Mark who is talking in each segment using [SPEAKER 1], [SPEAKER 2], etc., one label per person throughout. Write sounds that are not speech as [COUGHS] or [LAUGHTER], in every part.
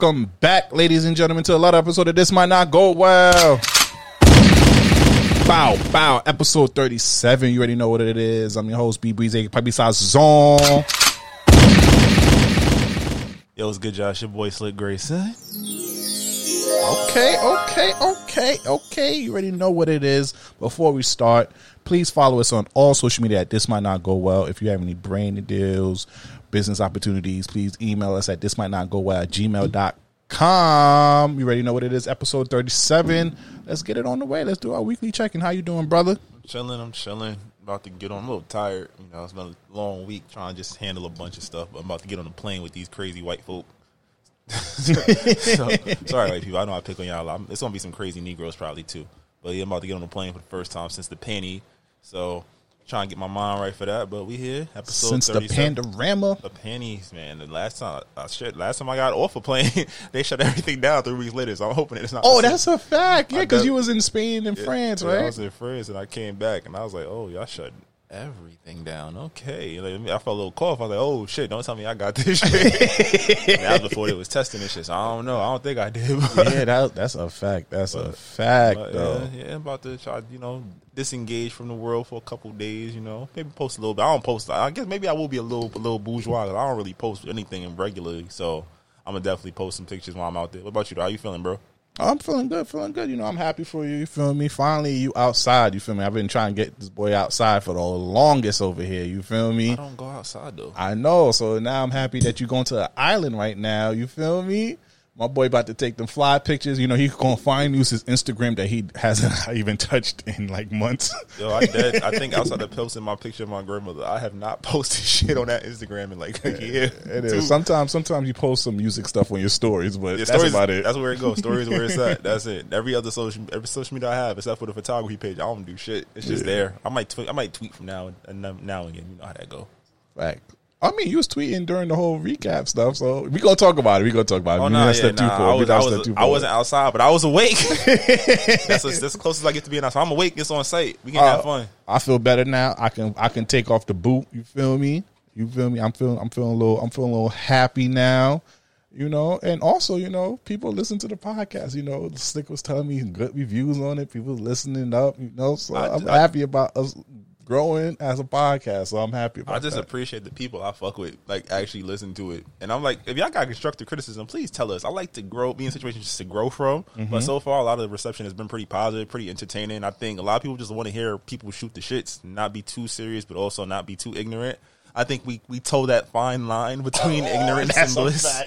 [SPEAKER 1] welcome back, ladies and gentlemen, to another episode of This Might Not Go Well. Bow, bow, episode 37. You already know what it is. I'm your host, B Breeze, Pipe Size Zone.
[SPEAKER 2] Yo, it's good, Josh. Your boy Slick Grayson.
[SPEAKER 1] Okay, okay, okay, okay. You already know what it is. Before we start, please follow us on all social media at This Might Not Go Well. If you have any brain deals, business opportunities, please email us at This Might Not Go Well at gmail.com. You already know what it is. Episode 37. Let's get it on the way. Let's do our weekly check-in. How you doing, brother?
[SPEAKER 2] I'm chilling. I'm chilling. About to get on. I'm a little tired. You know, it's been a long week trying to just handle a bunch of stuff. But I'm about to get on the plane with these crazy white folk. [LAUGHS] so, sorry, white people. I know I pick on y'all a lot. It's gonna be some crazy Negroes probably too. But yeah, I'm about to get on the plane for the first time since the penny. So trying to get my mind right for that. But we here episode
[SPEAKER 1] Since the
[SPEAKER 2] 37.
[SPEAKER 1] Pandorama.
[SPEAKER 2] The panties, man. The last time I shit, last time I got off a plane, [LAUGHS] they shut everything down three weeks later. So I'm hoping it's not.
[SPEAKER 1] Oh,
[SPEAKER 2] same.
[SPEAKER 1] that's a fact. Yeah, because you was in Spain and France,
[SPEAKER 2] Yeah, I was in France and I came back and I was like, oh, y'all shut everything down. Okay. Like, I felt a little cough. I was like, oh shit, don't tell me I got this shit. [LAUGHS] That was before they was testing this shit. So I don't know. I don't think I did. [LAUGHS] But,
[SPEAKER 1] yeah, that, that's a fact. That's a fact,
[SPEAKER 2] but,
[SPEAKER 1] though.
[SPEAKER 2] yeah, yeah, I'm about to try, you know, disengage from the world for a couple days. You know, maybe post a little bit. I don't post. I guess maybe I will be a little, a little bourgeois. I don't really post anything regularly. So I'm gonna definitely post some pictures while I'm out there. What about you? Though? How you feeling, bro?
[SPEAKER 1] I'm feeling good, feeling good. You know, I'm happy for you. You feel me? Finally, you outside. You feel me? I've been trying to get this boy outside for the longest over here. You feel me?
[SPEAKER 2] I don't go outside though.
[SPEAKER 1] I know. So now I'm happy that you're going to an island right now. You feel me? My boy about to take them fly pictures. You know, he's going to find use his Instagram that he hasn't [LAUGHS] even touched in like months.
[SPEAKER 2] Yo, I did. I think outside of posting my picture of my grandmother, I have not [LAUGHS] posted shit on that Instagram in like a year.
[SPEAKER 1] It is. Sometimes, sometimes you post some music stuff on your stories, but
[SPEAKER 2] Yeah,
[SPEAKER 1] that's
[SPEAKER 2] stories,
[SPEAKER 1] about it.
[SPEAKER 2] That's where it goes. Stories where it's at. That's it. Every other social, every social media I have, except for the photography page, I don't do shit. It's just
[SPEAKER 1] Yeah.
[SPEAKER 2] there. I might, tweet, I might tweet from now and now now again. You know how that go.
[SPEAKER 1] Fact. I mean, you was tweeting during the whole recap stuff, so we gonna talk about it. We gonna talk about it.
[SPEAKER 2] Oh no, yeah,
[SPEAKER 1] step
[SPEAKER 2] nah. I, was, I, was, I wasn't outside, but I was awake. [LAUGHS] that's, that's as close as I get to being outside. I'm awake. It's on site. We can
[SPEAKER 1] Uh,
[SPEAKER 2] have fun.
[SPEAKER 1] I feel better now. I can I can take off the boot. You feel me? You feel me? I'm feeling I'm feeling a little I'm feeling a little happy now. You know, and also, you know, people listen to the podcast. You know, Slick was telling me good reviews on it. People listening up. You know, so
[SPEAKER 2] I-
[SPEAKER 1] am happy about us growing as a podcast. So I'm happy about.
[SPEAKER 2] I just
[SPEAKER 1] that.
[SPEAKER 2] appreciate the people I fuck with, like actually listen to it. And I'm like, if y'all got constructive criticism, please tell us. I like to grow, be in situations just to grow from.
[SPEAKER 1] Mm-hmm.
[SPEAKER 2] But so far, a lot of the reception has been pretty positive, pretty entertaining. I think a lot of people just want to hear people shoot the shits, not be too serious, but also not be too ignorant. I think we we toe that fine line [LAUGHS] between ignorance and
[SPEAKER 1] a
[SPEAKER 2] bliss.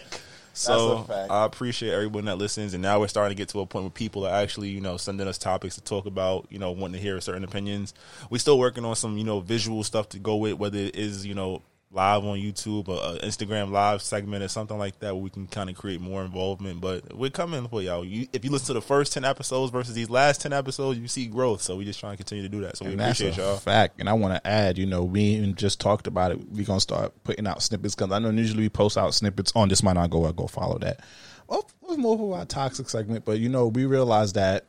[SPEAKER 2] So
[SPEAKER 1] That's a fact.
[SPEAKER 2] I appreciate everyone that listens, and now we're starting to get to a point where people are actually, you know, sending us topics to talk about, you know, wanting to hear certain opinions. We're still working on some, you know, visual stuff to go with, whether it is, you know, live on YouTube or a Instagram live segment or something like that, where we can kind of create more involvement. But we're coming for y'all. You, if you listen to the first ten episodes versus these last ten episodes, you see growth. So we just trying to continue to do that. So we
[SPEAKER 1] And that's
[SPEAKER 2] appreciate y'all.
[SPEAKER 1] fact. And I want to add, you know, we even just talked about it. We're gonna start putting out snippets because I know usually we post out snippets on this might not go. I go follow that. Well, let's move of our toxic segment, but you know, we realize that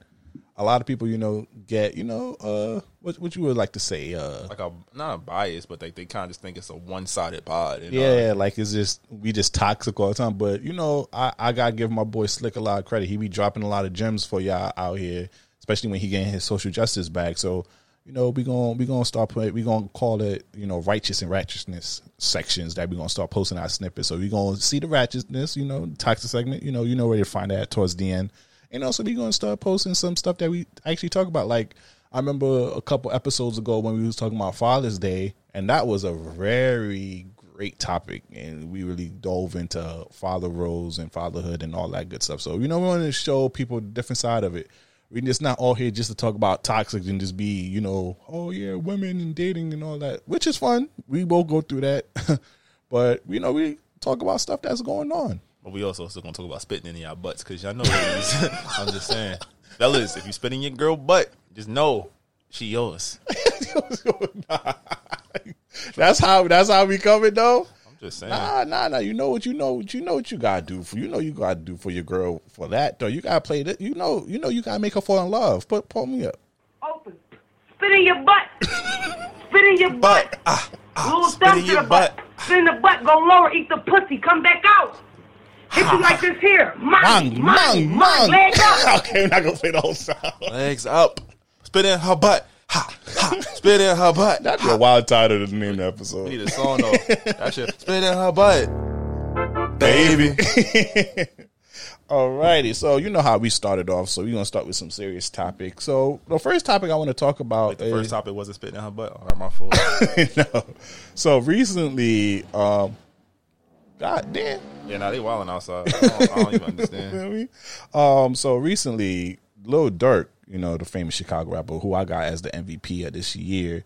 [SPEAKER 1] a lot of people, you know, get, you know, uh, what what you would like to say, uh,
[SPEAKER 2] Like a not a bias, but like they kind of just think it's a one sided pod. You know?
[SPEAKER 1] yeah, like it's just we just toxic all the time. But you know, I I gotta give my boy Slick a lot of credit. He be dropping a lot of gems for y'all out here, especially when he getting his social justice back. So you know, we gonna we gonna start putting we gonna call it you know righteous and righteousness sections that we gonna start posting our snippets. So we gonna see the righteousness, you know, toxic segment. You know, you know where to find that towards the end. And also, we gonna start posting some stuff that we actually talk about. Like I remember a couple episodes ago when we was talking about Father's Day, and that was a very great topic, and we really dove into father roles and fatherhood and all that good stuff. So you know, we want to show people different side of it. We're just not all here just to talk about toxic and just be, you know, oh yeah, women and dating and all that, which is fun. We will go through that, [LAUGHS] but you know, we talk about stuff that's going on.
[SPEAKER 2] But we also still gonna talk about spitting in y'all butts because y'all know. [LAUGHS] I'm just saying, fellas, if you spit in your girl butt, just know she yours. [LAUGHS]
[SPEAKER 1] that's how that's how we coming though.
[SPEAKER 2] I'm just saying.
[SPEAKER 1] Nah, nah, nah. You know what you know. You know what you gotta do for. You know you gotta do for your girl for that though. You gotta play that. You know. You know you gotta make her fall in love. Put pull me up.
[SPEAKER 3] open. Spit in your butt. [LAUGHS] Spit in your butt.
[SPEAKER 2] Butt. Ah, ah,
[SPEAKER 3] Little
[SPEAKER 2] spit in
[SPEAKER 3] to
[SPEAKER 2] your
[SPEAKER 3] the butt.
[SPEAKER 2] butt.
[SPEAKER 3] Spit in the butt. Go lower. Eat the pussy. Come back out. Hit you like this here. Mung,
[SPEAKER 1] Mung, mung, mung.
[SPEAKER 3] Leg up. [LAUGHS]
[SPEAKER 1] okay, we're not gonna play the whole song.
[SPEAKER 2] Legs up. Spit in her butt. Ha, ha. Spit in her butt.
[SPEAKER 1] That'd be a wild title to name the
[SPEAKER 2] We need
[SPEAKER 1] episode.
[SPEAKER 2] a song though. That shit. Spit in her butt. Baby. [LAUGHS]
[SPEAKER 1] Alrighty, so you know how we started off, so we're gonna start with some serious topics. So the first topic I want to talk about
[SPEAKER 2] The
[SPEAKER 1] is
[SPEAKER 2] first topic wasn't spitting in her butt. All right, my fault. [LAUGHS]
[SPEAKER 1] no. So recently, um, God damn,
[SPEAKER 2] yeah, nah, they wilding outside. I don't, I don't even understand.
[SPEAKER 1] You know what I mean? Um, so recently, Lil Durk, you know, the famous Chicago rapper who I got as the MVP of this year,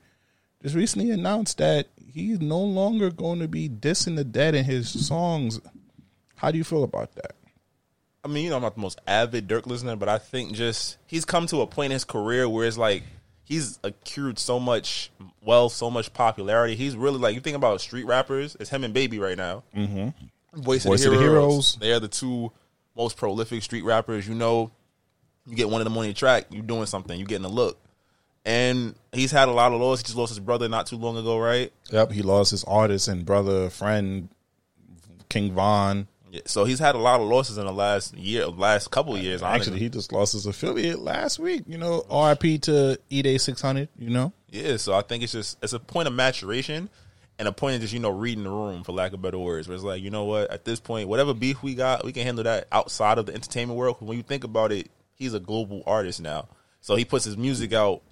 [SPEAKER 1] just recently announced that he's no longer going to be dissing the dead in his songs. How do you feel about that?
[SPEAKER 2] I mean, you know, I'm not the most avid Durk listener, but I think just he's come to a point in his career where it's like he's accrued so much wealth, so much popularity. He's really like you think about street rappers, it's him and Baby right now. Mm-hmm. Voice,
[SPEAKER 1] Voice
[SPEAKER 2] of,
[SPEAKER 1] of
[SPEAKER 2] the
[SPEAKER 1] the
[SPEAKER 2] Heroes.
[SPEAKER 1] Heroes.
[SPEAKER 2] They are the two most prolific street rappers. You know, you get one of them on your track, you're doing something, you're getting a look. And he's had a lot of losses. He just lost his brother not too long ago, right?
[SPEAKER 1] Yep, he lost his artist and brother, friend, King Von.
[SPEAKER 2] Yeah, so he's had a lot of losses in the last year, last couple of years. honestly.
[SPEAKER 1] Actually, he just lost his affiliate last week. You know, RIP to E Day 600, you know?
[SPEAKER 2] Yeah, so I think it's just it's a point of maturation and a point of just you know reading the room for lack of better words. Where it's like you know what, at this point, whatever beef we got, we can handle that outside of the entertainment world. When you think about it, he's a global artist now, so he puts his music out.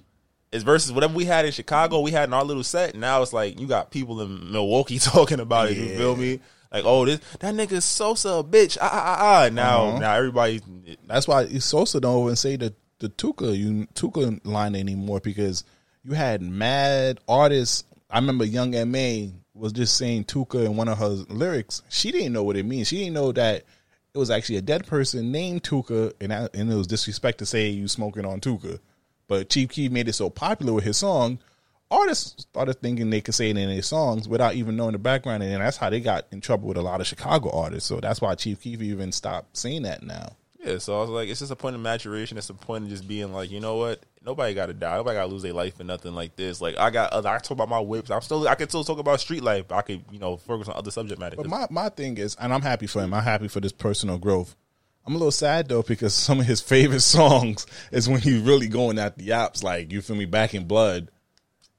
[SPEAKER 2] His versus whatever we had in Chicago, we had in our little set. Now it's like you got people in Milwaukee [LAUGHS] talking about it. You feel me? Like, oh, this that nigga Sosa a bitch. Ah ah ah. ah. Now
[SPEAKER 1] Uh-huh.
[SPEAKER 2] now everybody.
[SPEAKER 1] That's why Sosa don't even say the the Tooka you Tooka line anymore because you had mad artists. I remember Young Ma was just saying Tooka in one of her lyrics. She didn't know what it means. She didn't know that it was actually a dead person named Tooka, and that, and it was disrespect to say you smoking on Tooka. But Chief Keef made it so popular with his song. Artists started thinking they could say it in their songs without even knowing the background, and that's how they got in trouble with a lot of Chicago artists. So that's why Chief Keef even stopped saying that now.
[SPEAKER 2] Yeah, so I was like, it's just a point of maturation. It's a point of just being like, you know what? Nobody got to die. Nobody got to lose their life for nothing like this. Like I got, other, I talk about my whips. I'm still, I can still talk about street life. I could, you know, focus on other subject matter.
[SPEAKER 1] But my, my thing is, and I'm happy for him. I'm happy for this personal growth. I'm a little sad though because [LAUGHS] some of his favorite songs is when he's really going at the ops. Like you feel me, Back in Blood.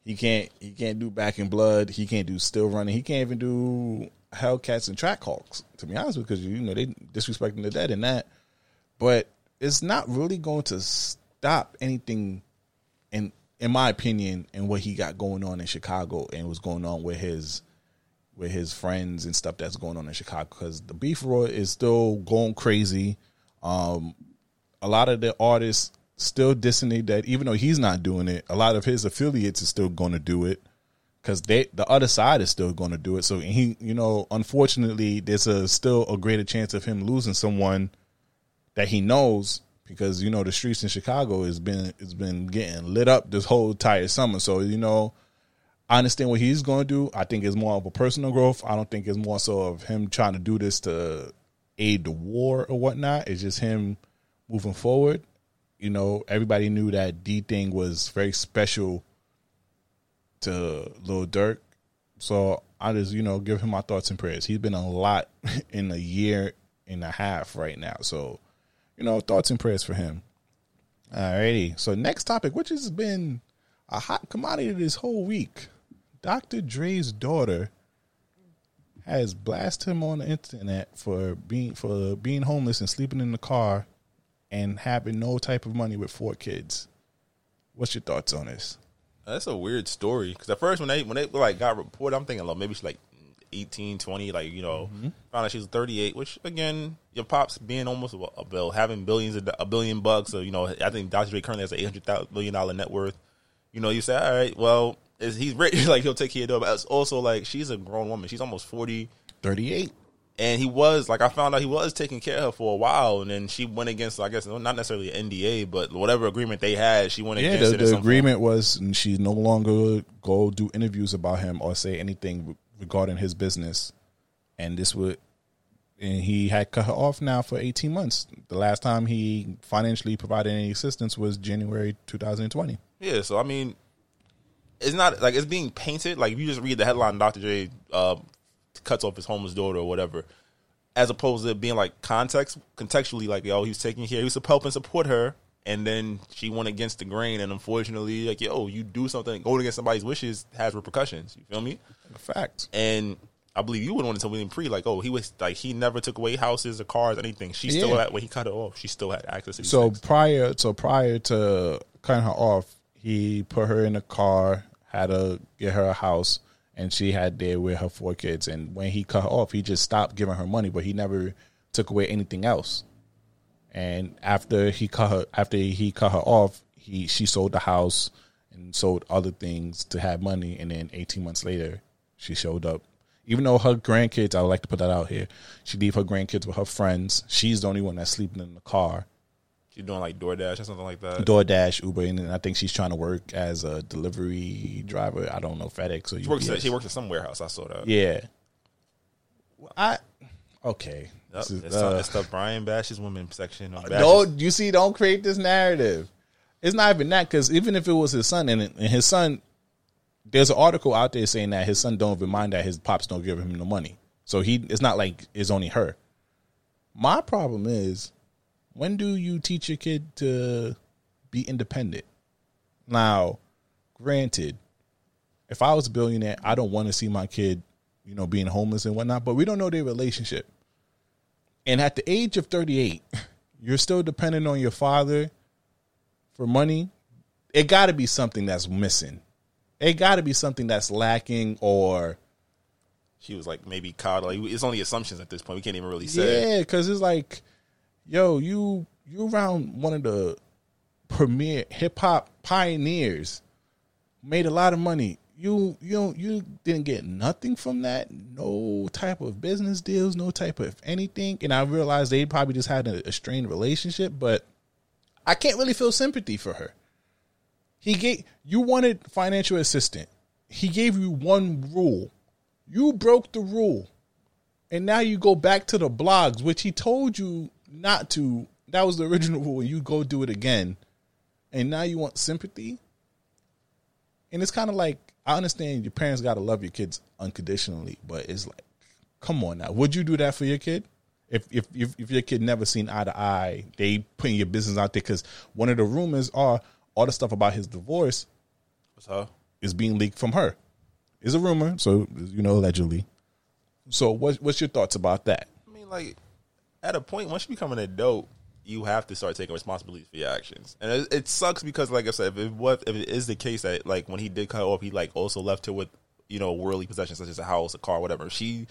[SPEAKER 1] He can't he can't do Back in Blood. He can't do Still Running. He can't even do Hellcats and Trackhawks. To be honest, because you know they disrespecting the dead in that. But it's not really going to stop anything in in my opinion and what he got going on in Chicago and what's going on with his with his friends and stuff that's going on in Chicago because the beef roar is still going crazy. Um, a lot of the artists still dissing that even though he's not doing it, a lot of his affiliates is still going to do it because they the other side is still going to do it. So he, you know, unfortunately, there's a still a greater chance of him losing someone that he knows because you know the streets in Chicago has been has been getting lit up this whole entire summer. So you know. I understand what he's going to do. I think it's more of a personal growth. I don't think it's more so of him trying to do this to aid the war or whatnot. It's just him moving forward. You know, everybody knew that D thing was very special to Lil Durk. So I just, you know, give him my thoughts and prayers. He's been a lot [LAUGHS] in a year and a half right now. So, you know, thoughts and prayers for him. Alrighty. So next topic, which has been a hot commodity this whole week. Dr. Dre's daughter has blasted him on the internet for being for being homeless and sleeping in the car and having no type of money with four kids. What's your thoughts on this?
[SPEAKER 2] That's a weird story because at first when they when they like got reported, I'm thinking like maybe she's like 18, 20, like you know, mm-hmm. found out she was 38. Which again, your pops being almost a, a bill, having billions of a billion bucks. So you know, I think Dr. Dre currently has an 800 million dollar net worth. You know, you say, all right, well, is he's rich, [LAUGHS] like he'll take care of it. But it's also like she's a grown woman. She's almost 40.
[SPEAKER 1] 38.
[SPEAKER 2] And he was like I found out he was taking care of her for a while, and then she went against I guess not necessarily an NDA, but whatever agreement they had, she went
[SPEAKER 1] Yeah,
[SPEAKER 2] against
[SPEAKER 1] the, the agreement was and she no longer go do interviews about him or say anything regarding his business. And this would and he had cut her off now for 18 months. The last time he financially provided any assistance was January 2020.
[SPEAKER 2] Yeah, so I mean, it's not like it's being painted. Like if you just read the headline, Dr. J uh, cuts off his homeless daughter or whatever. as opposed to being like context contextually like yo he was taking care he was to help and support her and then she went against the grain and unfortunately like yo you do something going against somebody's wishes has repercussions you feel me
[SPEAKER 1] Facts.
[SPEAKER 2] and I believe you would want to tell William Pre like oh he was like he never took away houses or cars anything she still had when he cut her off she still had access to
[SPEAKER 1] So
[SPEAKER 2] things.
[SPEAKER 1] prior, so prior to cutting her off, he put her in a car, had to get her a house, and she had there with her four kids. And when he cut her off, he just stopped giving her money, but he never took away anything else. And after he cut her, after he cut her off, he she sold the house and sold other things to have money. And then eighteen months later, she showed up. Even though her grandkids, I would like to put that out here, she leave her grandkids with her friends. She's the only one that's sleeping in the car.
[SPEAKER 2] she's doing like DoorDash or something like that
[SPEAKER 1] DoorDash, Uber, and then I think she's trying to work as a delivery driver. I don't know FedEx or
[SPEAKER 2] she works at, she works at some warehouse I saw that
[SPEAKER 1] Yeah. Well, I okay.
[SPEAKER 2] Yep,
[SPEAKER 1] is,
[SPEAKER 2] it's,
[SPEAKER 1] uh,
[SPEAKER 2] the, it's the Brian Bash's women section on Bash's.
[SPEAKER 1] don't you see? Don't create this narrative. It's not even that because even if it was his son and, and his son, there's an article out there saying that his son don't even mind that his pops don't give him the money. So he, it's not like it's only her. My problem is, when do you teach your kid to be independent? Now, granted, if I was a billionaire, I don't want to see my kid, you know, being homeless and whatnot. But we don't know their relationship. And at the age of 38, you're still dependent on your father for money. It got to be something that's missing. It got to be something that's lacking or
[SPEAKER 2] She was like maybe coddling. It's only assumptions at this point. We can't even really say.
[SPEAKER 1] yeah, cuz it's like yo, you you around one of the premier hip hop pioneers made a lot of money. You you you didn't get nothing from that. No type of business deals, no type of anything. And I realized they probably just had a, a strained relationship, but I can't really feel sympathy for her. He gave you wanted financial assistant. He gave you one rule. You broke the rule. And now you go back to the blogs, which he told you not to. That was the original rule. You go do it again. And now you want sympathy? And it's kind of like I understand your parents got to love your kids unconditionally, but it's like, come on now. Would you do that for your kid? If if if, if your kid never seen eye to eye, they putting your business out there because one of the rumors are all the stuff about his divorce
[SPEAKER 2] What's her?
[SPEAKER 1] is being leaked from her. Is a rumor, so you know allegedly. So what what's your thoughts about that?
[SPEAKER 2] I mean, like at a point once you become an adult, you have to start taking responsibility for your actions, and it, it sucks because, like I said, if it was if it is the case that like when he did cut off, he like also left her with you know worldly possessions such as a house, a car, whatever. She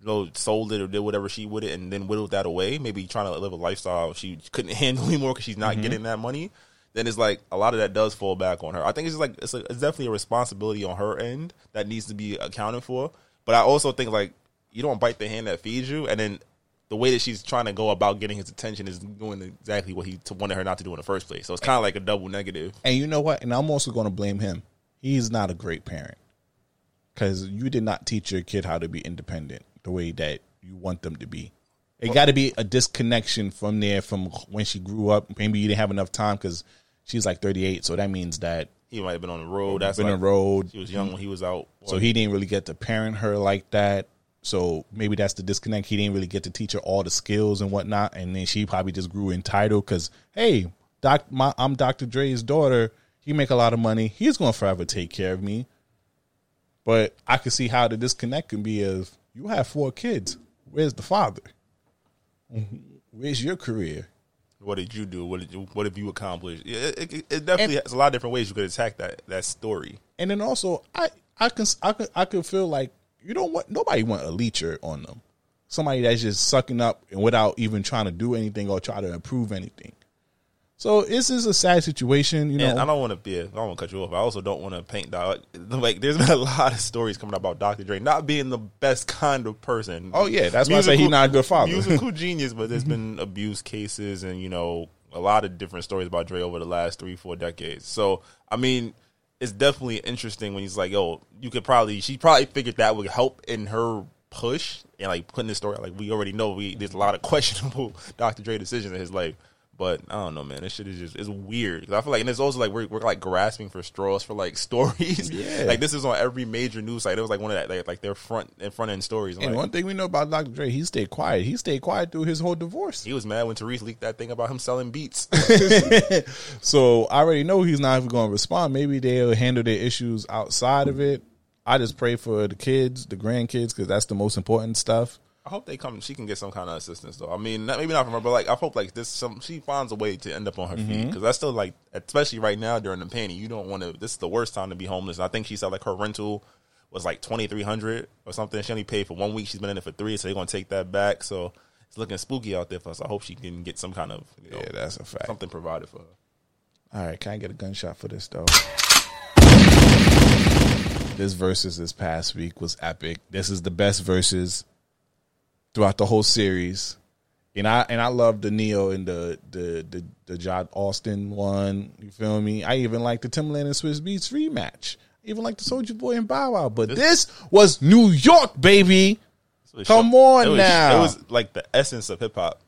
[SPEAKER 2] you know sold it or did whatever she would it, and then whittled that away. Maybe trying to live a lifestyle she couldn't [LAUGHS] handle anymore because she's not mm-hmm. getting that money. Then it's like a lot of that does fall back on her. I think it's just like it's, a, it's definitely a responsibility on her end that needs to be accounted for. But I also think like you don't bite the hand that feeds you, and then the way that she's trying to go about getting his attention is doing exactly what he t- wanted her not to do in the first place. So it's kind of like a double negative.
[SPEAKER 1] And you know what? And I'm also going to blame him. He's not a great parent because you did not teach your kid how to be independent the way that you want them to be. It got to be a disconnection from there from when she grew up. Maybe you didn't have enough time because she's like 38, so that means that
[SPEAKER 2] He might have been on the road. That's
[SPEAKER 1] been
[SPEAKER 2] like,
[SPEAKER 1] on the road.
[SPEAKER 2] He was young when he was out.
[SPEAKER 1] So he didn't really get to parent her like that. So maybe that's the disconnect. He didn't really get to teach her all the skills and whatnot, and then she probably just grew entitled because hey, doc, my, I'm Dr. Dre's daughter. He make a lot of money. He's going to forever take care of me. But I can see how the disconnect can be if you have four kids. Where's the father? Where's your career?
[SPEAKER 2] What did you do? What did you, what have you accomplished? Yeah, It, it, it definitely has a lot of different ways you could attack that that story.
[SPEAKER 1] And then also, I I can I can I can feel like you don't want nobody want a leecher on them. Somebody that's just sucking up and without even trying to do anything or try to improve anything. So this is a sad situation, you know.
[SPEAKER 2] And I don't want to be. I don't want to cut you off. I also don't want to paint dog. [LAUGHS] Like, there's been a lot of stories coming out about Dr. Dre not being the best kind of person.
[SPEAKER 1] Oh, yeah, that's why I say he's not a good father.
[SPEAKER 2] Musical [LAUGHS] genius, but there's been [LAUGHS] abuse cases and you know a lot of different stories about Dre over the last three, four decades. So I mean, it's definitely interesting when he's like, "Yo, you could probably." She probably figured that would help in her push and like putting this story. Like we already know, we there's a lot of [LAUGHS] questionable Dr. Dre decisions in his life. But I don't know, man. This shit is just it's weird. 'Cause I feel like, and it's also like we're, we're like grasping for straws for like [LAUGHS] stories.
[SPEAKER 1] Yeah.
[SPEAKER 2] like this is on every major news site. It was like one of that like, like their front and front end stories. I'm
[SPEAKER 1] And
[SPEAKER 2] like,
[SPEAKER 1] one thing we know about Dr. Dre, he stayed quiet. He stayed quiet through his whole divorce.
[SPEAKER 2] he was mad when Therese leaked that thing about him selling beats. [LAUGHS]
[SPEAKER 1] So I already know he's not even going to respond. Maybe they'll handle their issues outside of it. I just pray for the kids, the grandkids, because that's the most important stuff.
[SPEAKER 2] I hope they come. She can get some kind of assistance, though. I mean, not, maybe not from her, but like I hope like this. Some she finds a way to end up on her feet
[SPEAKER 1] Mm-hmm.
[SPEAKER 2] because that's still like, especially right now during the pandemic, you don't want to. This is the worst time to be homeless. I think she said like her rental was like twenty three hundred or something. She only paid for one week. She's been in it for three, so they're gonna take that back. So it's looking spooky out there for us. I hope she can get some kind of you know,
[SPEAKER 1] Yeah, that's a fact.
[SPEAKER 2] something provided for her.
[SPEAKER 1] All right, can I get a gunshot for this though? This versus this past week was epic. This is the best verses throughout the whole series. And I and I love the Ne-Yo and the the the the Johntá Austin one. You feel me? I even like the Timbaland and Swizz Beatz rematch. even like the Soulja Boy and Bow Wow. But this was New York, baby. Come
[SPEAKER 2] showed-
[SPEAKER 1] on
[SPEAKER 2] it was,
[SPEAKER 1] now.
[SPEAKER 2] It was like the essence of hip hop.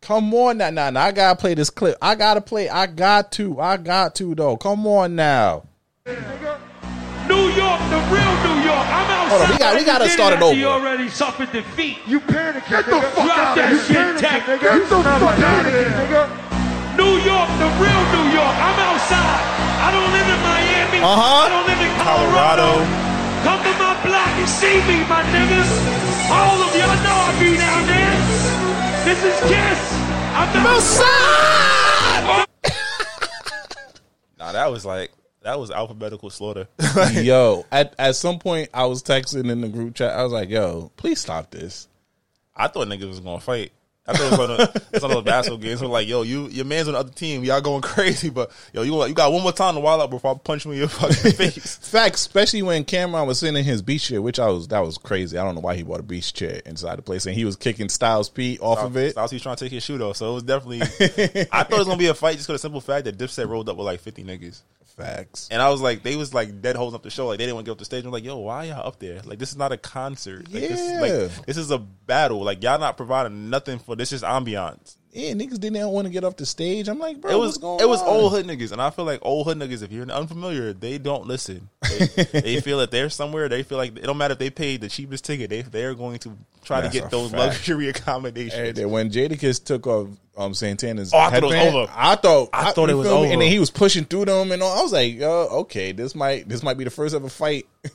[SPEAKER 1] Come on now, now, now. I gotta play this clip. I gotta play. I got to. I got to though. Come on now.
[SPEAKER 4] New York, the real New York. I'm outside.
[SPEAKER 1] Hold on, we got- we gotta start it
[SPEAKER 4] after
[SPEAKER 1] over.
[SPEAKER 4] You already suffered defeat.
[SPEAKER 5] You panicking, Get the fuck
[SPEAKER 4] Drop
[SPEAKER 5] out
[SPEAKER 4] that
[SPEAKER 5] of
[SPEAKER 4] shit,
[SPEAKER 5] here.
[SPEAKER 4] Tech.
[SPEAKER 5] Get the fuck out of here, nigga.
[SPEAKER 4] New York, the real New York. I'm outside. I don't live in Miami.
[SPEAKER 1] Uh-huh.
[SPEAKER 4] I don't live in
[SPEAKER 2] Colorado.
[SPEAKER 4] Colorado. Come to my block and see me, my niggas. All of y'all know I be down there. This is Kiss. I'm outside. [LAUGHS]
[SPEAKER 2] Nah, that was like that was alphabetical slaughter. [LAUGHS]
[SPEAKER 1] yo, at at some point, I was texting in the group chat. I was like, "Yo, please stop this."
[SPEAKER 2] I thought niggas was gonna fight. I thought it was one of, it's one of those basketball games where like, yo, you your man's on the other team, y'all going crazy, but yo, you you got one more time to wild out before I punch you in your fucking [LAUGHS] face.
[SPEAKER 1] Facts, especially when Cam'ron was sitting in his beach chair, which I was that was crazy. I don't know why he bought a beach chair inside the place, and he was kicking Styles P off of it.
[SPEAKER 2] Styles, he was trying to take his shoe though, so it was definitely. [LAUGHS] I thought it was gonna be a fight just for the simple fact that Dipset rolled up with like fifty niggas,
[SPEAKER 1] Facts.
[SPEAKER 2] and I was like, they was like dead holding up the show, like they didn't want to get up the stage. I'm like, yo, why y'all up there? Like this is not a concert. Like, this is
[SPEAKER 1] Yeah.
[SPEAKER 2] like this is a battle. Like y'all not providing nothing for this. Is ambiance.
[SPEAKER 1] Yeah, niggas didn't want to get off the stage. I'm like, bro,
[SPEAKER 2] It was it was
[SPEAKER 1] on?
[SPEAKER 2] old hood niggas, and I feel like old hood niggas. If you're unfamiliar, they don't listen. They, [LAUGHS] they feel that they're somewhere. They feel like it don't matter if they paid the cheapest ticket. They they're going to try
[SPEAKER 1] That's
[SPEAKER 2] to get those
[SPEAKER 1] fact.
[SPEAKER 2] luxury [LAUGHS] accommodations.
[SPEAKER 1] then when Jadakiss took off um, Santana's
[SPEAKER 2] Oh, I thought it was over.
[SPEAKER 1] I thought
[SPEAKER 2] I thought it was
[SPEAKER 1] feel me?
[SPEAKER 2] over.
[SPEAKER 1] and then he was pushing through them and all. I was like, yo, okay, this might this might be the first ever fight. [LAUGHS]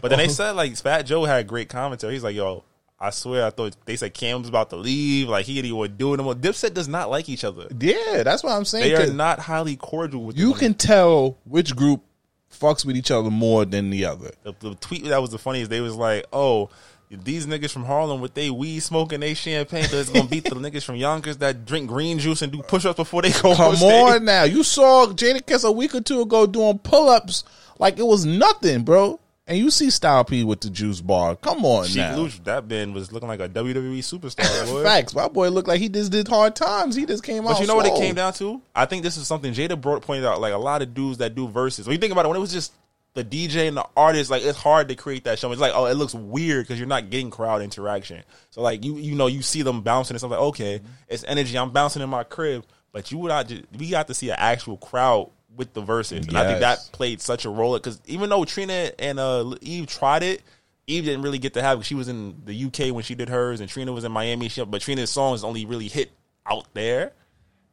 [SPEAKER 2] But then they said like Fat Joe had great commentary. He's like, yo. I swear, I thought they said Cam's about to leave. Like he didn't want to do it anymore. Dipset does not like each other.
[SPEAKER 1] yeah, that's what I'm saying.
[SPEAKER 2] They are not highly cordial with
[SPEAKER 1] you can tell which group fucks with each other more than the other.
[SPEAKER 2] the, the tweet that was the funniest. They was like, "Oh, these niggas from Harlem with they weed smoking, they champagne, so it's gonna beat the [LAUGHS] niggas from Yonkers that drink green juice and do push ups before they go
[SPEAKER 1] Come
[SPEAKER 2] on stage."
[SPEAKER 1] on now. You saw Jadakiss a week or two ago doing pull ups like it was nothing, bro. And you see Style P with the juice bar. Come on
[SPEAKER 2] Sheek
[SPEAKER 1] now.
[SPEAKER 2] Louch, that man was looking like a WWE superstar. [LAUGHS] Boy.
[SPEAKER 1] Facts. My boy looked like he just did hard times. He just came out.
[SPEAKER 2] But you know what it came down to? I think this is something Jada brought pointed out. Like a lot of dudes that do verses. When you think about it, when it was just the DJ and the artist, like it's hard to create that show. It's like, oh, it looks weird because you're not getting crowd interaction. So like you, you know, you see them bouncing and stuff. Like okay, it's energy. I'm bouncing in my crib, but you would not. We got to see an actual crowd with the verses, and I think that played such a role because even though Trina and uh, Eve tried it. Eve didn't really get to have. It. She was in the UK when she did hers, and Trina was in Miami. She, but Trina's songs only really hit out there.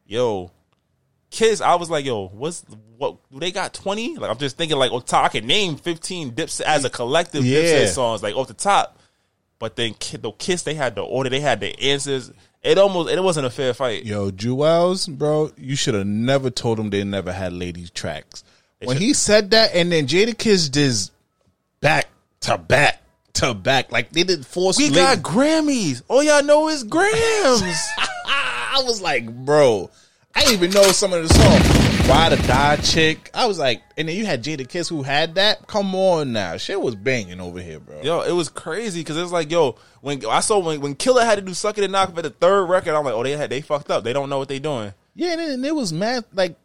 [SPEAKER 2] Yo, Kiss, I was like, yo, what's what? Do they got twenty? Like, I'm just thinking, like, oh, I can name fifteen Dips as a collective
[SPEAKER 1] Yeah.
[SPEAKER 2] Dipset songs, like off the top. But then, the Kiss, they had the order, they had the answers. It almost, it wasn't a fair fight.
[SPEAKER 1] Yo, Juelz, bro, you should have never told him they never had ladies tracks. When
[SPEAKER 2] should-
[SPEAKER 1] he said that, and then Jadakiss just back to back to back, like they did force.
[SPEAKER 2] We got Grammys. All y'all know is Grams. [LAUGHS]
[SPEAKER 1] I was like, bro, I didn't even know some of the songs. Why the Die Chick. I was like, and then you had Jada Kiss who had that. Come on now, shit was banging over here, bro.
[SPEAKER 2] yo, it was crazy because it was like, yo, when I saw when when Killer had to do "Suck It and Knock" for the third record, I'm like, oh, they had they fucked up. They don't know what they're doing.
[SPEAKER 1] Yeah, and, and it was mad like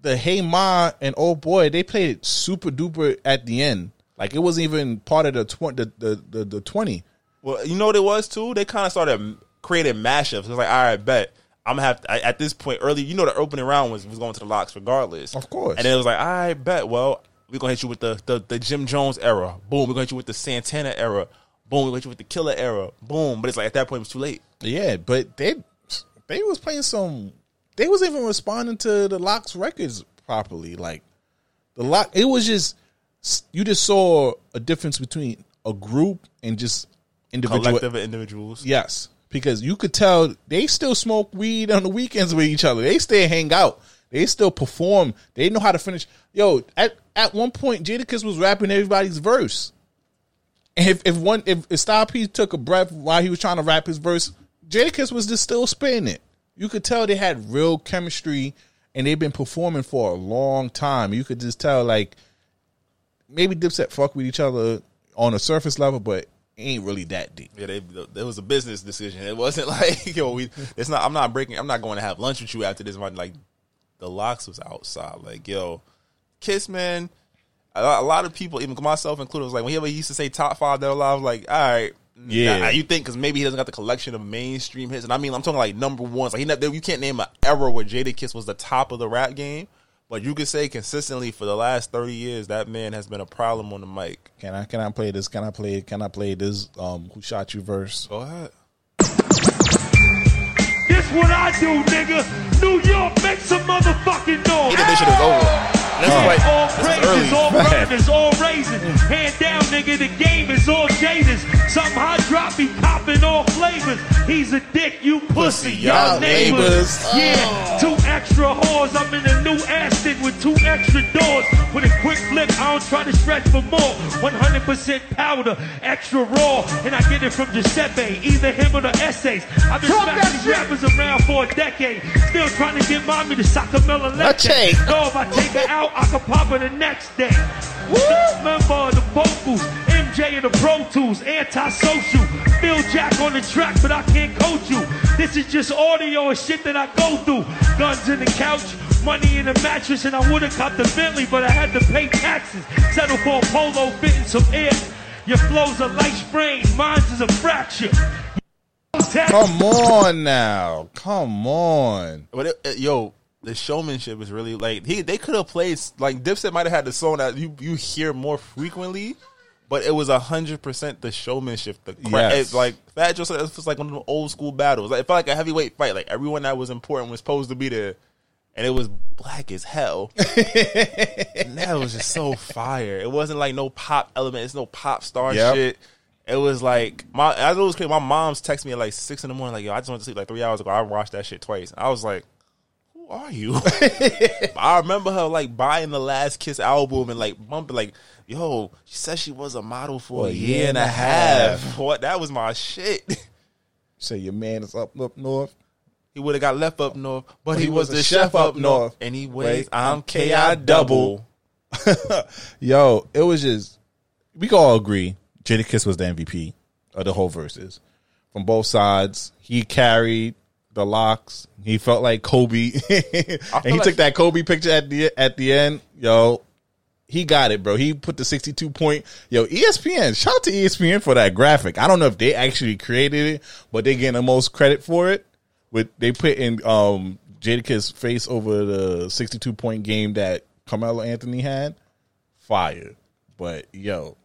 [SPEAKER 1] the Hey Ma and Oh Boy. They played it super duper at the end. Like it wasn't even part of the twenty. The, the, the, the twenty.
[SPEAKER 2] Well, you know what it was too? They kind of started creating mashups. It was like, all right, bet. I'm gonna have to, I- at this point early. You know, the opening round was was going to the LOX regardless,
[SPEAKER 1] Of course.
[SPEAKER 2] And it was like, I bet. Well, we're gonna hit you with the, the the Jim Jones era. Boom. We're gonna hit you with the Santana era. Boom. We're gonna hit you with the Killer era. Boom. But it's like at that point it was too late.
[SPEAKER 1] Yeah, but they they was playing some. They was even responding to the LOX records properly. Like the lock, it was just you just saw a difference between a group and just individual.
[SPEAKER 2] Collective individuals.
[SPEAKER 1] Yes, because you could tell they still smoke weed on the weekends with each other. They still hang out. They still perform. They know how to finish. Yo, at at one point, Jadakiss was rapping everybody's verse. And if if one if, if Style P took a breath while he was trying to rap his verse, Jadakiss was just still spitting it. You could tell they had real chemistry, and they've been performing for a long time. You could just tell like maybe Dipset fuck with each other on a surface level, but ain't really that deep.
[SPEAKER 2] Yeah, they, there was a business decision. It wasn't [LAUGHS] like yo, we. It's not. I'm not breaking. I'm not going to have lunch with you after this. One like the LOX was outside. Like yo, Kiss man. A lot, a lot of people, even myself included, was like whenever he used to say top five that alive, like all right.
[SPEAKER 1] Yeah.
[SPEAKER 2] nah, you think because maybe he doesn't got the collection of mainstream hits, and I mean I'm talking like number ones. Like he, you can't name an era where Jada Kiss was the top of the rap game, but you could say consistently for the last thirty years that man has been a problem on the mic.
[SPEAKER 1] Can I can I play this? Can I play can I play this um who shot you verse?
[SPEAKER 2] Go ahead.
[SPEAKER 4] This what I do, nigga. New York, make some motherfucking noise.
[SPEAKER 2] He did this shit is over. This is like
[SPEAKER 4] all
[SPEAKER 2] this
[SPEAKER 4] praises,
[SPEAKER 2] early.
[SPEAKER 4] all burners, all raisins. Hand down, nigga, the game is all jaders. Something hot drop, he copping all flavors. He's a dick, you pussy, y'all
[SPEAKER 1] y'all
[SPEAKER 4] neighbors.
[SPEAKER 1] neighbors.
[SPEAKER 4] Yeah, oh. two extra whores. I'm in a new Aston with two extra doors. With a quick flip, I don't try to stretch for more. 100% powder, extra raw. And I get it from Giuseppe, either him or the essays. I've been smashing these rappers around for a decade. Still trying to get mommy to Sacamella
[SPEAKER 1] Leche.
[SPEAKER 4] Leche. No, if I take her out, I can pop her the next day. Member of the vocals, MJ and the Pro Tools, antisocial. Phil Jack on the track, but I can't coach you. This is just audio and shit that I go through. Guns in the couch, money in the mattress, and I would've caught the Bentley, but I had to pay taxes. Settle for a polo fitting some air. Your flow's a light sprain, mine's is a fracture.
[SPEAKER 1] Come on now. Come on.
[SPEAKER 2] But it, it- yo, the showmanship is really like he. They could have played like Dipset might have had the song that you you hear more frequently, but it was hundred percent the showmanship. The cra-
[SPEAKER 1] Yes.
[SPEAKER 2] it, like Fat Joe said, it was like one of the old school battles. Like, it felt like a heavyweight fight. Like everyone that was important was supposed to be there, and it was black as hell. [LAUGHS] and that was just so fire. It wasn't like no pop element. It's no pop star
[SPEAKER 1] Yep.
[SPEAKER 2] shit. It was like my. I was crazy. My mom's texted me at like six in the morning. Like, yo, I just went to sleep like three hours ago. I watched that shit twice. I was like, who are you? [LAUGHS] I remember her like buying the Last Kiss album and like bumping like, yo, she said she was a model for a year and a half. What? That was my shit.
[SPEAKER 1] Say your man is up up north.
[SPEAKER 2] He would have got left up north, but
[SPEAKER 1] he
[SPEAKER 2] he was
[SPEAKER 1] was
[SPEAKER 2] the
[SPEAKER 1] chef
[SPEAKER 2] chef
[SPEAKER 1] up
[SPEAKER 2] north.
[SPEAKER 1] north.
[SPEAKER 2] Anyways,
[SPEAKER 1] Wait,
[SPEAKER 2] I'm Ki double. [LAUGHS]
[SPEAKER 1] Yo, it was just we can all agree Jada Kiss was the MVP of the whole verses. From both sides. He carried the LOX. He felt like Kobe. [LAUGHS] and he
[SPEAKER 2] like-
[SPEAKER 1] took that Kobe picture at the at the end. Yo, he got it, bro. He put the 62 point. Yo, ESPN, shout out to ESPN for that graphic. I don't know if they actually created it, but they getting the most credit for it. With they put in um Jadakiss face over the 62 point game that Carmelo Anthony had. Fire. But yo,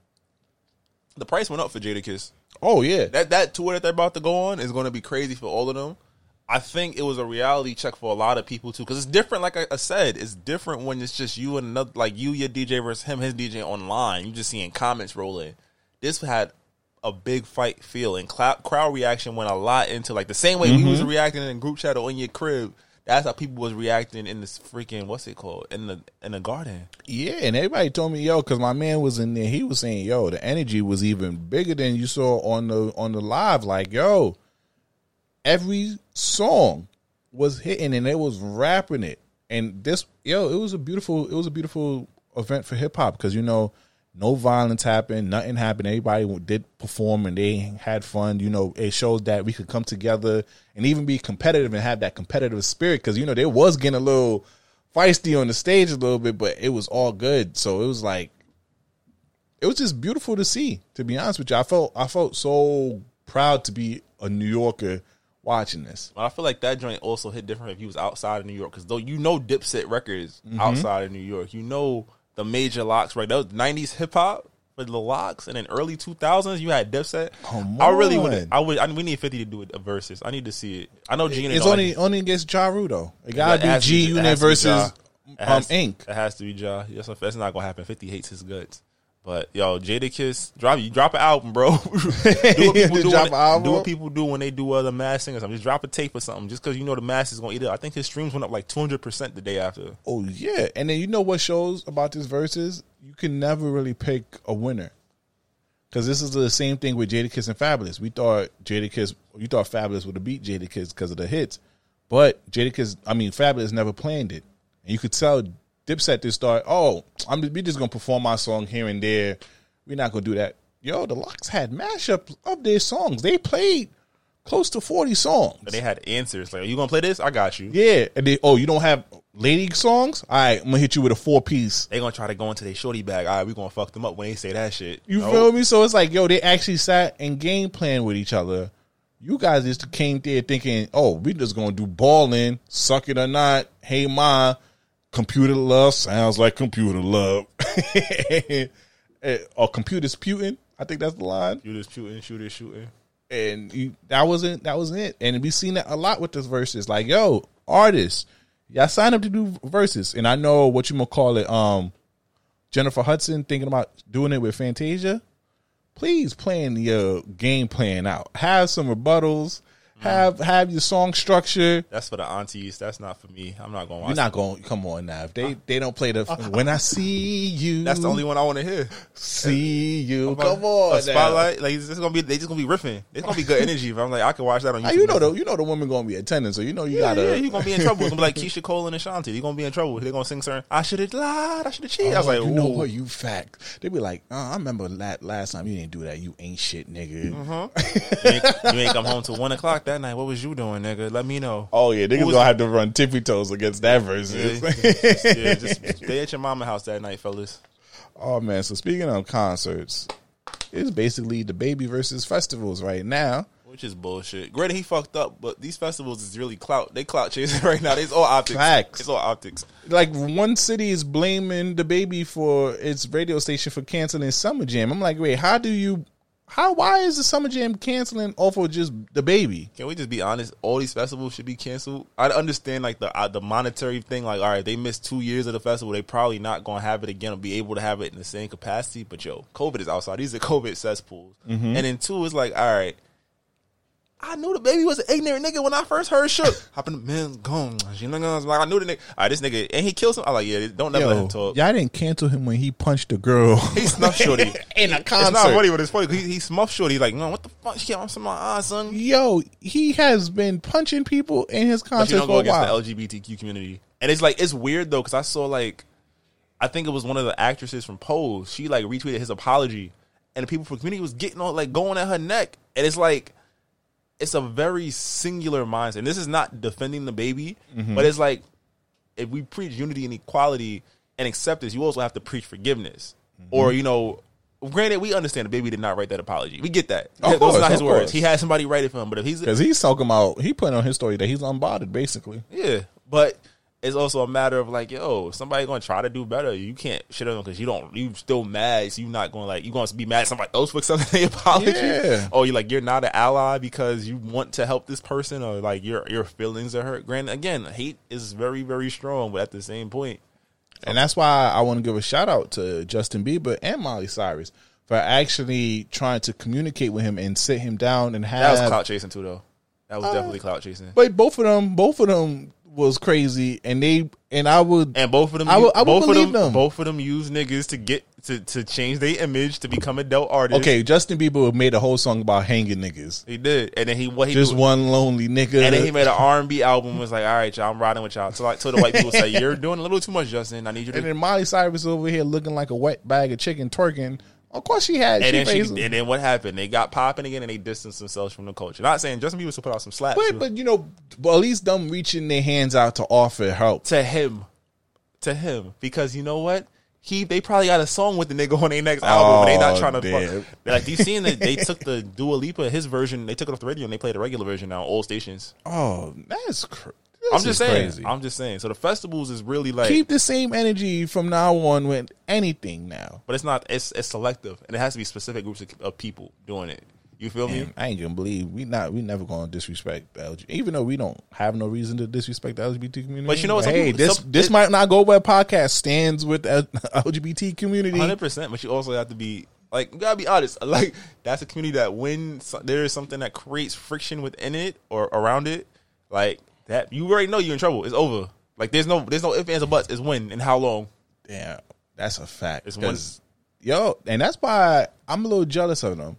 [SPEAKER 2] The price went up for Jadakiss.
[SPEAKER 1] oh yeah.
[SPEAKER 2] That that tour that they're about to go on is going to be crazy for all of them. I think it was a reality check for a lot of people too, because it's different. Like I, I said, it's different when it's just you and another, like you, your DJ versus him, his DJ online. You just seeing comments rolling. This had a big fight feel, and cloud, crowd reaction went a lot into like the same way we was mm-hmm. reacting in group chat or in your crib. That's how people was reacting in this freaking what's it called in the in the garden.
[SPEAKER 1] Yeah, and everybody told me, yo, because my man was in there. He was saying, yo, the energy was even bigger than you saw on the on the live. Like, yo, every song was hitting and they was rapping it. And this, yo, it was a beautiful, it was a beautiful event for hip hop because you know, no violence happened, nothing happened. Everybody did perform and they had fun. You know, it shows that we could come together and even be competitive and have that competitive spirit because you know they was getting a little feisty on the stage a little bit, but it was all good. So it was like it was just beautiful to see. To be honest with you, I felt I felt so proud to be a New Yorker watching this.
[SPEAKER 2] I feel like that joint also hit different if he was outside of New York because though you know Dipset records
[SPEAKER 1] Mm-hmm.
[SPEAKER 2] outside of New York, you know the major LOX right. That was nineties hip hop for the LOX, and then early two thousands you had Dipset.
[SPEAKER 1] Come
[SPEAKER 2] I really
[SPEAKER 1] on.
[SPEAKER 2] would. I would. I, we need Fifty to do a versus. I need to see it. I know Gina.
[SPEAKER 1] It's only only against Ja Rule though. It gotta
[SPEAKER 2] It
[SPEAKER 1] be G
[SPEAKER 2] it
[SPEAKER 1] Unit
[SPEAKER 2] has to be
[SPEAKER 1] versus
[SPEAKER 2] Ja. It
[SPEAKER 1] um
[SPEAKER 2] has-
[SPEAKER 1] Ink.
[SPEAKER 2] It has to be Ja. That's, that's not gonna happen. Fifty hates his guts. But yo, Jadakiss, drop you drop an album, bro. [LAUGHS] do what people [LAUGHS] do.
[SPEAKER 1] Drop
[SPEAKER 2] when- Do what people do when they do other mass singers. I'm just drop a tape or something, just because you know the mass is gonna eat it. I think his streams went up like 200 percent the day after.
[SPEAKER 1] Oh yeah, and then you know what shows about this versus? You can never really pick a winner because this is the same thing with Jadakiss and Fabolous. We thought Jadakiss, you thought Fabolous would have beat Jadakiss because of the hits, but Jadakiss, I mean Fabolous never planned it, and you could tell Dipset just thought, oh, I'm we just gonna perform my song here and there. We're not gonna do that. Yo, the LOX had mashups of their songs. They played close to forty songs.
[SPEAKER 2] But they had answers like, "Are you gonna play this? I got you."
[SPEAKER 1] Yeah, and they oh, you don't have lady songs? All right, I'm gonna hit you with a four piece.
[SPEAKER 2] They gonna try to go into their shorty bag. All right, we gonna fuck them up when they say that shit.
[SPEAKER 1] You feel me? So it's like, yo, they actually sat and game plan with each other. You guys just came there thinking, oh, we just gonna do balling, suck it or not. Hey ma, computer love sounds like computer love. [LAUGHS] Eh, or computers putin. I think that's the line.
[SPEAKER 2] Shooters shooting, shooters shooting.
[SPEAKER 1] and you, that wasn't that wasn't it. And we seen that a lot with this verses. Like, yo, artists, y'all sign up to do verses, and I know what you gonna call it. Um, Jennifer Hudson thinking about doing it with Fantasia. Please plan your game plan out. Have some rebuttals. Mm. Have have your song structure.
[SPEAKER 2] That's for the aunties. That's not for me. I'm not gonna.
[SPEAKER 1] You're not going. Come on now. If they uh-huh. they don't play the uh-huh. when I see you.
[SPEAKER 2] That's the only one I want to hear.
[SPEAKER 1] see you. Come on,
[SPEAKER 2] a spotlight. Like it's just gonna be. They just gonna be riffing. It's gonna be good energy. But I'm like, I can watch that on ah, YouTube.
[SPEAKER 1] Now, you know the you know the woman gonna be attending, so you know you
[SPEAKER 2] Yeah,
[SPEAKER 1] gotta.
[SPEAKER 2] yeah, you gonna be in trouble. It's gonna be like [LAUGHS] Keyshia Cole and Ashanti. You gonna be in trouble. They're gonna sing certain. I should have lied. I should have cheated. Oh, I was
[SPEAKER 1] Oh,
[SPEAKER 2] like,
[SPEAKER 1] you know
[SPEAKER 2] ooh.
[SPEAKER 1] what? You fact. They be like, oh, I remember last, last time you didn't do that. You ain't shit, nigga.
[SPEAKER 2] Mm-hmm. [LAUGHS] you, ain't, you ain't come home till one o'clock that night. What was you doing, nigga? Let me know.
[SPEAKER 1] Oh yeah, niggas gonna have to run tippy toes against that versus.
[SPEAKER 2] Yeah, [LAUGHS] yeah, just stay at your mama house that night, fellas.
[SPEAKER 1] oh man, so speaking of concerts, it's basically DaBaby versus festivals right now.
[SPEAKER 2] Which is bullshit. Granted, he fucked up, but these festivals is really clout. They clout chasing [LAUGHS] right now. It's all optics.
[SPEAKER 1] Facts.
[SPEAKER 2] It's all optics.
[SPEAKER 1] Like one city is blaming DaBaby for its radio station for canceling Summer Jam. I'm like, wait, how do you? How? Why is the Summer Jam canceling off of just DaBaby?
[SPEAKER 2] Can we just be honest? All these festivals should be canceled. I understand like the uh, the monetary thing. Like, all right, they missed two years of the festival. They probably not gonna have it again or be able to have it in the same capacity. But yo, COVID is outside. These are COVID cesspools. And then two is like, all right. I knew DaBaby was an ignorant nigga when I first heard shook. [LAUGHS] Hopping the man gone. You know, I was like, I knew the nigga. All right, this nigga, and he killed him. I like, yeah, don't never let
[SPEAKER 1] Yo,
[SPEAKER 2] him talk.
[SPEAKER 1] y'all didn't cancel him when he punched a girl [LAUGHS]
[SPEAKER 2] He snuffed shorty. [LAUGHS]
[SPEAKER 1] in a concert.
[SPEAKER 2] It's not funny, but it's funny. He, he smuffed shorty. He's like, no, what the fuck? She can't answer my eyes, son.
[SPEAKER 1] Yo, he has been punching people in his
[SPEAKER 2] concert
[SPEAKER 1] But
[SPEAKER 2] you don't go against
[SPEAKER 1] while.
[SPEAKER 2] the LGBTQ community. And it's like it's weird though because I saw like I think it was one of the actresses from Pose. She like retweeted his apology, and the people from the community was getting on like going at her neck, and it's like it's a very singular mindset. And this is not defending DaBaby,
[SPEAKER 1] Mm-hmm.
[SPEAKER 2] but it's like if we preach unity and equality and acceptance, you also have to preach forgiveness,
[SPEAKER 1] Mm-hmm.
[SPEAKER 2] or you know. Granted, we understand DaBaby did not write that apology. We get that.
[SPEAKER 1] Of
[SPEAKER 2] Those
[SPEAKER 1] course,
[SPEAKER 2] are not his words.
[SPEAKER 1] course.
[SPEAKER 2] He had somebody write it for him. But if he's
[SPEAKER 1] Because he's talking about, he put on his story that he's unbothered, basically.
[SPEAKER 2] Yeah, but it's also a matter of like, yo, somebody gonna try to do better. You can't shit on them because you don't. You still mad. So you not going to like you going to be mad at somebody else for accepting the apology.
[SPEAKER 1] Yeah.
[SPEAKER 2] Or you like you're not an ally because you want to help this person or like your your feelings are hurt. Granted, again, hate is very very strong, but at the same point,
[SPEAKER 1] And that's why I want to give a shout out to Justin Bieber and Miley Cyrus for actually trying to communicate with him and sit him down and
[SPEAKER 2] that was
[SPEAKER 1] have.
[SPEAKER 2] clout chasing too, though. That was uh, definitely clout chasing.
[SPEAKER 1] But both of them, both of them was crazy, and they and I would
[SPEAKER 2] And both of them,
[SPEAKER 1] I would- I would
[SPEAKER 2] both of them,
[SPEAKER 1] them.
[SPEAKER 2] both of them use niggas to get to to change their image to become adult artists.
[SPEAKER 1] okay. Justin Bieber made a whole song about hanging niggas,
[SPEAKER 2] he did, and then he what he
[SPEAKER 1] just one lonely nigga.
[SPEAKER 2] And then he made an R and B album. Was like, all right, y'all, I'm riding with y'all. So like, so the white people say, you're doing a little too much, Justin. I need you to.
[SPEAKER 1] and then Miley Cyrus over here looking like a wet bag of chicken twerking. Of course, she had.
[SPEAKER 2] and
[SPEAKER 1] she
[SPEAKER 2] then she, and then what happened? They got popping again, and they distanced themselves from the culture. Not saying Justin Bieber should put out some slaps
[SPEAKER 1] but but you know, but at least them reaching their hands out to offer help.
[SPEAKER 2] to him, to him, because you know what? he they probably got a song with the nigga on their next album, but they not
[SPEAKER 1] Oh,
[SPEAKER 2] trying to. Fuck. Like you seen that they [LAUGHS] took the Dua Lipa his version, they took it off the radio and they played the regular version now all stations.
[SPEAKER 1] Oh, that's cr-
[SPEAKER 2] I'm just saying.
[SPEAKER 1] Crazy.
[SPEAKER 2] I'm just saying. So the festivals is really like,
[SPEAKER 1] Keep the same energy from now on with anything now.
[SPEAKER 2] but it's not. It's it's selective, and it has to be specific groups of, of people doing it. You feel me?
[SPEAKER 1] I ain't gonna believe we not we never gonna disrespect the LGBT, even though we don't have no reason to disrespect the LGBT community.
[SPEAKER 2] But you know what,
[SPEAKER 1] Hey,
[SPEAKER 2] people-
[SPEAKER 1] this
[SPEAKER 2] some-
[SPEAKER 1] this
[SPEAKER 2] it-
[SPEAKER 1] might not go where podcast stands with the [LAUGHS] LGBT community.
[SPEAKER 2] Hundred percent, but you also have to be like you gotta be honest. [LAUGHS] Like that's a community that when there is something that creates friction within it or around it, like that, you already know you're in trouble. It's over. Like there's no there's no ifs ands or buts. It's when and how long.
[SPEAKER 1] Damn, that's a fact.
[SPEAKER 2] It's one-
[SPEAKER 1] yo, and that's why I'm a little jealous of them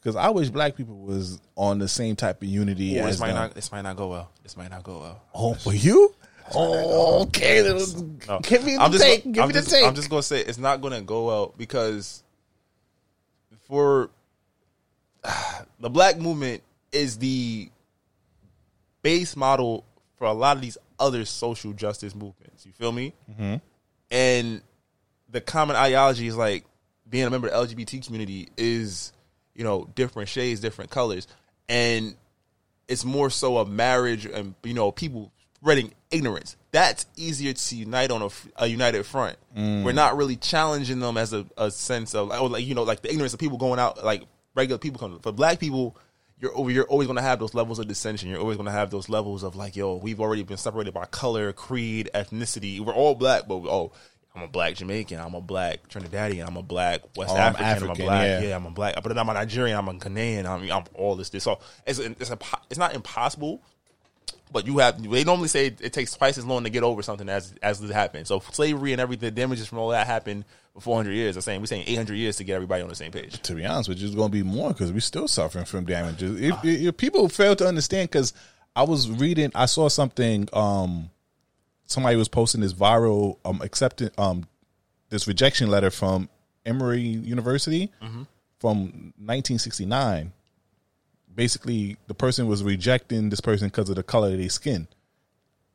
[SPEAKER 1] because I wish black people was on the same type of unity
[SPEAKER 2] Ooh,
[SPEAKER 1] as
[SPEAKER 2] this might
[SPEAKER 1] them.
[SPEAKER 2] not this might not go well. This might not go well.
[SPEAKER 1] Oh, for you? Oh, okay.
[SPEAKER 2] No.
[SPEAKER 1] Give me the
[SPEAKER 2] I'm just,
[SPEAKER 1] take. Give
[SPEAKER 2] I'm
[SPEAKER 1] me
[SPEAKER 2] just,
[SPEAKER 1] the take.
[SPEAKER 2] I'm just gonna say it's not gonna go well because for [SIGHS] the black movement is the base model for a lot of these other social justice movements. You feel me?
[SPEAKER 1] Mm-hmm.
[SPEAKER 2] And the common ideology is like being a member of the LGBT community is, you know, different shades, different colors, and it's more so a marriage and you know people spreading ignorance. That's easier to unite on a, a united front. We're not really challenging them as a, a sense of like, oh, like you know like the ignorance of people going out like regular people coming. For black people, you're you're always going to have those levels of dissension. You're always going to have those levels of like yo, we've already been separated by color, creed, ethnicity. We're all black, but oh. I'm a black Jamaican. I'm a black Trinidadian. I'm a black West
[SPEAKER 1] Oh, I'm
[SPEAKER 2] African. I'm, a black.
[SPEAKER 1] yeah.
[SPEAKER 2] Yeah. I'm a black. But then I'm a Nigerian. I'm a Ghanaian. I'm, I'm all this. This. So it's it's a, it's not impossible, but you have they normally say it takes twice as long to get over something as as it happened. So slavery and everything, the damages from all that happened 400 years. I'm saying we're saying 800 years to get everybody on the same page.
[SPEAKER 1] to be honest with you, it's going to be more because we're still suffering from damages. If, if people fail to understand, because I was reading, I saw something. Um, somebody was posting this viral um accepting um this rejection letter from Emory University from 1969. Basically, the person was rejecting this person because of the color of their skin.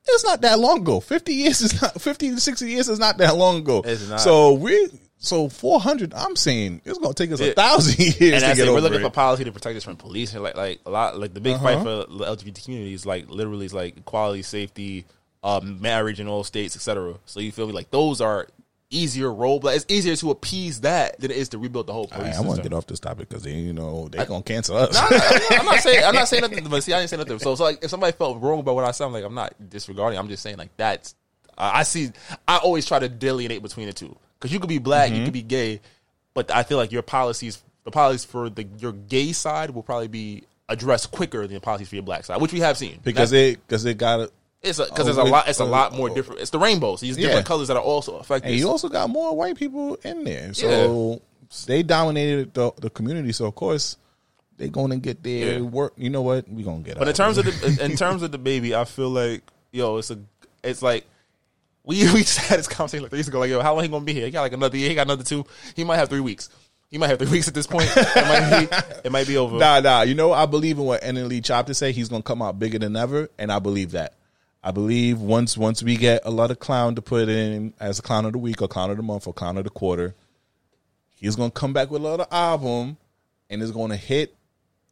[SPEAKER 1] It's not that long ago. 50 years is not 50 to 60 years is not that long ago. So we so 400 I'm saying it's going to take us a thousand [LAUGHS] years
[SPEAKER 2] And
[SPEAKER 1] get
[SPEAKER 2] it. We're looking
[SPEAKER 1] it.
[SPEAKER 2] for policy to protect us from police. Like like a lot like the big
[SPEAKER 1] Uh-huh.
[SPEAKER 2] fight for the LGBT community is like literally is like equality, safety, um, marriage in all states, etc. So you feel me? Like those are easier roadblocks. It's easier to appease that than it is to rebuild the whole police
[SPEAKER 1] right, I want to get off this topic because they, you know, they're gonna cancel us.
[SPEAKER 2] I'm not, I'm not saying I'm not saying [LAUGHS] nothing, but see, I didn't say nothing. So, so like, if somebody felt wrong about what I said, I'm like, I'm not disregarding. I'm just saying like that's. I I see. I always try to delineate between the two because you could be black,
[SPEAKER 1] Mm-hmm.
[SPEAKER 2] you could be gay, but I feel like your policies, the policies for the your gay side, will probably be addressed quicker than the policies for your black side, which we have seen.
[SPEAKER 1] because
[SPEAKER 2] That's-
[SPEAKER 1] it because it got
[SPEAKER 2] it's because
[SPEAKER 1] oh,
[SPEAKER 2] there's a lot. It's a
[SPEAKER 1] uh,
[SPEAKER 2] lot more
[SPEAKER 1] oh.
[SPEAKER 2] different. It's the rainbow. So these
[SPEAKER 1] Yeah.
[SPEAKER 2] different colors that are also affected.
[SPEAKER 1] and you also got more white people in there, so they dominated the, the community. So of course they gonna get their
[SPEAKER 2] Yeah.
[SPEAKER 1] work. You know what? We gonna get. It.
[SPEAKER 2] But in terms
[SPEAKER 1] of
[SPEAKER 2] the in terms of the baby, I feel like yo, it's a it's like we [LAUGHS] we just had this conversation like three years ago. Like yo, how long he gonna be here? He got like another year. He got another two. He might have three weeks. He might have three [LAUGHS] weeks at this point. It might be it might be over.
[SPEAKER 1] Nah, nah. You know, I believe in what NLE Choppa say. He's gonna come out bigger than ever, and I believe that. I believe once once we get a lot of clown to put in as a clown of the week or clown of the month or clown of the quarter, he's gonna come back with another album, and it's gonna hit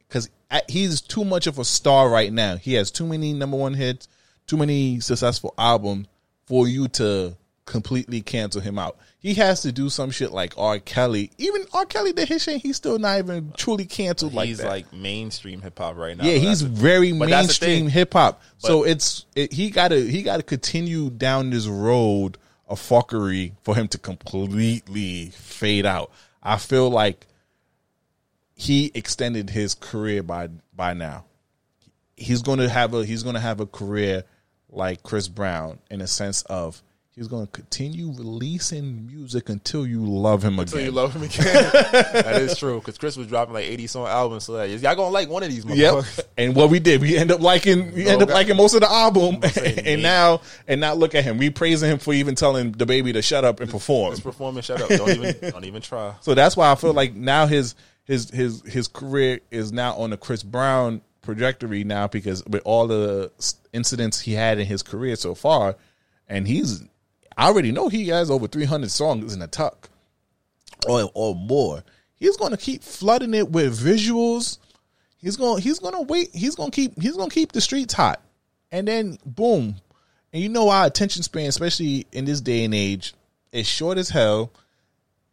[SPEAKER 1] because he's too much of a star right now. He has too many number one hits, too many successful albums for you to completely cancel him out. He has to do some shit like R. Kelly. Even R. Kelly did his shit. He's still not even truly canceled like
[SPEAKER 2] he's
[SPEAKER 1] that.
[SPEAKER 2] like mainstream hip hop right now.
[SPEAKER 1] yeah, he's very
[SPEAKER 2] but
[SPEAKER 1] mainstream hip hop. So it's it, he got to he got to continue down this road of fuckery for him to completely fade out. I feel like he extended his career by by now. He's to have a he's going to have a career like Chris Brown in a sense of he's going to continue releasing music until you love him
[SPEAKER 2] So
[SPEAKER 1] again.
[SPEAKER 2] Until you love him [LAUGHS] again. that is true because Chris was dropping like 80 song albums. So that, y'all gonna like one of these.
[SPEAKER 1] Yep. And what we did, we end up liking, we end up
[SPEAKER 2] Okay.
[SPEAKER 1] liking most of the album, [LAUGHS] and
[SPEAKER 2] yeah.
[SPEAKER 1] now, and now look at him. We praising him for even telling the baby to shut up and perform.
[SPEAKER 2] Just perform and shut up. Don't even [LAUGHS] don't even try.
[SPEAKER 1] So that's why I feel like now his his his his career is now on the Chris Brown trajectory now because with all the incidents he had in his career so far, and he's I already know he has over 300 songs in the tuck or or more. He's going to keep flooding it with visuals. He's going he's going to wait. He's going to keep he's going to keep the streets hot. And then boom. And you know our attention span especially in this day and age is short as hell.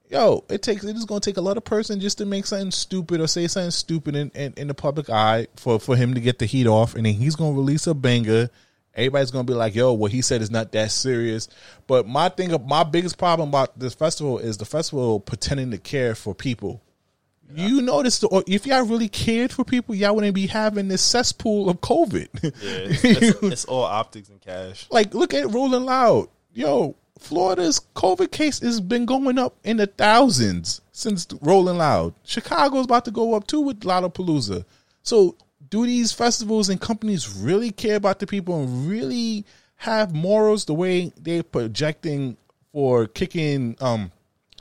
[SPEAKER 1] Yo, it takes it is going to take a lot of person just to make something stupid or say something stupid in, in, in the public eye for for him to get the heat off and then he's going to release a banger Everybody's gonna be like, "Yo, what he said is not that serious." But my thing, my biggest problem about this festival is the festival pretending to care for people. You notice, the, if y'all really cared for people, y'all wouldn't be having this cesspool of COVID.
[SPEAKER 2] Yeah, it's, [LAUGHS] it's, it's all optics and cash.
[SPEAKER 1] like, look at Rolling Loud. Yo, Florida's COVID case has been going up in the thousands since Rolling Loud. Chicago's about to go up too with Lollapalooza. So, do these festivals and companies really care about the people and really have morals the way they're projecting for kicking um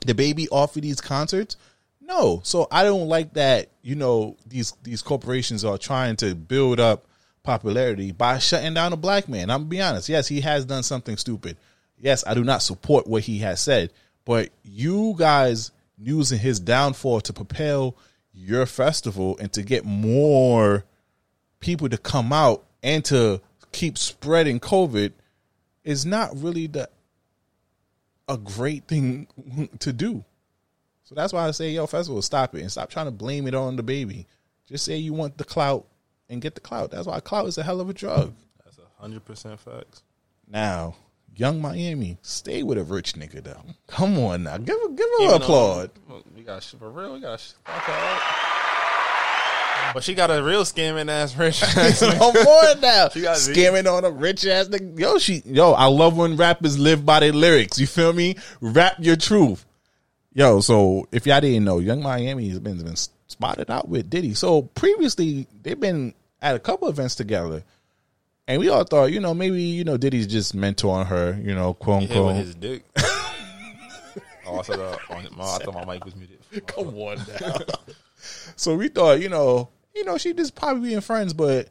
[SPEAKER 1] the baby off of these concerts? No. So I don't like that, you know, these these corporations are trying to build up popularity by shutting down a black man. I'm gonna be honest. Yes, he has done something stupid. Yes, I do not support what he has said, but you guys using his downfall to propel your festival and to get more people to come out and to keep spreading COVID is not really the a great thing [LAUGHS] to do. So that's why I say, yo, festival, stop it and stop trying to blame it on the baby. Just say you want the clout and get the clout. That's why clout is a hell of a drug.
[SPEAKER 2] That's a hundred percent facts.
[SPEAKER 1] Now, Yung Miami, stay with a rich nigga though. Come on now, give her, give
[SPEAKER 2] Even
[SPEAKER 1] an applaud.
[SPEAKER 2] We got for real. We got okay. But she got a real scamming ass rich. [LAUGHS]
[SPEAKER 1] Come on now,
[SPEAKER 2] She got-
[SPEAKER 1] scamming on a rich ass nigga. Yo, she, yo, I love when rappers live by their lyrics. You feel me? Rap your truth. Yo, so if y'all didn't know, Yung Miami has been, been spotted out with Diddy. So previously, they've been at a couple events together. And we all thought, you know, maybe, you know, Diddy's just mentoring her, you know, quote
[SPEAKER 2] hit with
[SPEAKER 1] unquote.
[SPEAKER 2] his dick. [LAUGHS] oh, I said uh, on my, I thought my mic was muted.
[SPEAKER 1] Come on now. [LAUGHS] so we thought, you know, you know, she just probably being friends, but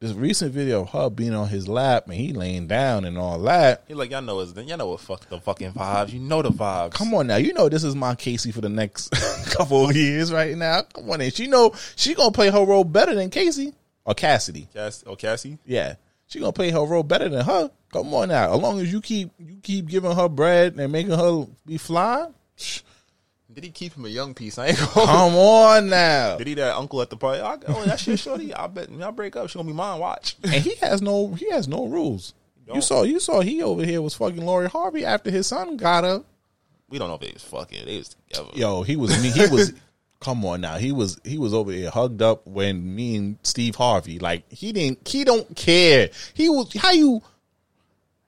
[SPEAKER 1] this recent video of her being on his lap and he laying down and all that.
[SPEAKER 2] He like y'all know it's y'all know what fuck the fucking vibes. You know the vibes.
[SPEAKER 1] Come on now, you know this is my Casey for the next [LAUGHS] couple of years right now. Come on, and she know she gonna play her role better than Casey or Cassidy.
[SPEAKER 2] Cass, oh Cassie.
[SPEAKER 1] Yeah, she gonna play her role better than her. Come on now, as long as you keep you keep giving her bread and making her be fly.
[SPEAKER 2] Did he keep him a young piece? [LAUGHS] I ain't going.
[SPEAKER 1] Come on now,
[SPEAKER 2] Did he that uncle at the party? I, oh, that shit, shorty. I bet y'all break up. She gonna be mine. Watch. [LAUGHS]
[SPEAKER 1] and he has no he has no rules. You saw you saw he over here was fucking Lori Harvey after his son got her.
[SPEAKER 2] We don't know if they was fucking. They was together.
[SPEAKER 1] Yo, he was he was [LAUGHS] come on now. He was he was over here hugged up when me and Steve Harvey like he didn't he don't care. He was how you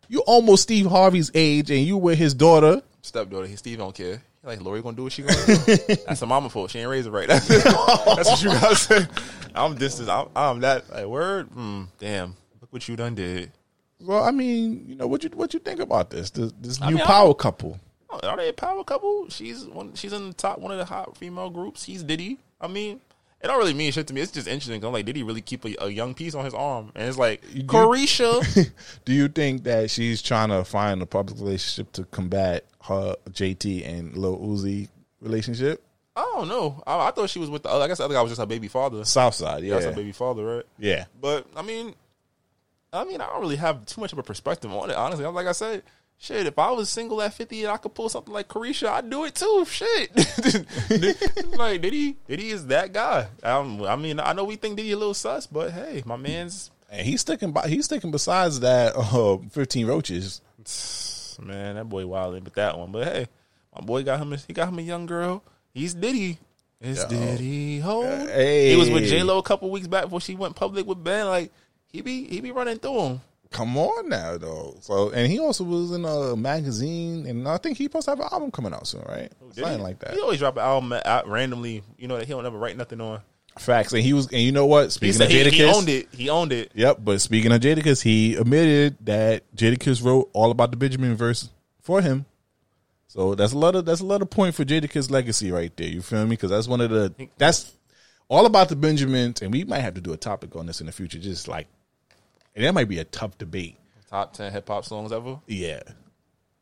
[SPEAKER 1] you almost Steve Harvey's age and you were his daughter.
[SPEAKER 2] Stepdaughter. He Steve don't care. Like Lori gonna do what she gonna do. [LAUGHS] That's a mama fault. She ain't raised her right. That's, [LAUGHS] that's what you gotta say. I'm distant. I'm, I'm that like word. Mm, damn. Look what you done did.
[SPEAKER 1] Well, I mean, you know what you what you think about this this, this
[SPEAKER 2] I
[SPEAKER 1] new
[SPEAKER 2] mean,
[SPEAKER 1] power couple.
[SPEAKER 2] Oh, Are they a power couple? She's one. She's in the top one of the hot female groups. He's Diddy. I mean, it don't really mean shit to me. It's just interesting. I'm like, did he really keep a, a young piece on his arm? And it's like,
[SPEAKER 1] do-
[SPEAKER 2] Caresha. [LAUGHS]
[SPEAKER 1] Do you think that she's trying to find a public relationship to combat her JT and Lil Uzi relationship?
[SPEAKER 2] I don't know. I, I thought she was with the. other I guess the other guy was just her baby father.
[SPEAKER 1] Southside, yeah,
[SPEAKER 2] That's her baby father, right?
[SPEAKER 1] yeah.
[SPEAKER 2] But I mean, I mean, I don't really have too much of a perspective on it. Honestly, like I said, shit. If I was single at fifty and I could pull something like Caresha, I'd do it too. Shit. [LAUGHS] like Diddy, Diddy is that guy. Um, I mean, I know we think Diddy a little sus, but hey, my man's
[SPEAKER 1] And he's sticking by. He's sticking besides that uh, fifteen roaches. [SIGHS]
[SPEAKER 2] man. That boy wilding with that one. But hey, my boy got him. A, he got him a young girl. He's Diddy. It's
[SPEAKER 1] Yo.
[SPEAKER 2] Diddy. Ho.
[SPEAKER 1] Hey.
[SPEAKER 2] He was with J Lo a couple weeks back before she went public with Ben. Like he be he be running through him.
[SPEAKER 1] Come on now, though. So, and he also was in a magazine, and I think he supposed to have an album coming out soon, right?
[SPEAKER 2] Oh, did
[SPEAKER 1] Something
[SPEAKER 2] he?
[SPEAKER 1] like that.
[SPEAKER 2] He always drop an album out randomly. You know that he don't ever write nothing on.
[SPEAKER 1] Facts, and he was, and you know what? Speaking of
[SPEAKER 2] he, he owned it. He owned it.
[SPEAKER 1] Yep, but speaking of Jadakiss, he admitted that Jadakiss wrote all about the Benjamin verse for him. So that's a lot of that's a lot of point for Jadakiss legacy right there. You feel me? Because that's one of the that's all about the Benjamins, and we might have to do a topic on this in the future. Just like, and that might be a tough debate.
[SPEAKER 2] Top ten hip hop songs ever.
[SPEAKER 1] Yeah,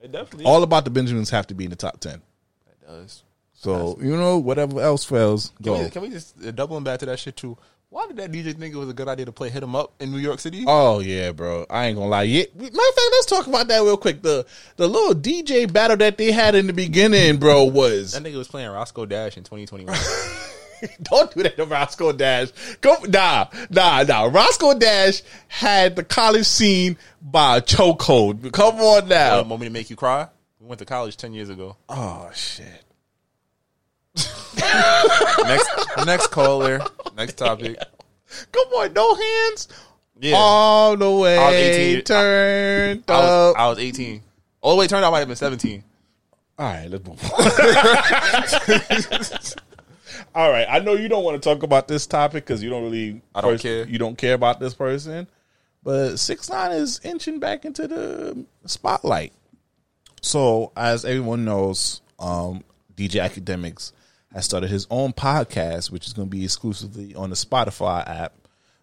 [SPEAKER 2] It definitely
[SPEAKER 1] All about the Benjamins have to be in the top ten.
[SPEAKER 2] It does.
[SPEAKER 1] So you know, whatever else fails,
[SPEAKER 2] Can
[SPEAKER 1] go.
[SPEAKER 2] we, can we just uh, doubling back to that shit too? Why did that DJ think it was a good idea to play "Hit 'Em Up" in New York City?
[SPEAKER 1] Oh yeah, bro. I ain't gonna lie. Yeah, matter of fact, let's talk about that real quick. The the little DJ battle that they had in the beginning, bro, was
[SPEAKER 2] that nigga was playing Roscoe Dash in 2021. [LAUGHS] [LAUGHS]
[SPEAKER 1] don't do that to Roscoe Dash. Go nah, nah, nah. Roscoe Dash had the college scene by a chokehold. Come on now.
[SPEAKER 2] want me to make you cry? We went to college 10 years ago.
[SPEAKER 1] oh shit. [LAUGHS]
[SPEAKER 2] Next, next caller. Next topic. [LAUGHS]
[SPEAKER 1] Come on, no hands.
[SPEAKER 2] Yeah,
[SPEAKER 1] All the way
[SPEAKER 2] I was 18.
[SPEAKER 1] turned
[SPEAKER 2] I was,
[SPEAKER 1] up.
[SPEAKER 2] I was 18. All the way turned out, I might have been 17.
[SPEAKER 1] All right, let's move on. All right, I know you don't want to talk about this topic because you don't really.
[SPEAKER 2] I don't care.
[SPEAKER 1] You don't care about this person, but six nine is inching back into the spotlight. So, as everyone knows, um, DJ Akademiks has started his own podcast, which is going to be exclusively on the Spotify app.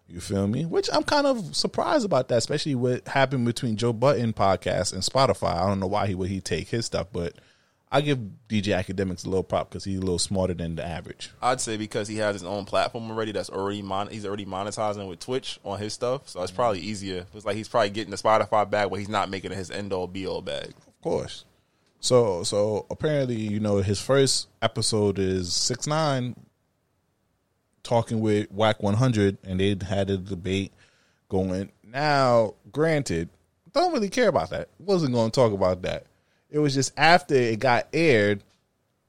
[SPEAKER 1] You feel me? Which I'm kind of surprised about that, especially what happened between Joe Budden podcast and Spotify. I don't know why he would he take his stuff, but I give DJ Akademiks a little prop because he's a little smarter than the average.
[SPEAKER 2] I'd say because he has his own platform already that's already mon- he's already monetizing with Twitch on his stuff. So it's mm-hmm. probably easier. It's like he's probably getting the Spotify bag where he's not making it his end all be all bag.
[SPEAKER 1] Of course. So so apparently, you know, his first episode is six nine talking with Wack one hundred and they had a debate going. Now, granted, don't really care about that. Wasn't going to talk about that. It was just after it got aired,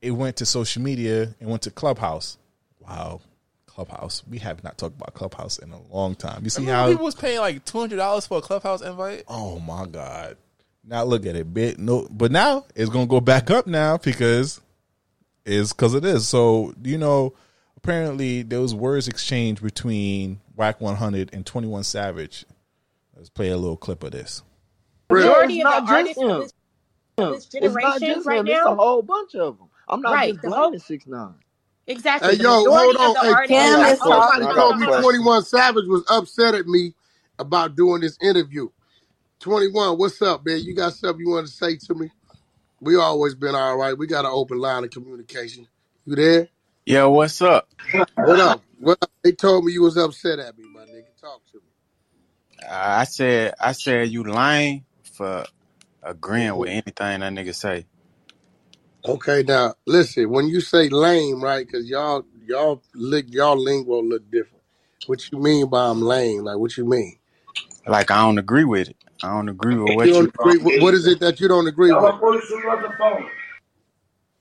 [SPEAKER 1] it went to social media and went to Clubhouse. Wow. Clubhouse. We have not talked about Clubhouse in a long time. You see
[SPEAKER 2] Remember
[SPEAKER 1] how
[SPEAKER 2] people was paying like two hundred dollars for a clubhouse invite?
[SPEAKER 1] Oh my god! Now look at it, bit no, but now it's gonna go back up now because it's because it is. So you know, apparently there was words exchanged between Wack 100 and 21 Savage. Let's play a little clip of this.
[SPEAKER 6] majority of the artists
[SPEAKER 7] just
[SPEAKER 6] of
[SPEAKER 7] him.
[SPEAKER 6] This, of
[SPEAKER 7] It's not
[SPEAKER 6] generation
[SPEAKER 7] just
[SPEAKER 6] right
[SPEAKER 7] him. It's a
[SPEAKER 6] now,
[SPEAKER 7] whole bunch of them. I'm not
[SPEAKER 6] Right,
[SPEAKER 7] just
[SPEAKER 6] the whole-
[SPEAKER 7] blaming six nine.
[SPEAKER 6] exactly.
[SPEAKER 5] Hey,
[SPEAKER 6] the
[SPEAKER 5] yo,
[SPEAKER 6] majority
[SPEAKER 5] hold
[SPEAKER 6] of the
[SPEAKER 5] on. Hey,
[SPEAKER 6] artists
[SPEAKER 8] Kim
[SPEAKER 6] that
[SPEAKER 8] is
[SPEAKER 6] are
[SPEAKER 8] talking.
[SPEAKER 5] Somebody
[SPEAKER 8] I
[SPEAKER 5] told
[SPEAKER 8] got
[SPEAKER 5] me
[SPEAKER 8] a question.
[SPEAKER 5] 21 Savage was upset at me about doing this interview. 21, what's up, man? You got something you want to say to me? We always been all right. We got an open line of communication. You there?
[SPEAKER 8] Yo, what's up?
[SPEAKER 5] What up? What up? They told me you was upset at me, my nigga. Talk to me.
[SPEAKER 8] Uh, I said, I said you lying for agreeing with anything that nigga say.
[SPEAKER 5] Okay, now listen. When you say lame, right? Because y'all, y'all, li- y'all lingo look different. What you mean by I'm lame? Like, what you mean?
[SPEAKER 8] Like I don't agree with it. I don't agree with what
[SPEAKER 5] You don't
[SPEAKER 8] you.
[SPEAKER 5] agree? What, what is it that you don't agree with?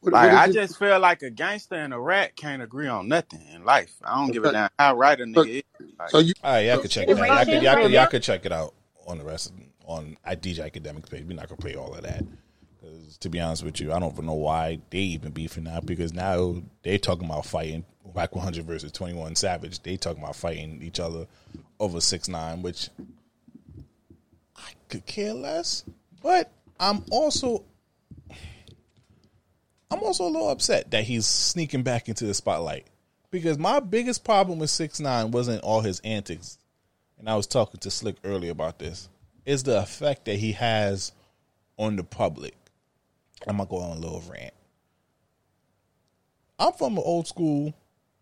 [SPEAKER 5] What,
[SPEAKER 8] Like
[SPEAKER 5] what
[SPEAKER 8] I
[SPEAKER 5] is it?
[SPEAKER 8] just feel like a gangster and a rat can't agree on nothing in life. I don't give a
[SPEAKER 5] Okay.
[SPEAKER 8] damn how right a
[SPEAKER 5] So,
[SPEAKER 8] nigga is. Like,
[SPEAKER 5] so you
[SPEAKER 1] All right, y'all
[SPEAKER 6] this
[SPEAKER 1] could check it out. Y'all could,
[SPEAKER 6] generation
[SPEAKER 1] y'all
[SPEAKER 6] right
[SPEAKER 1] could, y'all
[SPEAKER 6] now.
[SPEAKER 1] could check it out on the rest of, on at DJ Akademiks page. We're not gonna play all of that because, to be honest with you, I don't even know why they even beefing now because now they talking about fighting Whack 100 versus 21 Savage. They talking about fighting each other over six nine, which I could care less. But I'm also I'm also a little upset that he's sneaking back into the spotlight because my biggest problem with six nine wasn't all his antics, and I was talking to Slick earlier about this. Is the effect that he has on the public. I'm gonna go on a little rant. I'm from an old school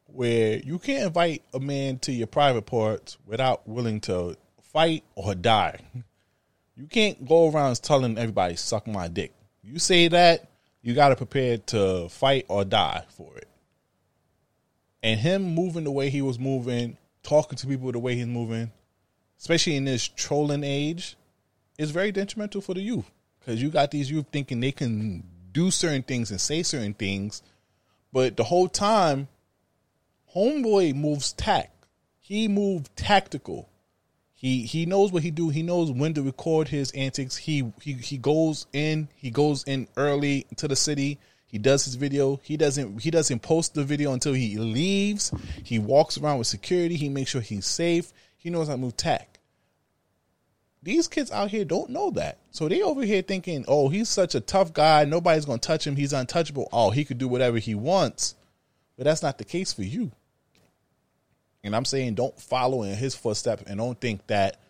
[SPEAKER 1] where you can't invite a man to your private parts without willing to fight or die. You can't go around telling everybody suck my dick. You say that, you got to prepare to fight or die for it. And him moving the way he was moving, talking to people the way he's moving, especially in this trolling age, is very detrimental for the youth. Because you got these youth thinking they can do certain things and say certain things, but the whole time, Homeboy moves tact. He moved tactical. He he knows what he do. He knows when to record his antics. He he he goes in. He goes in early to the city. He does his video. He doesn't he doesn't post the video until he leaves. He walks around with security. He makes sure he's safe. He knows how to move tack. These kids out here don't know that. So they over here thinking, "Oh, he's such a tough guy. Nobody's going to touch him. He's untouchable. Oh, he could do whatever he wants." But that's not the case for you. And I'm saying don't follow in his footsteps and don't think that,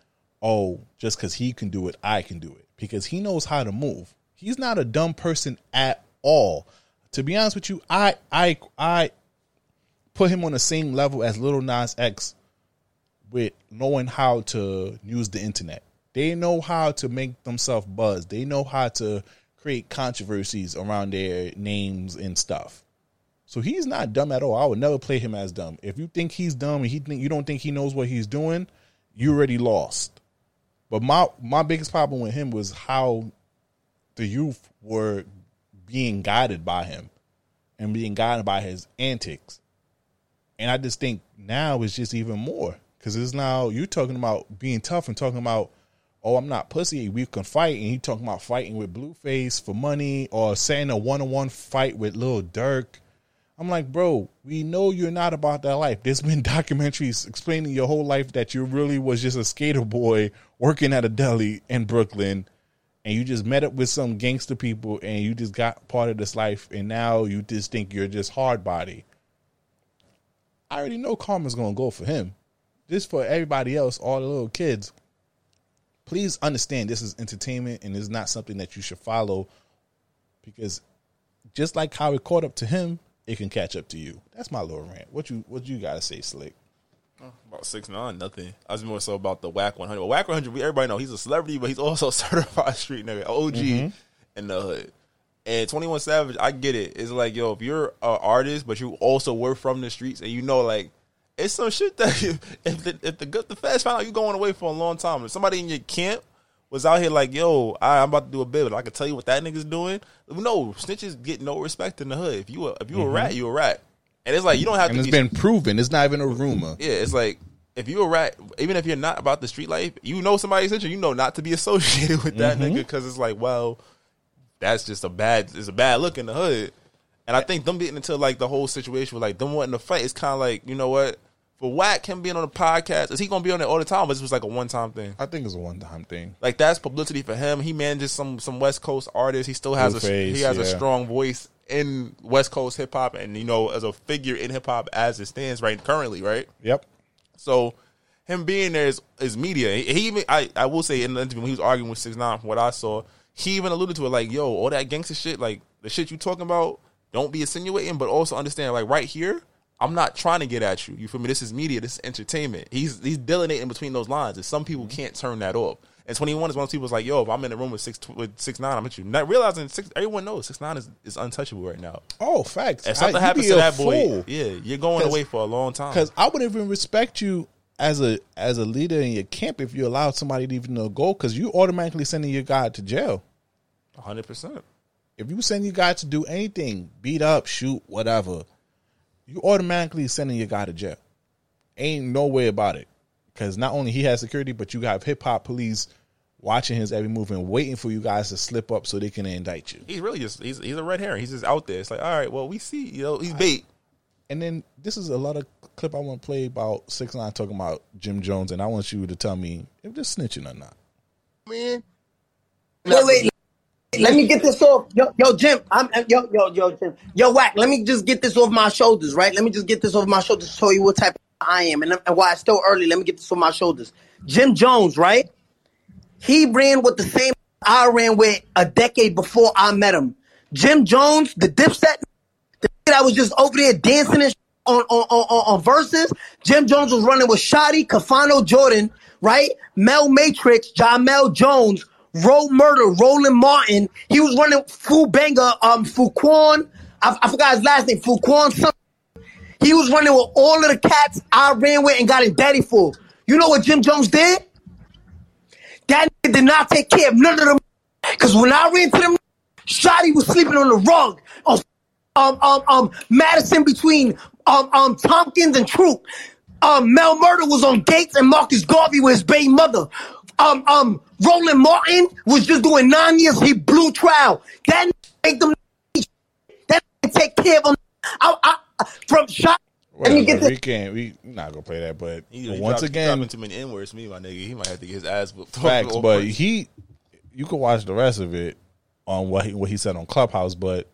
[SPEAKER 1] oh, just because he can do it, I can do it. Because he knows how to move. He's not a dumb person at all. To be honest with you, I I I put him on the same level as Lil Nas X with knowing how to use the internet. They know how to make themselves buzz. They know how to create controversies around their names and stuff. So he's not dumb at all. I would never play him as dumb. If you think he's dumb and he think you don't think he knows what he's doing, you already lost. But my my biggest problem with him was how the youth were being guided by him and being guided by his antics. And I just think now it's just even more because it's now you're talking about being tough and talking about, oh, I'm not pussy. We can fight, and he talking about fighting with Blueface for money or saying a one on one fight with Lil Durk. I'm like, bro, we know you're not about that life. There's been [LAUGHS] documentaries explaining your whole life that you really was just a skater boy working at a deli in Brooklyn, and you just met up with some gangster people, and you just got part of this life, and now you just think you're just hard body. I already know karma's gonna go for him. Just for everybody else, all the little kids. Please understand this is entertainment and it's not something that you should follow because just like how it caught up to him, it can catch up to you. That's my little rant. What you what you gotta say, Slick?
[SPEAKER 2] About six nine, nothing. I was more so about the Wack 100. Well, Wack 100, we, everybody know he's a celebrity, but he's also [LAUGHS] a certified street nigga, OG
[SPEAKER 1] Mm-hmm.
[SPEAKER 2] in the hood. And 21 Savage, I get it. It's like, yo, if you're an artist, but you also were from the streets, and you know, like, it's some shit that if, if the if the good the feds found out you going away for a long time, if somebody in your camp was out here like, yo, I, I'm about to do a bit, but I can tell you what that nigga's doing. No, snitches get no respect in the hood. If you a, if you a rat, you a rat. And it's like you don't have
[SPEAKER 1] Mm-hmm. And
[SPEAKER 2] to
[SPEAKER 1] it's
[SPEAKER 2] be
[SPEAKER 1] been proven. It's not even a rumor.
[SPEAKER 2] yeah, it's like if you're a rat, even if you're not about the street life, you know somebody snitching, you know not to be associated [LAUGHS] with that nigga because it's like, well, that's just a bad, it's a bad look in the hood. And I think them getting into like the whole situation with like them wanting to fight, it's kind of like, you know what? For Wack him being on the podcast, is he gonna be on it all the time? But this was like a one time thing.
[SPEAKER 1] I think it's a one time thing.
[SPEAKER 2] Like that's publicity for him. He manages some some West Coast artists. He still has a he has a strong voice in West Coast hip hop, and you know as a figure in hip hop as it stands right currently, right?
[SPEAKER 1] Yep.
[SPEAKER 2] So him being there is, is media. He, he even I, I will say in the interview when he was arguing with Six Nine from what I saw, he even alluded to it like, yo, all that gangster shit, like the shit you talking about, don't be insinuating, but also understand like right here, I'm not trying to get at you. You feel me? This is media, this is entertainment. He's he's delineating between those lines, and some people mm-hmm. can't turn that off. And 21 is one of those people like, yo, if I'm in the room with six with six nine, I'm at you. Not realizing six everyone knows six nine is, is untouchable right now.
[SPEAKER 1] Oh, facts.
[SPEAKER 2] If something
[SPEAKER 1] I-
[SPEAKER 2] happens to that boy,
[SPEAKER 1] fool.
[SPEAKER 2] yeah, you're going away for a long time.
[SPEAKER 1] Because I wouldn't even respect you as a as a leader in your camp if you allowed somebody to even know go because you automatically sending your guy to jail.
[SPEAKER 2] 100. percent
[SPEAKER 1] If you send your guy to do anything, beat up, shoot, whatever, you automatically sending your guy to jail. Ain't no way about it. Because not only he has security, but you got hip hop police watching his every move and waiting for you guys to slip up so they can indict you.
[SPEAKER 2] He's really just he's he's a red herring. He's just out there. It's like, all right, well, we see, you know, he's bait.
[SPEAKER 1] And then this is a lot of clip I want to play about six nine talking about Jim Jones, and I want you to tell me if they're snitching or not.
[SPEAKER 5] Man,
[SPEAKER 7] Wait, wait. Let me get this off. Yo, yo, Jim. I'm yo, yo, yo, Jim. Yo, whack. Let me just get this off my shoulders, right? Let me just get this off my shoulders to show you what type I am, and, and why it's still early. Let me get this off my shoulders. Jim Jones, right? He ran with the same I ran with a decade before I met him. Jim Jones, the Dipset, that was just over there dancing and on on, on, on verses. Jim Jones was running with Shotty, Cafano Jordan, right? Mel Matrix, Jamel Jones, Ro Murder, Roland Martin. He was running Fu Banger, um, Fuquan. I, I forgot his last name, Fuquan. Something. He was running with all of the cats I ran with and got in daddy for. You know what Jim Jones did? That nigga did not take care of none of them. Cause when I ran to them, Shotty was sleeping on the rug. On um um um Madison between um um Tompkins and Throop. Um Mel Murder was on Gates and Marcus Garvey with his baby mother. Um um Roland Martin was just doing nine years. He blew trial. That make them that take care of them. I, I, I- from shot. Let me get
[SPEAKER 1] we
[SPEAKER 7] this.
[SPEAKER 1] can't. We not gonna play that, but
[SPEAKER 2] He, he
[SPEAKER 1] once
[SPEAKER 2] dropped-
[SPEAKER 1] again,
[SPEAKER 2] dropping too many N words to me, my nigga. He might have to get his ass whooped.
[SPEAKER 1] facts. [LAUGHS]
[SPEAKER 2] All
[SPEAKER 1] But
[SPEAKER 2] points.
[SPEAKER 1] he, you can watch the rest of it on what he what he said on Clubhouse. But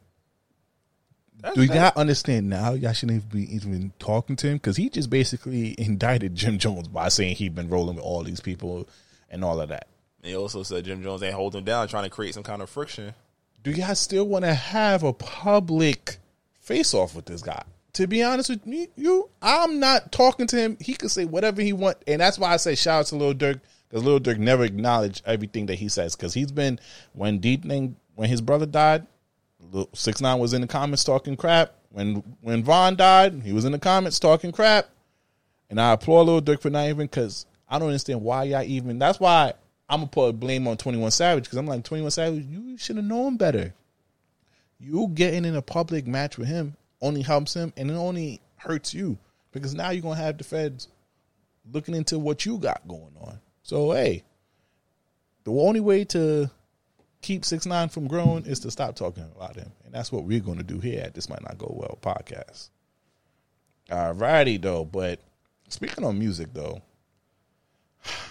[SPEAKER 1] do you not understand now? Y'all shouldn't even be even talking to him because he just basically indicted Jim Jones by saying he'd been rolling with all these people and all of that.
[SPEAKER 2] He also said Jim Jones ain't holding him down, trying to create some kind of friction.
[SPEAKER 1] do y'all still want to have a public face off with this guy? To be honest with me, you, I'm not talking to him. He could say whatever he want, and that's why I say shout out to Lil Durk because Lil Durk never acknowledged everything that he says because he's been when D thing when his brother died, Six Nine was in the comments talking crap. When when Vaughn died, he was in the comments talking crap. And I applaud Lil Durk for not even because I don't understand why y'all even. That's why I'm gonna put blame on Twenty One Savage because I'm like Twenty One Savage. You should have known better. You getting in a public match with him only helps him and it only hurts you because now you're gonna have the feds looking into what you got going on. So hey, the only way to keep six nine from growing is to stop talking about him, and that's what we're to do here at this might not go well podcast. Alrighty though, but speaking on music though,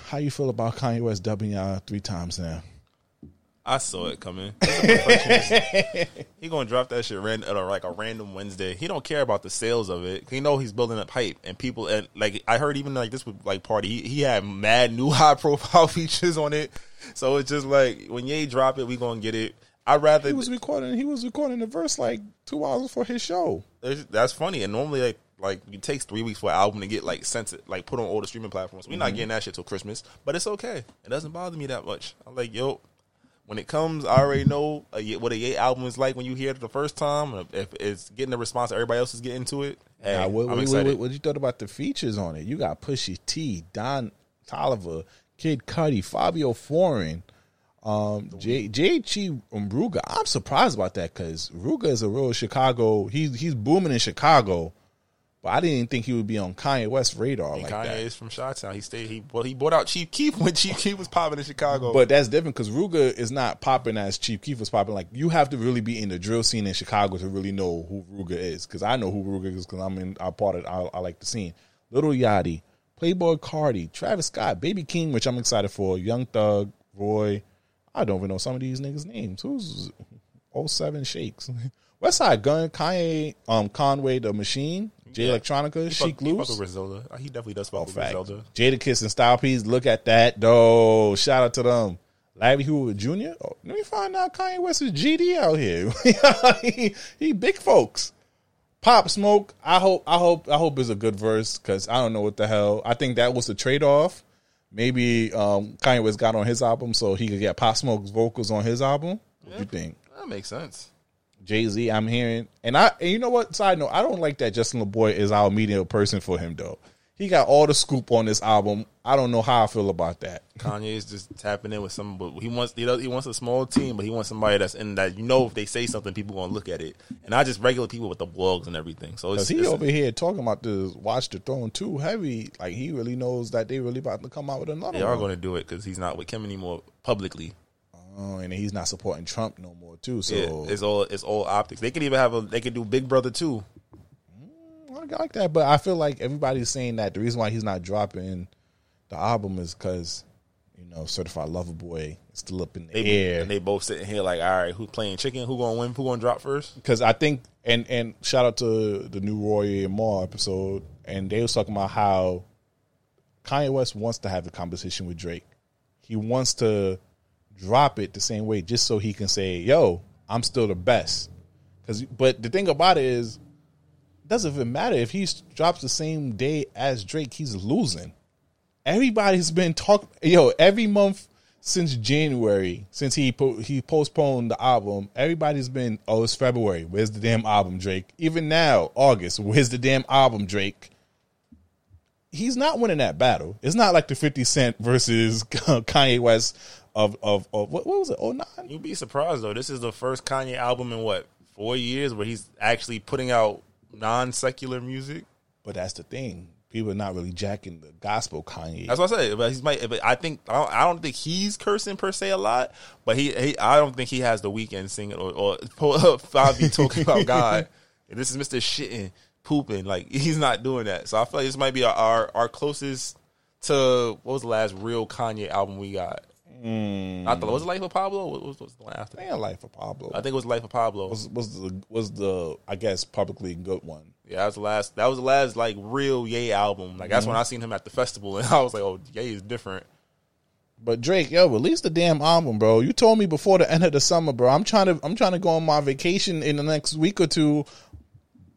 [SPEAKER 1] how you feel about Kanye West dubbing y'all three times now?
[SPEAKER 2] I saw it coming. [LAUGHS] he gonna drop that shit ran, like a random Wednesday. He don't care about the sales of it. He know he's building up hype and people. And like I heard, even like this with like party, he, he had mad new [LAUGHS] high profile features on it. So it's just like when Ye drop it, we gonna get it. I rather
[SPEAKER 1] He was recording. He was recording the verse like two hours before his show.
[SPEAKER 2] That's funny. And normally, like, like it takes three weeks for an album to get like sent, to, like put on all the streaming platforms. We're not getting that shit till Christmas, but it's okay. It doesn't bother me that much. I'm like, yo, when it comes, I already know a, what a Ye album is like when you hear it the first time. If it's getting the response everybody else is getting to it, hey,
[SPEAKER 1] what,
[SPEAKER 2] I'm excited.
[SPEAKER 1] what, what you thought about the features on it? You got Pusha T, Don Toliver, Kid Cudi, Fivio Foreign, um, J J Chi Rooga. I'm surprised about that because Rooga is a real Chicago. He's he's booming in Chicago, but I didn't think he would be on Kanye West radar
[SPEAKER 2] And
[SPEAKER 1] like
[SPEAKER 2] Kanye
[SPEAKER 1] that.
[SPEAKER 2] is from Chi-Town. He stayed. He well, he bought out Chief Keef when Chief Keef was popping in Chicago.
[SPEAKER 1] But that's different because Rooga is not popping as Chief Keef was popping. Like you have to really be in the drill scene in Chicago to really know who Rooga is. Because I know who Ruga is because I'm in. I'm part of. I, I like the scene. Lil Yachty, Playboi Carti, Travis Scott, Baby Keem, which I'm excited for. Young Thug, Roy. I don't even know some of these niggas' names. Who's 07 Shakes? [LAUGHS] Westside Gunn, Kanye, um, Conway the Machine, Jay
[SPEAKER 2] Yeah.
[SPEAKER 1] Electronica,
[SPEAKER 2] he
[SPEAKER 1] Chic
[SPEAKER 2] he fuck with Griselda. He definitely does fuck
[SPEAKER 1] Oh,
[SPEAKER 2] with
[SPEAKER 1] fact.
[SPEAKER 2] Griselda.
[SPEAKER 1] Jadakiss and Style P's. Look at that, though. Shout out to them. Larry Hoover Jr. Oh, let me find out Kanye West is GD out here. [LAUGHS] he, he big folks. Pop Smoke. I hope. I hope. I hope is a good verse because I don't know what the hell. I think that was the trade off. Maybe um, Kanye West got on his album so he could get Pop Smoke's vocals on his album. What do you think?
[SPEAKER 2] That makes sense.
[SPEAKER 1] Jay Z, I'm hearing, and I, and you know what? Side note, I don't like that Justin LaBoy is our media person for him though. He got all the scoop on this album. I don't know how I feel about that. [LAUGHS]
[SPEAKER 2] Kanye is just tapping in with some, but he wants he, does, he wants a small team, but he wants somebody that's in that you know if they say something, people gonna look at it, and not just regular people with the blogs and everything. So it's,
[SPEAKER 1] he
[SPEAKER 2] it's-
[SPEAKER 1] over here talking about this Watch the Throne too heavy. Like he really knows that they really about to come out with another
[SPEAKER 2] they are
[SPEAKER 1] one.
[SPEAKER 2] going to do it because he's not with Kim anymore publicly.
[SPEAKER 1] Oh, and he's not supporting Trump no more too. So
[SPEAKER 2] yeah, it's all it's all optics. They could even have a they could do Big Brother too.
[SPEAKER 1] Mm, I like that, but I feel like everybody's saying that the reason why he's not dropping the album is because you know Certified Lover Boy is still up in the
[SPEAKER 2] They,
[SPEAKER 1] air.
[SPEAKER 2] and they both sitting here like, all right, who's playing chicken? Who gonna win? Who gonna drop first?
[SPEAKER 1] because I think and and shout out to the new Rory and Mal episode, and they was talking about how Kanye West wants to have a competition with Drake. He wants to drop it the same way, just so he can say, "Yo, I'm still the best." Because, but the thing about it is, it doesn't even matter if he drops the same day as Drake, he's losing. Everybody's been talking. Yo, every month since January, since he po- he postponed the album, everybody's been, oh, it's February. Where's the damn album, Drake? Even now, August. Where's the damn album, Drake? He's not winning that battle. It's not like the Fifty Cent versus [LAUGHS] Kanye West of of, of what, what was it? Oh nine.
[SPEAKER 2] You'd be surprised though. This is the first Kanye album in what four years where he's actually putting out non secular music.
[SPEAKER 1] But that's the thing. People are not really jacking the gospel Kanye.
[SPEAKER 2] That's what I say. But he's might. But I think I don't, I don't think he's cursing per se a lot. But he, he I don't think he has the Weeknd singing or or [LAUGHS] Fabi talking about [LAUGHS] God. And this is Mister Shitting pooping. Like he's not doing that. So I feel like this might be our our, our closest to what was the last real Kanye album we got. Mm. Not the was it Life of Pablo? What was, what was the one after?
[SPEAKER 1] Man, Life of Pablo.
[SPEAKER 2] I think it was Life of Pablo.
[SPEAKER 1] was was the was the I guess publicly good one.
[SPEAKER 2] Yeah, that was the last. That was the last like real Ye album. Like that's mm-hmm. when I seen him at the festival, and [LAUGHS] I was like, "Oh, Ye is different."
[SPEAKER 1] But Drake, yo, release the damn album, bro. You told me before the end of the summer, bro. I'm trying to I'm trying to go on my vacation in the next week or two.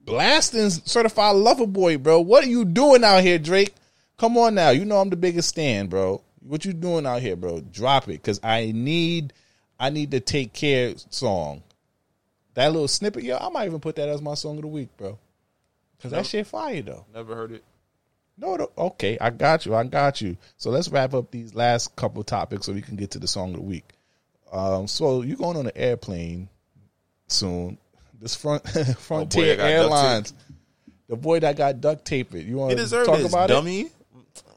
[SPEAKER 1] Blasting certified lover boy, bro. What are you doing out here, Drake? Come on now. You know I'm the biggest stand, bro. What you doing out here, bro? Drop it. Cause I need I need to take care song. That little snippet, yo, I might even put that as my song of the week, bro. Cause that shit fire though.
[SPEAKER 2] Never heard it.
[SPEAKER 1] No, no, okay, I got you, I got you. So let's wrap up these last couple topics so we can get to the song of the week. Um, so you going on an airplane soon? This front [LAUGHS] Frontier
[SPEAKER 2] got duct
[SPEAKER 1] Airlines, the boy that got duct taped. You want to talk
[SPEAKER 2] this,
[SPEAKER 1] about it?
[SPEAKER 2] dummy.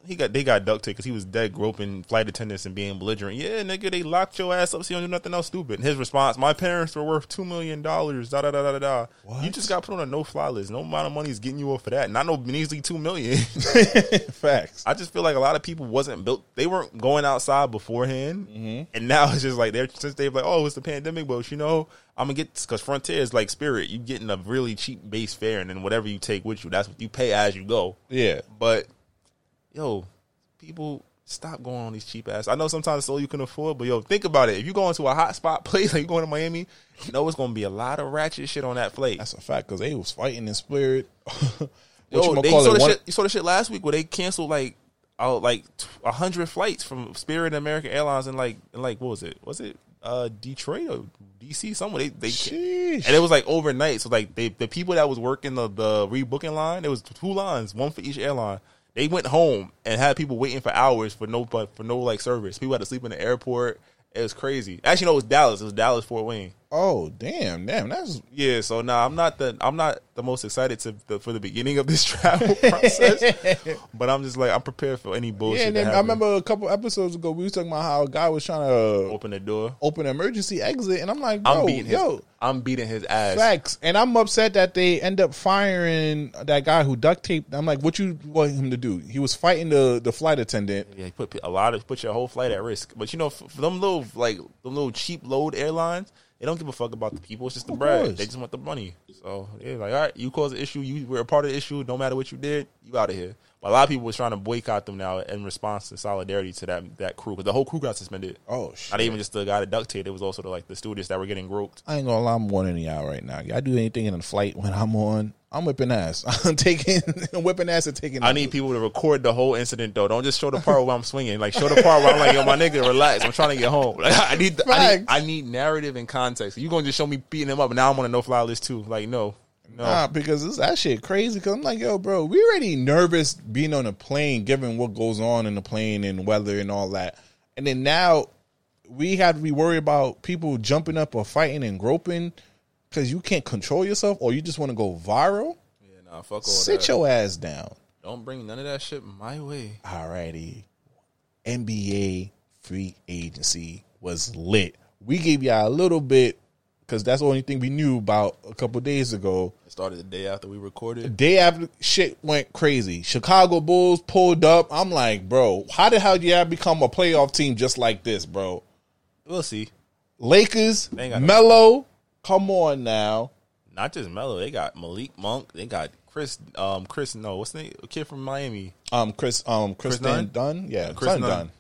[SPEAKER 2] He got they got duct because he was dead groping flight attendants and being belligerent. Yeah, nigga, they locked your ass up so you don't do nothing else stupid. And his response: My parents were worth two million dollars. Da da da da da da. You just got put on a no fly list. No amount of money is getting you off for that. Not no measly two million. [LAUGHS] [LAUGHS]
[SPEAKER 1] Facts.
[SPEAKER 2] I just feel like a lot of people wasn't built. They weren't going outside beforehand,
[SPEAKER 1] Mm-hmm.
[SPEAKER 2] and now [LAUGHS] it's just like they're since they've like, oh, it's the pandemic, but you know, I'm gonna get because Frontier is like Spirit. You getting a really cheap base fare, and then whatever you take with you, that's what you pay as you go.
[SPEAKER 1] Yeah,
[SPEAKER 2] But yo, people stop going on these cheap ass. I know sometimes it's all you can afford, but yo, think about it. If you go into a hot spot [LAUGHS] place like you going to Miami, you know it's gonna be a lot of ratchet shit on that flight.
[SPEAKER 1] that's a fact because they was fighting in spirit. [LAUGHS]
[SPEAKER 2] Yo, they saw
[SPEAKER 1] it?
[SPEAKER 2] the
[SPEAKER 1] One-
[SPEAKER 2] shit. You saw the shit last week where they canceled like out like a hundred flights from Spirit and American Airlines in like in like what was it? Was it uh Detroit or DC? Somewhere they they
[SPEAKER 1] Sheesh.
[SPEAKER 2] and it was like overnight. So like they the people that was working the the rebooking line, there was two lines, one for each airline. They went home and had people waiting for hours for no for no like service. People had to sleep in the airport. It was crazy. Actually, no, it was Dallas. It was Dallas Fort Wayne.
[SPEAKER 1] Oh damn, damn, that's
[SPEAKER 2] Yeah, so now I'm not the I'm not the most excited to the, for the beginning of this [LAUGHS] travel process, but I'm just like I'm prepared for any bullshit.
[SPEAKER 1] yeah. And then I remember a couple episodes ago we was talking about how a guy was trying to
[SPEAKER 2] open the door.
[SPEAKER 1] open an emergency exit, and I'm like, bro,
[SPEAKER 2] I'm beating his
[SPEAKER 1] yo,
[SPEAKER 2] I'm beating his ass.
[SPEAKER 1] Facts. And I'm upset that they end up firing that guy who duct taped. I'm like, what you want him to do? He was fighting the, the flight attendant.
[SPEAKER 2] Yeah, put a lot of put your whole flight at risk. But you know, for, for them little like them little cheap load airlines, they don't give a fuck about the people. It's just the bread. They just want the money. So yeah, like all right, you caused the issue. You were a part of the issue. No matter what you did, you out of here. A lot of people was trying to boycott them now in response to solidarity to that that crew because the whole crew got suspended.
[SPEAKER 1] Oh shit!
[SPEAKER 2] Not even just the guy that duct taped. It was also the, like the students that were getting groped.
[SPEAKER 1] I ain't gonna lie, I'm warning y'all right now. Y'all do anything in a flight when I'm on, I'm whipping ass. [LAUGHS] I'm taking, [LAUGHS] I'm whipping ass and taking.
[SPEAKER 2] I need people to record the whole incident though. Don't just show the part where I'm swinging. Like show the part where I'm like, yo, my nigga, relax. I'm trying to get home. [LAUGHS] Like I need, I need, I need narrative and context. You gonna just show me beating him up, and now I'm on a no fly list too. Like no, no.
[SPEAKER 1] Nah, because it's, that shit crazy. Because I'm like, yo, bro, we already nervous being on a plane, given what goes on in the plane and weather and all that. And then now we have to be worried about people jumping up or fighting and groping because you can't control yourself or you just want to go viral.
[SPEAKER 2] yeah, nah, fuck all
[SPEAKER 1] Sit
[SPEAKER 2] that.
[SPEAKER 1] your ass down.
[SPEAKER 2] Don't bring none of that shit my way.
[SPEAKER 1] Alrighty. NBA free agency was lit. We gave y'all a little bit because that's the only thing we knew about a couple days ago.
[SPEAKER 2] It started the day after we recorded.
[SPEAKER 1] Day after shit went crazy. Chicago Bulls pulled up. I'm like, bro, how the hell did y'all become a playoff team just like this, bro?
[SPEAKER 2] We'll see.
[SPEAKER 1] Lakers,
[SPEAKER 2] They ain't got no-
[SPEAKER 1] come on now.
[SPEAKER 2] Not just Melo. They got Malik Monk. They got Chris. Um, Chris. No, what's the name? A kid from Miami.
[SPEAKER 1] Um, Chris, um, Chris,
[SPEAKER 2] Chris Nunn?
[SPEAKER 1] Dunn, yeah,
[SPEAKER 2] Chris Nunn.
[SPEAKER 1] Dunn.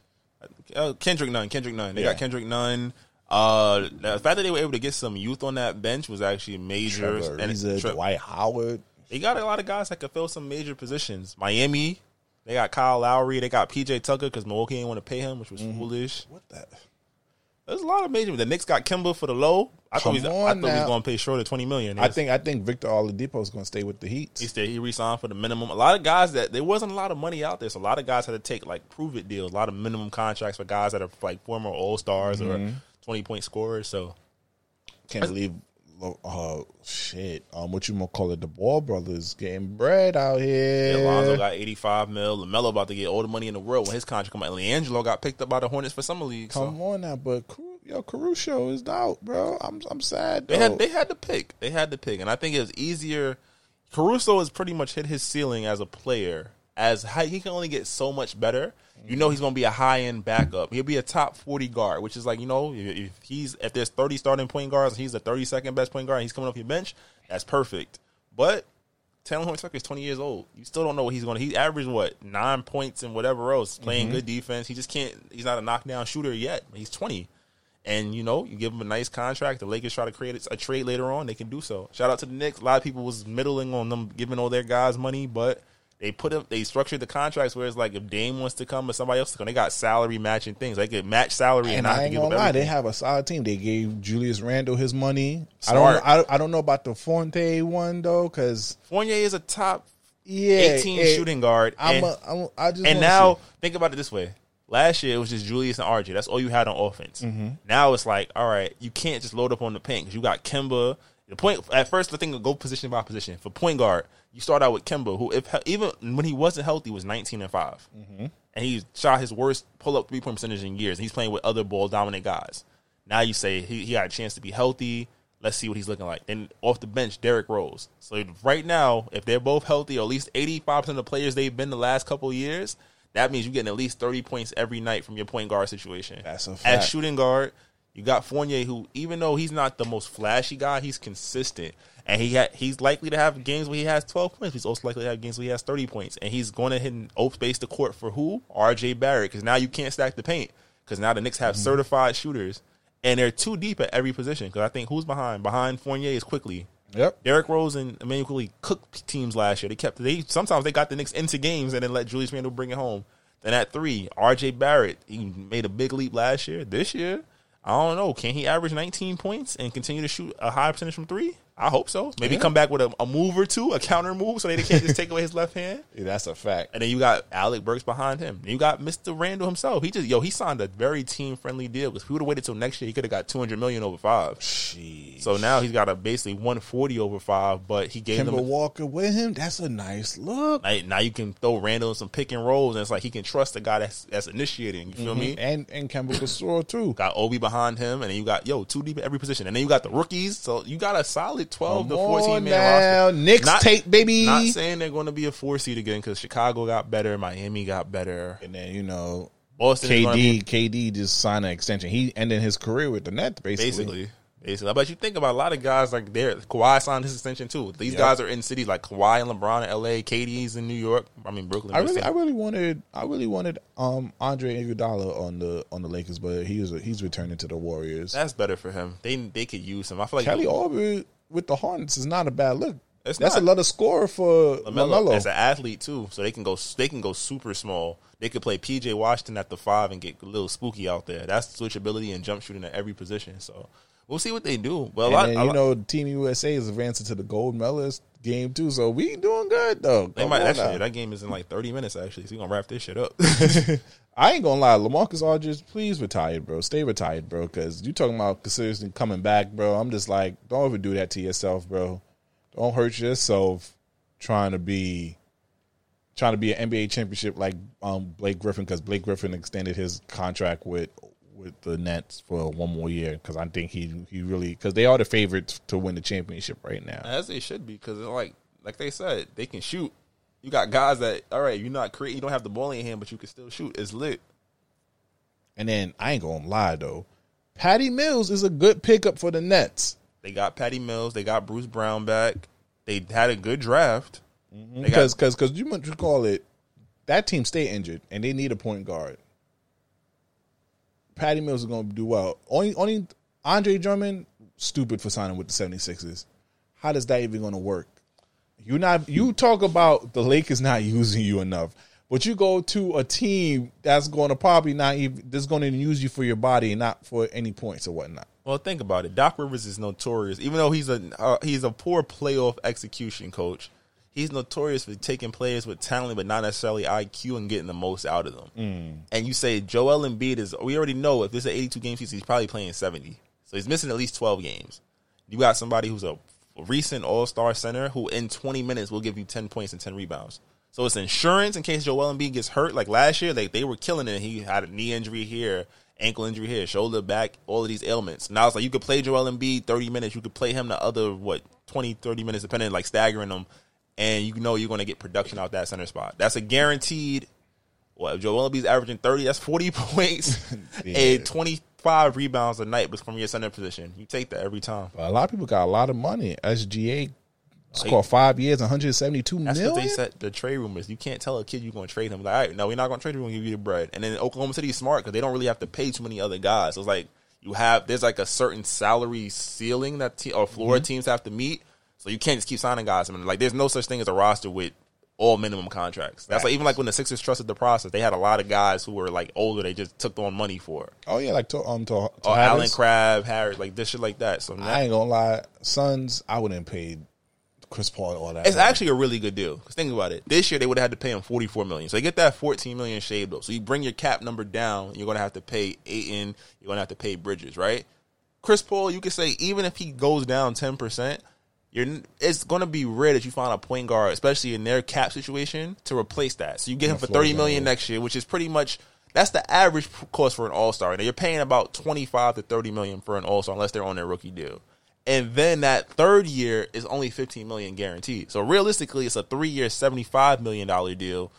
[SPEAKER 2] Uh, Kendrick Nunn. Kendrick Nunn. They
[SPEAKER 1] Yeah.
[SPEAKER 2] got Kendrick Nunn. Uh, the fact that they were able to get some youth on that bench was actually major.
[SPEAKER 1] Trevor
[SPEAKER 2] And
[SPEAKER 1] Ariza,
[SPEAKER 2] Tre-
[SPEAKER 1] Dwight Howard.
[SPEAKER 2] They got a lot of guys that could fill some major positions. Miami, they got Kyle Lowry. They got PJ Tucker because Milwaukee didn't want to pay him, which was
[SPEAKER 1] Mm-hmm.
[SPEAKER 2] foolish.
[SPEAKER 1] What that?
[SPEAKER 2] There's a lot of major. The Knicks got Kemba for the low. I thought,
[SPEAKER 1] Come
[SPEAKER 2] he was, I thought he was going to pay Schroeder twenty million.
[SPEAKER 1] I think I think Victor Oladipo is going to stay with the Heat.
[SPEAKER 2] he said he re-signed for the minimum. A lot of guys that there wasn't a lot of money out there, so a lot of guys had to take like prove it deals. A lot of minimum contracts for guys that are like former All Stars
[SPEAKER 1] Mm-hmm.
[SPEAKER 2] or twenty point scorers. So
[SPEAKER 1] Can't believe, oh shit, um, what you gonna call it? The Ball brothers getting bread out here.
[SPEAKER 2] Alonzo got eighty five mil. LaMelo about to get all the money in the world when his contract come out. LiAngelo got picked up by the Hornets for summer league. So.
[SPEAKER 1] Come on now, but yo, Caruso is out, bro. I'm I'm sad.
[SPEAKER 2] They had they had to pick. They had to pick, and I think it was easier. Caruso has pretty much hit his ceiling as a player. As high, he can only get so much better. You know he's going to be a high end backup. He'll be a top forty guard, which is like you know if he's if there's thirty starting point guards, and he's the thirty second best point guard. and He's coming off your bench. That's perfect. But Talen Horton-Tucker is 20 years old. You still don't know what he's going to. He averaged what nine points and whatever else, playing
[SPEAKER 1] Mm-hmm.
[SPEAKER 2] good defense. He just can't. He's not a knockdown shooter yet. He's 20, and you know you give him a nice contract. The Lakers try to create a trade later on. They can do so. Shout out to the Knicks. A lot of people was middling on them giving all their guys money, but they put up. They structured the contracts where it's like if Dame wants to come or somebody else to come, they got salary matching things. They could match salary and,
[SPEAKER 1] And
[SPEAKER 2] not
[SPEAKER 1] I ain't gonna lie, they have a solid team. They gave Julius Randle his money.
[SPEAKER 2] Smart.
[SPEAKER 1] I don't. I, I don't know about the Fonte one though, because
[SPEAKER 2] Fournier is a top
[SPEAKER 1] yeah,
[SPEAKER 2] 18
[SPEAKER 1] it-
[SPEAKER 2] shooting guard.
[SPEAKER 1] I'm.
[SPEAKER 2] and-
[SPEAKER 1] A, I'm I just
[SPEAKER 2] And now
[SPEAKER 1] see.
[SPEAKER 2] think about it this way: last year it was just Julius and RJ. That's all you had on offense.
[SPEAKER 1] Mm-hmm.
[SPEAKER 2] Now it's like, all right, you can't just load up on the paint because you got Kemba. The point at first, the thing go position by position for point guard. You start out with Kemba, who if even when he wasn't healthy was 19 and 5
[SPEAKER 1] Mm-hmm.
[SPEAKER 2] and he shot his worst pull up three point percentage in years. And he's playing with other ball dominant guys. Now you say he, he got a chance to be healthy. Let's see what he's looking like. And off the bench, Derrick Rose. So right now, if they're both healthy, or at least eighty five percent of the players they've been the last couple of years, that means you're getting at least thirty points every night from your point guard situation.
[SPEAKER 1] That's a
[SPEAKER 2] At
[SPEAKER 1] fact.
[SPEAKER 2] shooting guard, you got Fournier, who even though he's not the most flashy guy, he's consistent, and he ha- he's likely to have games where he has twelve points. He's also likely to have games where he has thirty points, and he's going to hit and open space the court for who? R.J. Barrett, because now you can't stack the paint because now the Knicks have
[SPEAKER 1] Mm-hmm.
[SPEAKER 2] certified shooters, and they're too deep at every position. Because I think who's behind? Behind Fournier is Quickley.
[SPEAKER 1] Yep.
[SPEAKER 2] Derrick Rose and Immanuel Quickley cooked teams last year. They kept they sometimes they got the Knicks into games and then let Julius Randle bring it home. Then at three, R.J. Barrett he made a big leap last year. This year, I don't know. Can he average 19 points and continue to shoot a high percentage from three? I hope so. Maybe
[SPEAKER 1] Yeah.
[SPEAKER 2] come back with a, a move or two, a counter move, so they can't just take away his left hand. [LAUGHS]
[SPEAKER 1] Yeah, that's a fact.
[SPEAKER 2] And then you got Alec Burks behind him. And you got Mr. Randle himself. He just yo, he signed a very team friendly deal. Because if he would have waited till next year, he could have got 200 million over five.
[SPEAKER 1] Jeez.
[SPEAKER 2] So now he's got a basically 140 over five, but he gave them
[SPEAKER 1] Kemba Walker with him. That's a nice look.
[SPEAKER 2] Now, now you can throw Randle in some pick and rolls, and it's like he can trust the guy that's that's initiating. You feel mm-hmm. me?
[SPEAKER 1] And and Kemba score too.
[SPEAKER 2] Got Obi behind him, and then you got yo two deep at every position, and then you got the rookies. So you got a solid twelve to fourteen man roster.
[SPEAKER 1] Knicks
[SPEAKER 2] Not-
[SPEAKER 1] tape, baby.
[SPEAKER 2] Not saying they're going to be a four seed again because Chicago got better, Miami got better,
[SPEAKER 1] And then you know,
[SPEAKER 2] Boston be-
[SPEAKER 1] KD KD just signed an extension. He ended his career with the Nets basically.
[SPEAKER 2] basically. Basically, but you think about a lot of guys like there. Kawhi signed his extension too. These
[SPEAKER 1] Yep.
[SPEAKER 2] guys are in cities like Kawhi and LeBron in L.A. KD's in New York. I mean Brooklyn.
[SPEAKER 1] I really. I really wanted, I really wanted um Andre Iguodala on the on the Lakers, but he was he's returning to the Warriors.
[SPEAKER 2] That's better for him. They they could use him. I feel like
[SPEAKER 1] Kelly Oubre with the Hornets is not a bad look.
[SPEAKER 2] It's
[SPEAKER 1] That's
[SPEAKER 2] not.
[SPEAKER 1] a lot of score for
[SPEAKER 2] LaMelo
[SPEAKER 1] LaMelo.
[SPEAKER 2] as an athlete too, so they can go they can go super small. They could play PJ Washington at the five and get a little spooky out there. That's switchability and jump shooting at every position. So we'll see what they do. But
[SPEAKER 1] And
[SPEAKER 2] lot,
[SPEAKER 1] then, you
[SPEAKER 2] lot-
[SPEAKER 1] know, Team USA is advancing to the gold medalist game too, so we doing good though.
[SPEAKER 2] they
[SPEAKER 1] Come
[SPEAKER 2] might actually
[SPEAKER 1] now.
[SPEAKER 2] that game is in like thirty minutes actually. So we gonna wrap this shit up. [LAUGHS] [LAUGHS]
[SPEAKER 1] I ain't gonna lie, LaMarcus Aldridge, please retire, bro. Stay retired, bro. Because you talking about seriously coming back, bro. I'm just like, don't ever do that to yourself, bro. Don't hurt yourself trying to be trying to be an NBA championship like um, Blake Griffin because Blake Griffin extended his contract with with the Nets for one more year because I think he he really because they are the favorites to win the championship right now.
[SPEAKER 2] As they should be, because like like they said, they can shoot. You got guys that all right, you're not creating, you don't have the ball in your hand, but you can still shoot. It's lit.
[SPEAKER 1] And then I ain't gonna lie though, Patty Mills is a good pickup for the Nets.
[SPEAKER 2] They got Patty Mills, they got Bruce Brown back. They had a good draft. Mm-hmm. Got-
[SPEAKER 1] Because because because you might call it that team stay injured and they need a point guard. Patty Mills is going to do well. Only only Andre Drummond stupid for signing with the 76ers. How does that even going to work? You not you talk about the Lakers not using you enough, but you go to a team that's going to probably not even that's going to use you for your body and not for any points or whatnot.
[SPEAKER 2] Well, think about it. Doc Rivers is notorious, even though he's a uh, he's a poor playoff execution coach. He's notorious for taking players with talent, but not necessarily IQ, and getting the most out of them. And you say Joel Embiid is. We already know if this is an 82 game season, he's probably playing 70. So he's missing at least 12 games. You got somebody who's a recent All Star center who in 20 minutes will give you 10 points and 10 rebounds. So it's insurance in case Joel Embiid gets hurt. Like last year, they they were killing it. He had a knee injury here, ankle injury here, shoulder, back, all of these ailments. Now it's like you could play Joel Embiid 30 minutes. You could play him the other what 20, 30 minutes, depending like staggering them, and you know you're going to get production out that center spot. That's a guaranteed. Well, if Joel Embiid's averaging 30, that's 40 [LAUGHS] points [LAUGHS]
[SPEAKER 1] Yeah.
[SPEAKER 2] and 25 rebounds a night, but from your center position, you take that every time.
[SPEAKER 1] A lot of people got a lot of money. SGA Score five years, one hundred seventy two
[SPEAKER 2] That's
[SPEAKER 1] million.
[SPEAKER 2] what they said. The trade rumors. You can't tell a kid you're going to trade him. Like, all right, no, we're not going to trade you. We're going to give you the bread. And then Oklahoma City is smart because they don't really have to pay too many other guys. So it's like you have there's like a certain salary ceiling that te- or floor
[SPEAKER 1] Mm-hmm.
[SPEAKER 2] teams have to meet. So you can't just keep signing guys. I mean, like there's no such thing as a roster with all minimum contracts. That's like even like when the Sixers trusted the process, they had a lot of guys who were like older. They just took on money for.
[SPEAKER 1] Oh yeah, like to, um to, to
[SPEAKER 2] Oh, Alan
[SPEAKER 1] Harris.
[SPEAKER 2] Crab, Harris, like this shit like that. So now,
[SPEAKER 1] I ain't gonna lie, Suns. I wouldn't pay Chris Paul all that.
[SPEAKER 2] It's actually a really good deal. Cause think about it. This year they would have had to pay him forty four million. So you get that fourteen million shaved off. So you bring your cap number down. You're gonna have to pay Ayton. You're gonna have to pay Bridges, right? Chris Paul, you could say even if he goes down ten percent, you're it's gonna be rare that you find a point guard, especially in their cap situation, to replace that. So you get him for thirty million next year, which is pretty much that's the average cost for an All Star. Now you're paying about twenty five to thirty million for an All Star unless they're on their rookie deal. And then that third year is only fifteen million guaranteed. So realistically, it's a three year, seventy five million dollar deal,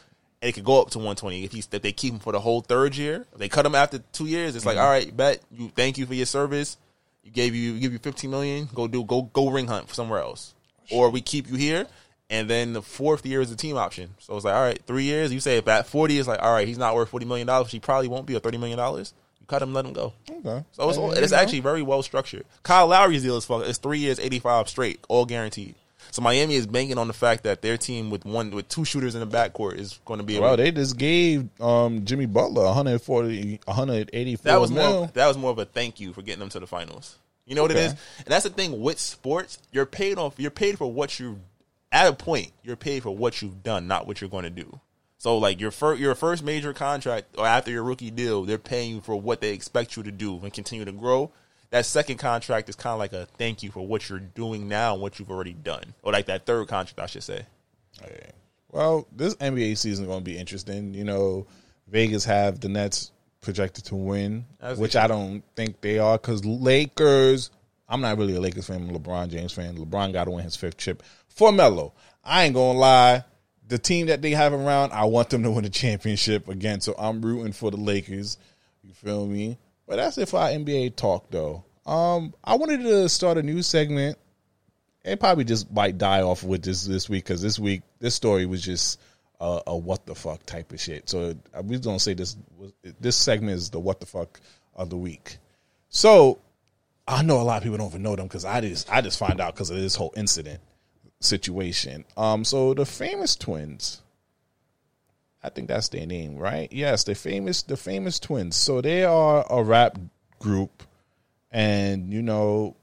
[SPEAKER 2] and it could go up to one twenty if he's if they keep him for the whole third year. If they cut him after two years, it's like mm-hmm. all right, bet you thank you for your service. You gave you give you fifteen million. Go do go go ring hunt somewhere else, or we keep you here. And then the fourth year is a team option. So it's like all right, three years. You say if at forty is like all right, he's not worth forty million dollars. He probably won't be a thirty million dollars. You cut him, let him go.
[SPEAKER 1] okay.
[SPEAKER 2] So it's, it's actually very well structured. Kyle Lowry's deal is fuck. It's three years, eighty five straight, all guaranteed. So Miami is banking on the fact that their team with one with two shooters in the backcourt is going to be able.
[SPEAKER 1] Well, they just gave um, Jimmy Butler 140, 184
[SPEAKER 2] that was
[SPEAKER 1] mil.
[SPEAKER 2] more. That was more of a thank you for getting them to the finals. You know what it is, and that's the thing with sports. You're paid off. You're paid for what you. At a point, you're paid for what you've done, not what you're going to do. So, like your first your first major contract or after your rookie deal, they're paying you for what they expect you to do and continue to grow. That second contract is kind of like a thank you for what you're doing now and what you've already done, or like that third contract, I should say.
[SPEAKER 1] Okay. Well, this NBA season is going to be interesting. You know, Vegas have the Nets projected to win,
[SPEAKER 2] they
[SPEAKER 1] which. I don't think they are because Lakers. I'm not really a Lakers fan. I'm a LeBron James fan. LeBron got to win his fifth chip for Melo. I ain't gonna lie. The team that they have around, I want them to win the championship again. So I'm rooting for the Lakers. You feel me? But that's it for our NBA talk, though. Um, I wanted to start a new segment it probably just might die off with this this week because this week this story was just a, a what the fuck type of shit. So uh, we don't say this. This segment is the what the fuck of the week. So I know a lot of people don't even know them because I just I just find out because of this whole incident situation. Um, so the famous twins. I think that's their name, right? Yes, the famous the famous twins. So they are a rap group, and you know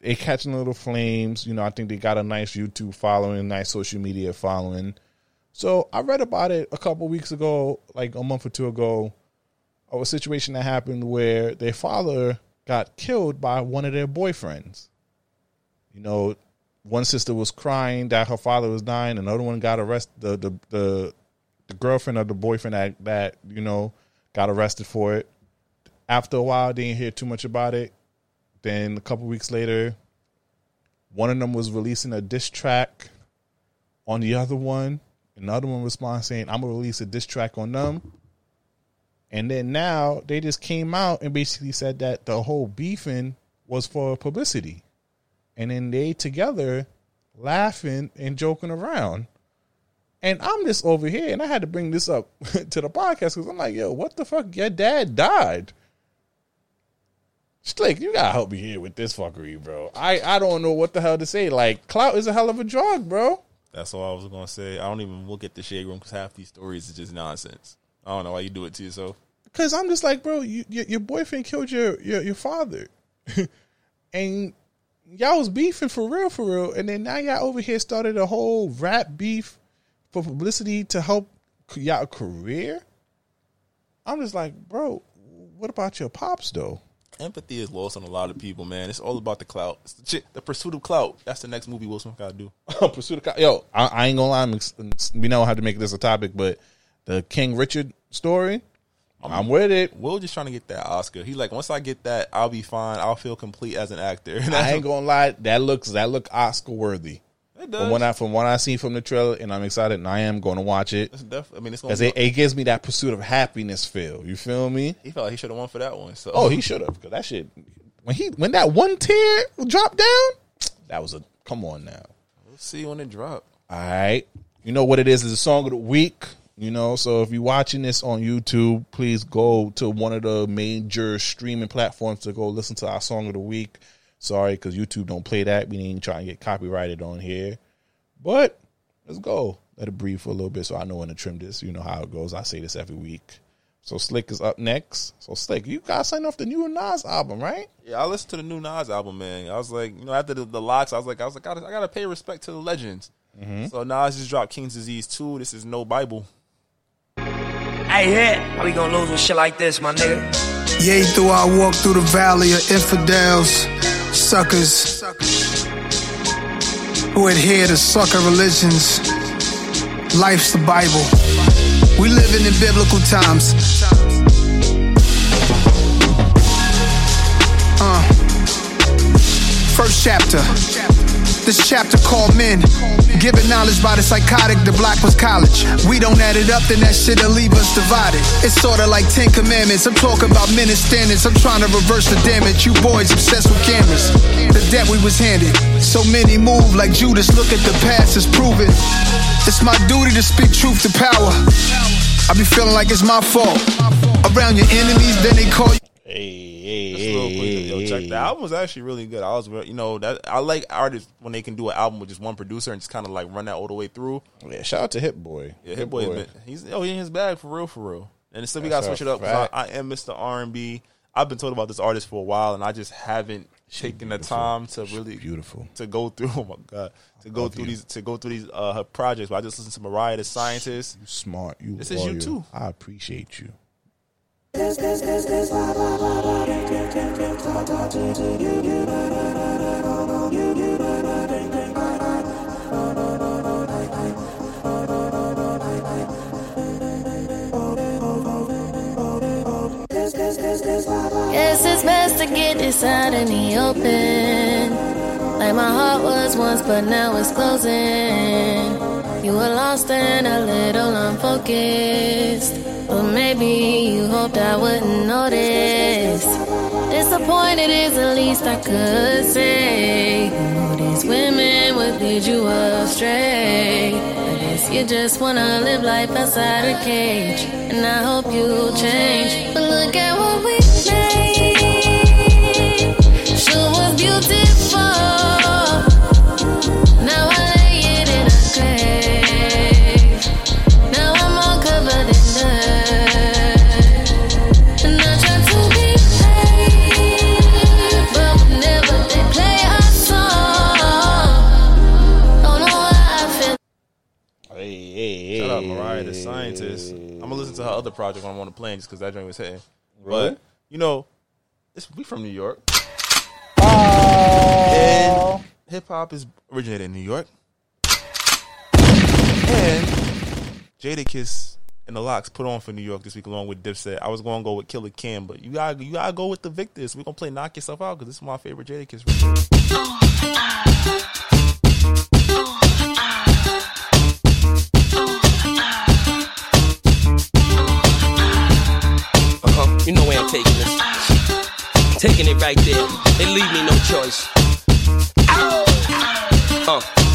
[SPEAKER 1] they catching little flames. You know, I think they got a nice YouTube following, nice social media following. So I read about it a couple weeks ago, like a month or two ago, of a situation that happened where their father got killed by one of their boyfriends. You know, one sister was crying that her father was dying, another one got arrested. The the the, the girlfriend of the boyfriend that that you know got arrested for it. After a while, they didn't hear too much about it. Then a couple weeks later, one of them was releasing a diss track on the other one. Another one responded saying, "I'm gonna release a diss track on them." And then now they just came out and basically said that the whole beefing was for publicity. And then they together laughing and joking around. And I'm just over here, and I had to bring this up [LAUGHS] to the podcast because I'm like, yo, what the fuck? Your dad died. Slick, you gotta help me here with this fuckery, bro. I, I don't know what the hell to say. Like, clout is a hell of a drug, bro.
[SPEAKER 2] That's all I was gonna say. I don't even look at the shade room because half these stories is just nonsense. I don't know why you do it to yourself.
[SPEAKER 1] Cause I'm just like, bro, you, your, your boyfriend killed your your, your father, [LAUGHS] and y'all was beefing for real, for real, and then now y'all over here started a whole rap beef for publicity to help y'all career. I'm just like, bro, what about your pops though?
[SPEAKER 2] Empathy is lost on a lot of people, man. It's all about the clout. It's the, shit, the pursuit of clout. That's the next movie Will Smith got to do. [LAUGHS]
[SPEAKER 1] Pursuit of Co- yo, I, I ain't gonna lie, ex- we know how to make this a topic, but the King Richard story, I'm with it.
[SPEAKER 2] Will just trying to get that Oscar. He like once I get that, I'll be fine. I'll feel complete as an actor. [LAUGHS]
[SPEAKER 1] I ain't gonna lie, that looks that look Oscar worthy.
[SPEAKER 2] It
[SPEAKER 1] From what I from what I seen from the trailer, and I'm excited, and I am going to watch it
[SPEAKER 2] It's def- I mean, it's
[SPEAKER 1] because it, it gives me that pursuit of happiness feel. You feel me?
[SPEAKER 2] he felt like he should have won for that one. So
[SPEAKER 1] Oh, he should have because that shit when he when that one tear dropped down, that was a come on now.
[SPEAKER 2] We'll see when it drop.
[SPEAKER 1] All right. You know what it is? It's a song of the week. You know, so if you're watching this on YouTube, please go to one of the major streaming platforms to go listen to our song of the week. Sorry, because YouTube don't play that. We ain't trying to get copyrighted on here. But let's go. Let it breathe for a little bit so I know when to trim this. You know how it goes. I say this every week. So Slick is up next. So Slick, you guys signed off the new Nas album, right?
[SPEAKER 2] Yeah, I listened to the new Nas album, man. I was like, you know, after the, the LOX, I was like, I was like, I gotta, I gotta pay respect to the legends. Mm-hmm. So Nas just dropped King's Disease 2. This is no Bible.
[SPEAKER 9] Hey, hit. How we gonna lose with shit like this, my nigga?
[SPEAKER 10] Yea, though I walk through the valley of infidels, suckers who adhere to sucker religions. Life's the Bible. We living in biblical times. Uh. First chapter. This chapter called men. Given knowledge by the psychotic, the black was college. We don't add it up, then that shit'll leave us divided. It's sorta like Ten Commandments. I'm talking about men and standards. I'm trying to reverse the damage. You boys obsessed with cameras. The debt we was handed. So many move like Judas. Look at the past, it's proven. It's my duty to speak truth to power. I be feeling like it's my fault. Around your enemies, then they call you.
[SPEAKER 1] Hey, hey,
[SPEAKER 2] little quick,
[SPEAKER 1] hey,
[SPEAKER 2] yo, check
[SPEAKER 1] hey.
[SPEAKER 2] the album was actually really good. I was, you know, that I like artists when they can do an album with just one producer and just kind of like run that all the way through.
[SPEAKER 1] Yeah, shout out to Hit Boy.
[SPEAKER 2] Yeah, Hit Boy, he's oh he in his bag for real, for real. And still we gotta switch it up. I, I am Mr. R and B. I've been told about this artist for a while, and I just haven't taken the time to really
[SPEAKER 1] Beautiful.
[SPEAKER 2] to go through. [LAUGHS] Oh my god, to go through these to go through these uh, her projects. But I just listened to Mariah the Scientist.
[SPEAKER 1] You smart. You
[SPEAKER 2] This is you too.
[SPEAKER 1] I appreciate you.
[SPEAKER 11] This, this, this, this, la, la, la, la, Guess it's best to get this out in the open. Like my heart was once, but now it's closing. You were lost and a little unfocused. But maybe you hoped I wouldn't notice. Disappointed is the least I could say. Know these women would lead you astray. I guess you just wanna live life outside a cage. And I hope you change. But look at what we made.
[SPEAKER 2] Scientist. I'm gonna listen to her other project when I'm on the plane just because that joint was hitting.
[SPEAKER 1] Really?
[SPEAKER 2] But you know, it's, we from New York. And hip hop is originated in New York. And Jadakiss and the LOX put on for New York this week along with Dipset. I was going to go with Killer Cam, but you gotta you gotta go with the Victors. We're gonna play Knock Yourself Out because this is my favorite Jadakiss record.
[SPEAKER 9] You know where I'm taking this. Taking it right there. They leave me no choice. Uh,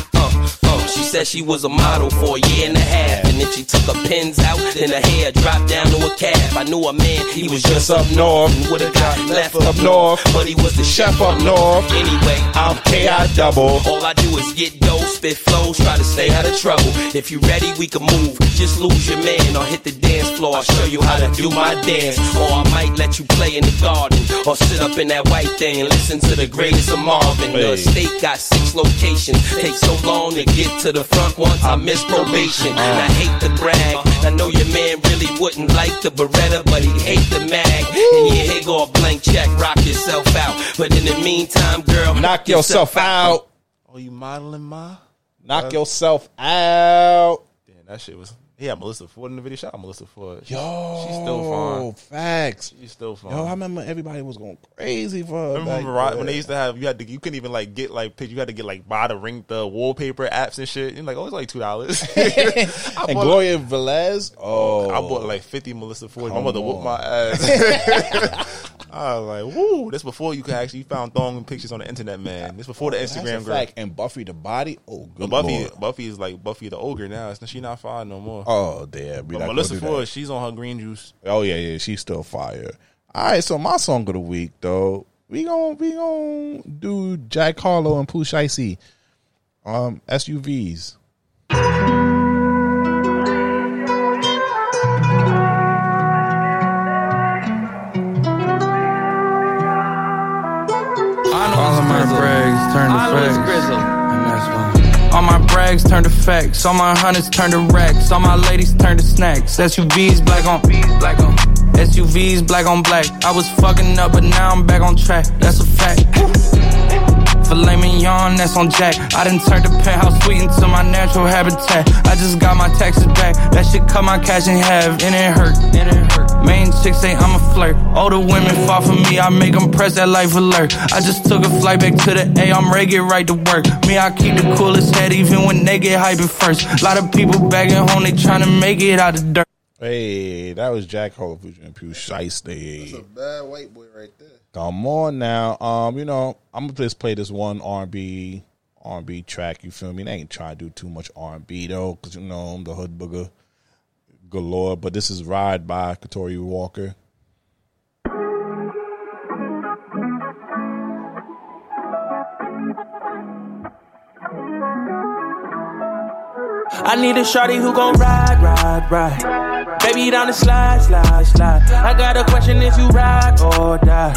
[SPEAKER 9] uh. She said she was a model for a year and a half. And if she took her pins out, then her hair dropped down to a calf. I knew a man, he was just up north. Would've got left up north. But he was the chef up north. Anyway, I'm K.I. double. All I do is get dough, spit flows, try to stay out of trouble. If you ready, we can move. Just lose your man or hit the dance floor. I'll show you how to do my dance. Or I might let you play in the garden. Or sit up in that white thing and listen to the greatest of Marvin. The state got six locations. Takes so long to get to the front once I miss probation. And I hate to brag. I know your man really wouldn't like the Beretta, but he hate the mag. And yeah, here go a blank check, rock yourself out. But in the meantime, girl,
[SPEAKER 1] Knock yourself out.
[SPEAKER 2] Oh, you modeling ma?
[SPEAKER 1] Knock yourself out.
[SPEAKER 2] Damn, that shit was. He had Melissa Ford in the video. Shout out Melissa Ford. She-
[SPEAKER 1] Yo,
[SPEAKER 2] she's still fine.
[SPEAKER 1] Facts.
[SPEAKER 2] She's still fine.
[SPEAKER 1] Yo, I remember everybody was going crazy for her.
[SPEAKER 2] Remember Mariah, when they used to have you had to you couldn't even like get like pictures. You had to get like buy the ring the wallpaper apps and shit. You're like, oh, it's like two dollars. [LAUGHS] [LAUGHS]
[SPEAKER 1] And Gloria Velez. Oh,
[SPEAKER 2] I bought oh. like fifty Melissa Ford. My mother whooped my ass. [LAUGHS] I was like, woo! This before you could actually found thong pictures on the internet, man. This before the Instagram girl.
[SPEAKER 1] fact. And Buffy the body. Oh, good
[SPEAKER 2] Buffy,
[SPEAKER 1] Lord.
[SPEAKER 2] Buffy is like Buffy the ogre now. It's, she not fine no more.
[SPEAKER 1] Oh, damn.
[SPEAKER 2] But Melissa. Ford, she's on her green juice.
[SPEAKER 1] Oh yeah, yeah, she's still fire. All right, so my song of the week though, we gon' we gon' do Jack Harlow and Pooh Shiesty. Um, SUVs.
[SPEAKER 12] All my brags turn to facts. And that's why. All my brags turn to facts. All my hundreds turn to racks. All my ladies turn to snacks. SUVs black on black on. SUVs black on black. I was fucking up, but now I'm back on track. That's a fact. Filet mignon, that's on Jack. I done turned the penthouse suite into my natural habitat. I just got my taxes back. That shit cut my cash in half, and it hurt. And it hurt. Main chicks say I'm a flirt. Older women fall for me, I make them press that life alert. I just took a flight back to the A, I'm ready to get right to work. Me, I keep the coolest head even when they get hyped at first. lot of people back at home, they tryna make it out of dirt.
[SPEAKER 1] Hey, that was Jack Harlow and Pooh Shiesty.
[SPEAKER 13] That's a bad white boy right there.
[SPEAKER 1] Come on now. Um, you know, I'm gonna just play this one R&B R&B track. You feel me? They ain't trying to do too much R&B though, because you know I'm the hood booger galore. But this is "Ride" by Katori Walker.
[SPEAKER 14] I need a shorty who gon' ride, ride, ride. Baby down the slide, slide, slide. I got a question if you ride or die.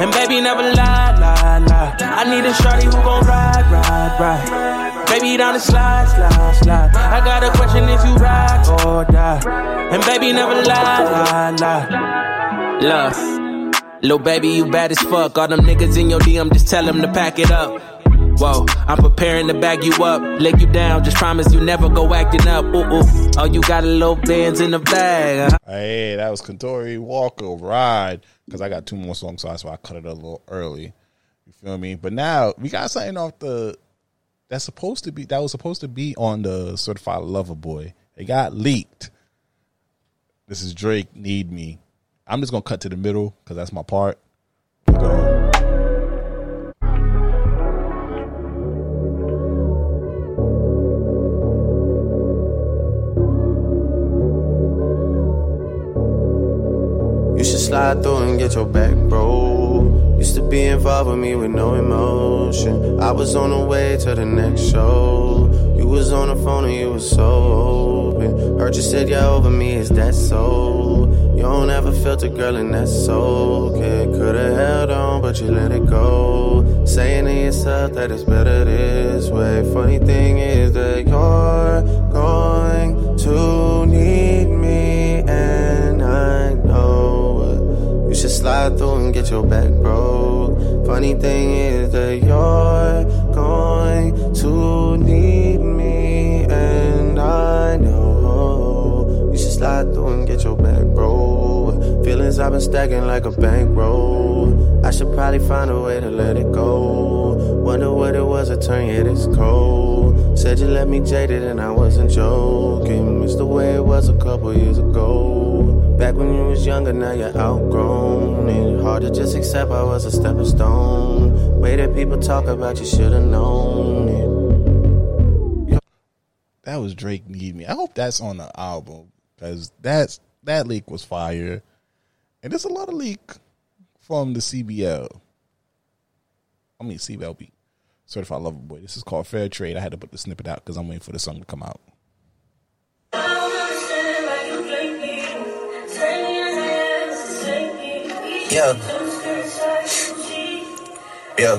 [SPEAKER 14] And baby never lie, lie, lie. I need a shorty who gon' ride, ride, ride. Baby down the slide, slide, slide. I got a question if you ride or die. And baby never lie, lie, lie. Love. Little baby, you bad as fuck. All them niggas in your DM, just tell them to pack it up. Whoa, I'm preparing to bag you up, leg you down. Just promise you never go acting up. Ooh, ooh. Oh, you got a little bands in the bag. huh?
[SPEAKER 1] Hey, that was Katori Walker "Ride" because I got two more songs, so that's why I cut it a little early. You feel me? But now we got something off the that's supposed to be that was supposed to be on the Certified Lover Boy. It got leaked. This is Drake "Need Me." I'm just gonna cut to the middle because that's my part.
[SPEAKER 15] Slide through and get your back, bro. Used to be involved with me with no emotion. I was on the way to the next show. You was on the phone and you was so open. Heard you said you're over me, is that so? You don't ever felt a girl and that's so okay. Could've held on, but you let it go. Saying to yourself that it's better this way. Funny thing is that you're going to should slide through and get your back broke. Funny thing is that you're going to need me, and I know you should slide through and get your back broke. Feelings I've been stacking like a bankroll. I should probably find a way to let it go. Wonder what it was that turned you this cold. Said you left me jaded and I wasn't joking. It's the way it was a couple years ago. Back when you was younger, now you're outgrown. And hard to just accept I was a stepping stone. Way that people talk about you should've known. it.
[SPEAKER 1] That was Drake "Need Me." I hope that's on the album because that's that leak was fire, and there's a lot of leak from the CBL. I mean CBLB, Certified Lover Boy. This is called Fair Trade. I had to put the snippet out because I'm waiting for the song to come out.
[SPEAKER 15] Yeah. Yeah.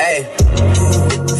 [SPEAKER 15] Hey.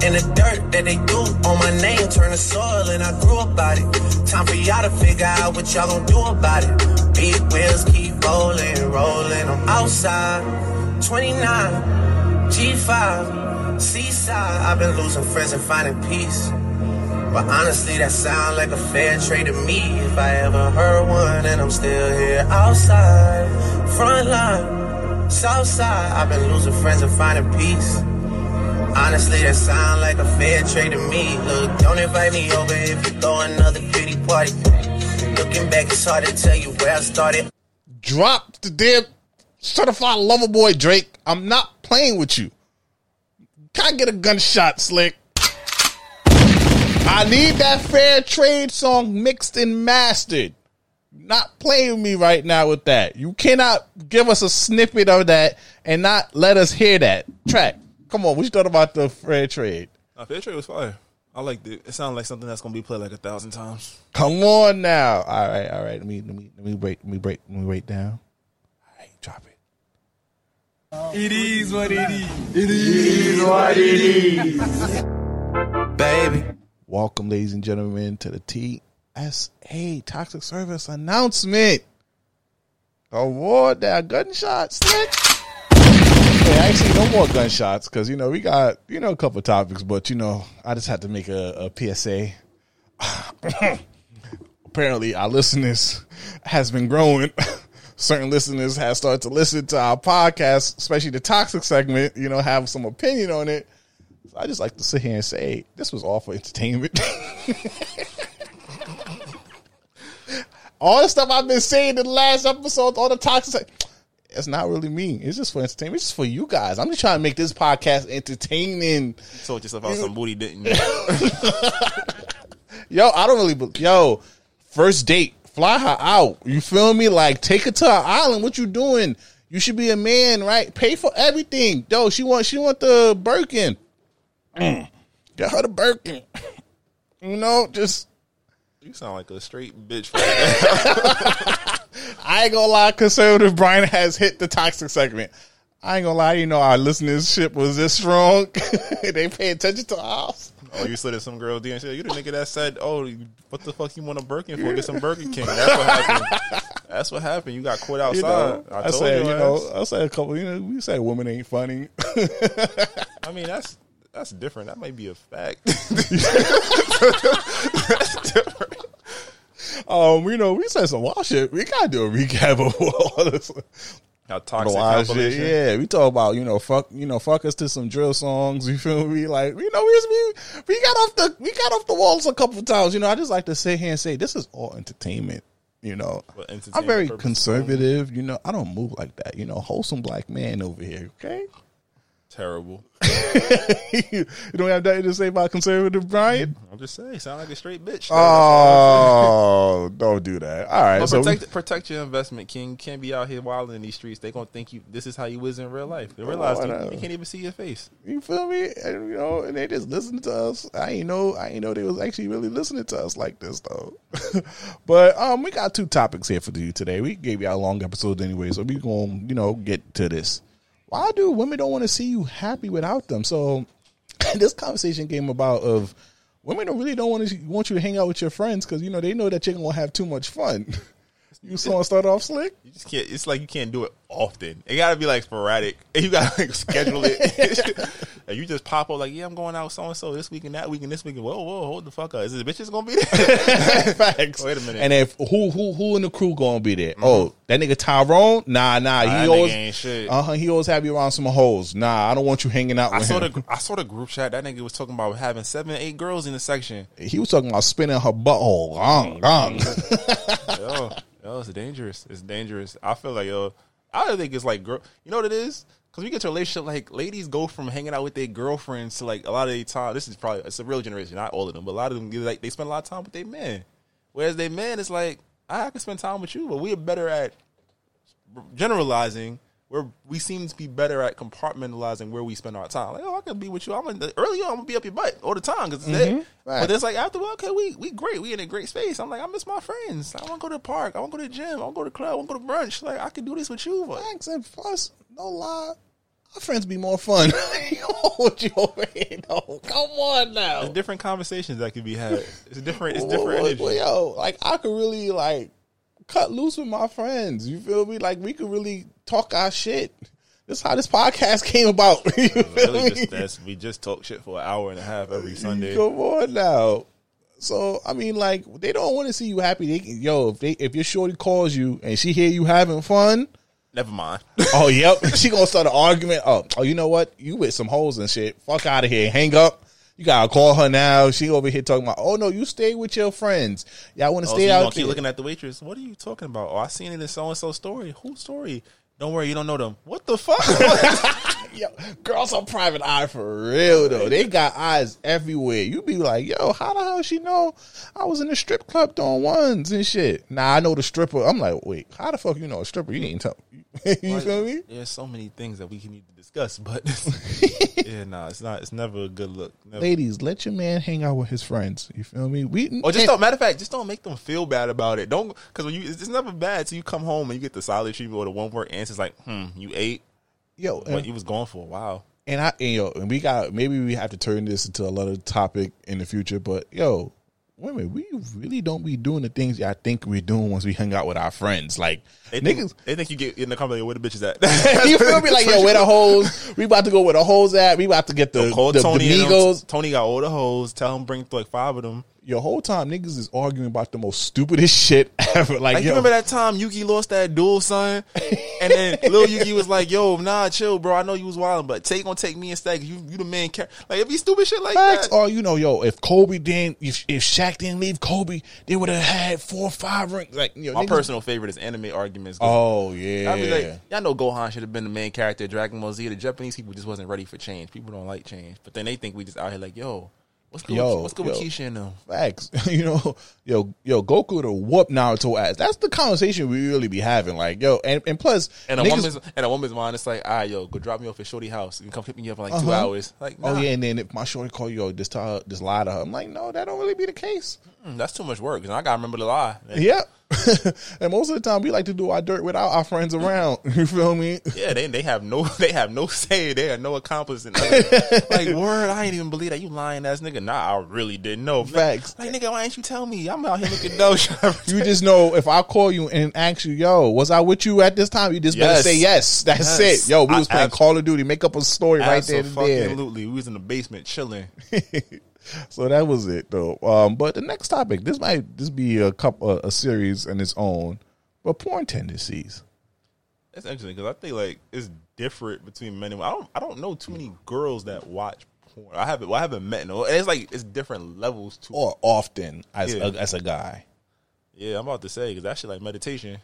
[SPEAKER 15] And the dirt that they do on my name turn to soil, and I grew about it. Time for y'all to figure out what y'all gonna do about it. Big wheels keep rolling, rolling. I'm outside, 29, G5. Seaside, I've been losing friends and finding peace. But honestly, that sound like a fair trade to me. If I ever heard one, and I'm still here outside, front line, south side. I've been losing friends and finding peace. Honestly, that sound like a fair trade to me. Look, don't invite me over if you throw another pity party. Looking back, it's hard to tell you where I started.
[SPEAKER 1] Drop the damn certified lover boy, Drake. I'm not playing with you. Can I get a gunshot, Slick? I need that fair trade song mixed and mastered. Not playing with me right now with that. You cannot give us a snippet of that and not let us hear that track. Come on, what you thought about the fair trade?
[SPEAKER 2] Nah, Fair Trade was fire. I liked it. It sounded like something that's gonna be played like a thousand times.
[SPEAKER 1] Come on now. All right, all right. Let me let me let me break let me break let me break down. All right, drop it.
[SPEAKER 13] It is what it is.
[SPEAKER 1] It
[SPEAKER 13] is what it is.
[SPEAKER 1] Baby. Welcome, ladies and gentlemen, to the TSA Toxic Service announcement. Award that gunshot slick. Hey, actually, no more gunshots because you know we got you know a couple topics, but you know I just had to make a, a PSA. [COUGHS] Apparently, our listeners has been growing. [LAUGHS] Certain listeners have started to listen to our podcast, especially the toxic segment. You know, have some opinion on it. So I just like to sit here and say this was all for entertainment. [LAUGHS] all the stuff I've been saying in the last episode, all the toxic. It's not really me. It's just for entertainment. It's just for you guys. I'm just trying to make this podcast entertaining.
[SPEAKER 2] You told yourself out some booty, didn't you? [LAUGHS]
[SPEAKER 1] Yo, I don't really. be- Yo, first date, fly her out. You feel me? Like take her to an island. What you doing? You should be a man, right? Pay for everything. Yo, she want she want the Birkin. Mm. Get her the Birkin. [LAUGHS] You know, just
[SPEAKER 2] you sound like a straight bitch. For that. [LAUGHS]
[SPEAKER 1] I ain't gonna lie, conservative Brian has hit the toxic segment. I ain't gonna lie, you know, our listenership was this strong. [LAUGHS] they pay attention to us.
[SPEAKER 2] oh, you slid at some girl DM. You the nigga that said, "Oh, what the fuck you want a Birkin for? Get some Burger King." That's what happened. That's what happened. You got caught outside.
[SPEAKER 1] You know,
[SPEAKER 2] I
[SPEAKER 1] I, said,
[SPEAKER 2] you,
[SPEAKER 1] you know, I said a couple. You know, we said women ain't funny. [LAUGHS]
[SPEAKER 2] I mean, that's that's different. That might be a fact.
[SPEAKER 1] Um, you know, we said some wild shit. We gotta do a recap of [LAUGHS] all this.
[SPEAKER 2] How toxic
[SPEAKER 1] wild shit. Yeah, we talk about you know fuck you know fuck us to some drill songs. [LAUGHS] You feel me? Like you know we to be, we got off the we got off the walls a couple times. You know, I just like to sit here and say this is all entertainment. You know, I'm very conservative. You know, I don't move like that. You know, wholesome black man over here. Okay,
[SPEAKER 2] Terrible. [LAUGHS]
[SPEAKER 1] you don't have nothing to say about conservative Brian.
[SPEAKER 2] I'm just saying, sound like a straight bitch.
[SPEAKER 1] Oh, [LAUGHS] don't do that. All right,
[SPEAKER 2] But
[SPEAKER 1] so
[SPEAKER 2] protect protect your investment, King. You can't be out here wilding in these streets. They gonna think you. This is how you is in real life. They realize you, you can't even see your face.
[SPEAKER 1] You feel me? And, you know, and they just listen to us. I ain't know. I ain't know they was actually really listening to us like this though. [LAUGHS] but um, we got two topics here for you today. We gave you a long episode anyway, so we gonna you know get to this. Why do women don't want to see you happy without them? So [LAUGHS] this conversation came about of women don't really don't want to want you to hang out with your friends because you know they know that you're gonna have too much fun. [LAUGHS] You saw start off slick.
[SPEAKER 2] You just can't. It's like you can't do it often. It gotta be like sporadic. And [LAUGHS] you gotta like schedule it. [LAUGHS] and you just pop up like, yeah, I'm going out so and so this week and that week and this week. And whoa, whoa, hold the fuck up. Is the bitches gonna be there? [LAUGHS]
[SPEAKER 1] Facts.
[SPEAKER 2] Wait a minute.
[SPEAKER 1] And if who who who in the crew gonna be there? Oh, that nigga Tyrone? Nah, nah.
[SPEAKER 2] Nah,
[SPEAKER 1] he
[SPEAKER 2] that
[SPEAKER 1] always
[SPEAKER 2] ain't shit.
[SPEAKER 1] Uh huh. He always have you around some hoes. Nah, I don't want you hanging out
[SPEAKER 2] I
[SPEAKER 1] with
[SPEAKER 2] saw
[SPEAKER 1] him.
[SPEAKER 2] the I saw the group chat. That nigga was talking about having seven, eight girls in the section.
[SPEAKER 1] he was talking about spinning her butthole. Gong, gong.
[SPEAKER 2] Yo, it's dangerous. It's dangerous. I feel like yo, I don't think it's like girl. You know what it is? Because we get to a relationship like ladies go from hanging out with their girlfriends to like a lot of the time. This is probably it's a real generation, not all of them, but a lot of them like they spend a lot of time with their men. Whereas their man it's like, I can spend time with you, but we are better at generalizing. Where we seem to be better at compartmentalizing where we spend our time. Like, oh, I can be with you. I'm in the, early on. I'm gonna be up your butt all the time because it's
[SPEAKER 1] Mhm.
[SPEAKER 2] it.
[SPEAKER 1] Right.
[SPEAKER 2] But it's like after, well, okay, we we great. We in a great space. I'm like, I miss my friends. I want to go to the park. I want to go to the gym. I want to go to the club. I want to go to brunch. Like, I can do this with you. But
[SPEAKER 1] Thanks and plus, no lie. Our friends be more fun. [LAUGHS] Hold you over here. Come on now.
[SPEAKER 2] There's different conversations that can be had. It's different. It's different
[SPEAKER 1] well,
[SPEAKER 2] energy.
[SPEAKER 1] well, yo, like I could really like cut loose with my friends. You feel me? Like we could really talk our shit. That's how this podcast [LAUGHS] came about. [LAUGHS] You feel
[SPEAKER 2] Really
[SPEAKER 1] me?
[SPEAKER 2] just that's, we just talk shit for an hour and a half every [LAUGHS] Sunday.
[SPEAKER 1] Come on now. So I mean, like they don't want to see you happy. They can, yo, if they if your shorty calls you and she hear you having fun,
[SPEAKER 2] Never mind.
[SPEAKER 1] oh yep, she gonna start an argument. Oh, oh, you know what? You with some holes and shit. Fuck out of here. Hang up. You gotta call her now. She over here talking about. Oh no, you stay with your friends. Y'all want to
[SPEAKER 2] Oh,
[SPEAKER 1] stay
[SPEAKER 2] you
[SPEAKER 1] out
[SPEAKER 2] keep looking at the waitress. What are you talking about? Oh, I seen it in so and so story. Whose story? Don't worry, you don't know them. What the fuck? [LAUGHS] [LAUGHS]
[SPEAKER 1] Yo, girls on private eye for real though. They got eyes everywhere. You be like, yo, how the hell she know I was in the strip club doing ones and shit? Nah, I know the stripper. I'm like, wait, how the fuck you know a stripper? You didn't tell me. [LAUGHS] you feel me?
[SPEAKER 2] There's so many things that we can need to discuss, but [LAUGHS] [LAUGHS] yeah, nah, it's not. It's never a good look. Never.
[SPEAKER 1] Ladies, let your man hang out with his friends. You feel me? We
[SPEAKER 2] Or just don't. Matter of fact, just don't make them feel bad about it. Don't because when you, it's, it's never bad. So you come home and you get the solid treatment or the one word answer. It's like, hmm, you ate.
[SPEAKER 1] Yo,
[SPEAKER 2] but
[SPEAKER 1] and-
[SPEAKER 2] you was gone for a while.
[SPEAKER 1] And I and yo, and we got maybe we have to turn this into a lot of topic in the future, but yo, women, we really don't be doing the things I think we're doing once we hang out with our friends. Like
[SPEAKER 2] They
[SPEAKER 1] niggas,
[SPEAKER 2] think, they think you get in the company where the bitches at. [LAUGHS]
[SPEAKER 1] you feel me? Like yo, where the hoes? We about to go where the hoes at. We about to get the
[SPEAKER 2] Call
[SPEAKER 1] the,
[SPEAKER 2] Tony.
[SPEAKER 1] the. Migos.
[SPEAKER 2] Tony got all the hoes. Tell him bring like five of them.
[SPEAKER 1] Your whole time niggas is arguing about the most stupidest [LAUGHS] shit ever. Like,
[SPEAKER 2] Like, you remember that time Yugi lost that duel, son? And then Lil Yugi was like, "Yo, nah, chill, bro. I know you was wilding, but take gonna take me instead. You you the main character. Like, it be stupid shit like
[SPEAKER 1] Facts.
[SPEAKER 2] that.
[SPEAKER 1] Or you know, yo, if Kobe didn't, if if Shaq didn't leave Kobe, they would have had four or five rings. Like, yo,
[SPEAKER 2] My
[SPEAKER 1] niggas-
[SPEAKER 2] personal favorite is anime arguments.
[SPEAKER 1] Oh yeah,
[SPEAKER 2] I'd be like, y'all know Gohan should have been the main character of Dragon Ball Z. The Japanese people just wasn't ready for change. People don't like change, but then they think we just out here like, yo, what's good?
[SPEAKER 1] Yo,
[SPEAKER 2] with, what's good with
[SPEAKER 1] yo.
[SPEAKER 2] Keisha and them?
[SPEAKER 1] Facts. [LAUGHS] you know, yo, yo, Goku would whoop Naruto ass. That's the conversation we really be having. Like, yo, and, and plus,
[SPEAKER 2] And a
[SPEAKER 1] niggas-
[SPEAKER 2] woman's and a woman's mind, it's like, ah, yo, go drop me off at Shorty house and come pick me up in like two
[SPEAKER 1] Uh-huh.
[SPEAKER 2] hours. Like,
[SPEAKER 1] oh yeah, and then if my shorty call you, yo, just tell her, just lie to her. I'm like, no, that don't really be the case.
[SPEAKER 2] Mm, that's too much work. And I gotta remember the lie.
[SPEAKER 1] Yeah. [LAUGHS] and most of the time, we like to do our dirt without our friends around. [LAUGHS] You feel me?
[SPEAKER 2] Yeah, they they have no [LAUGHS] they have no say. They have no accomplice in like word, I ain't even believe that you lying ass nigga. Nah, I really didn't know.
[SPEAKER 1] Facts.
[SPEAKER 2] Like nigga, why ain't you tell me? I'm out here looking dumb.
[SPEAKER 1] You just know if I call you and ask you, yo, was I with you at this time? You just better
[SPEAKER 2] Yes.
[SPEAKER 1] say yes. That's
[SPEAKER 2] Yes.
[SPEAKER 1] it. Yo, we
[SPEAKER 2] I
[SPEAKER 1] was playing
[SPEAKER 2] abs-
[SPEAKER 1] Call of Duty. Make up a story right there.
[SPEAKER 2] Absolutely, we was in the basement chilling.
[SPEAKER 1] So that was it though. Um, but the next topic, this might this be a couple a series in its own, but porn tendencies.
[SPEAKER 2] That's interesting because I think like it's different between men and women. I don't I don't know too many girls that watch porn. I haven't well, I haven't met no. And it's like it's different levels too.
[SPEAKER 1] Or often as
[SPEAKER 2] Yeah.
[SPEAKER 1] a, as a guy.
[SPEAKER 2] Yeah, I'm about to say because that shit like meditation.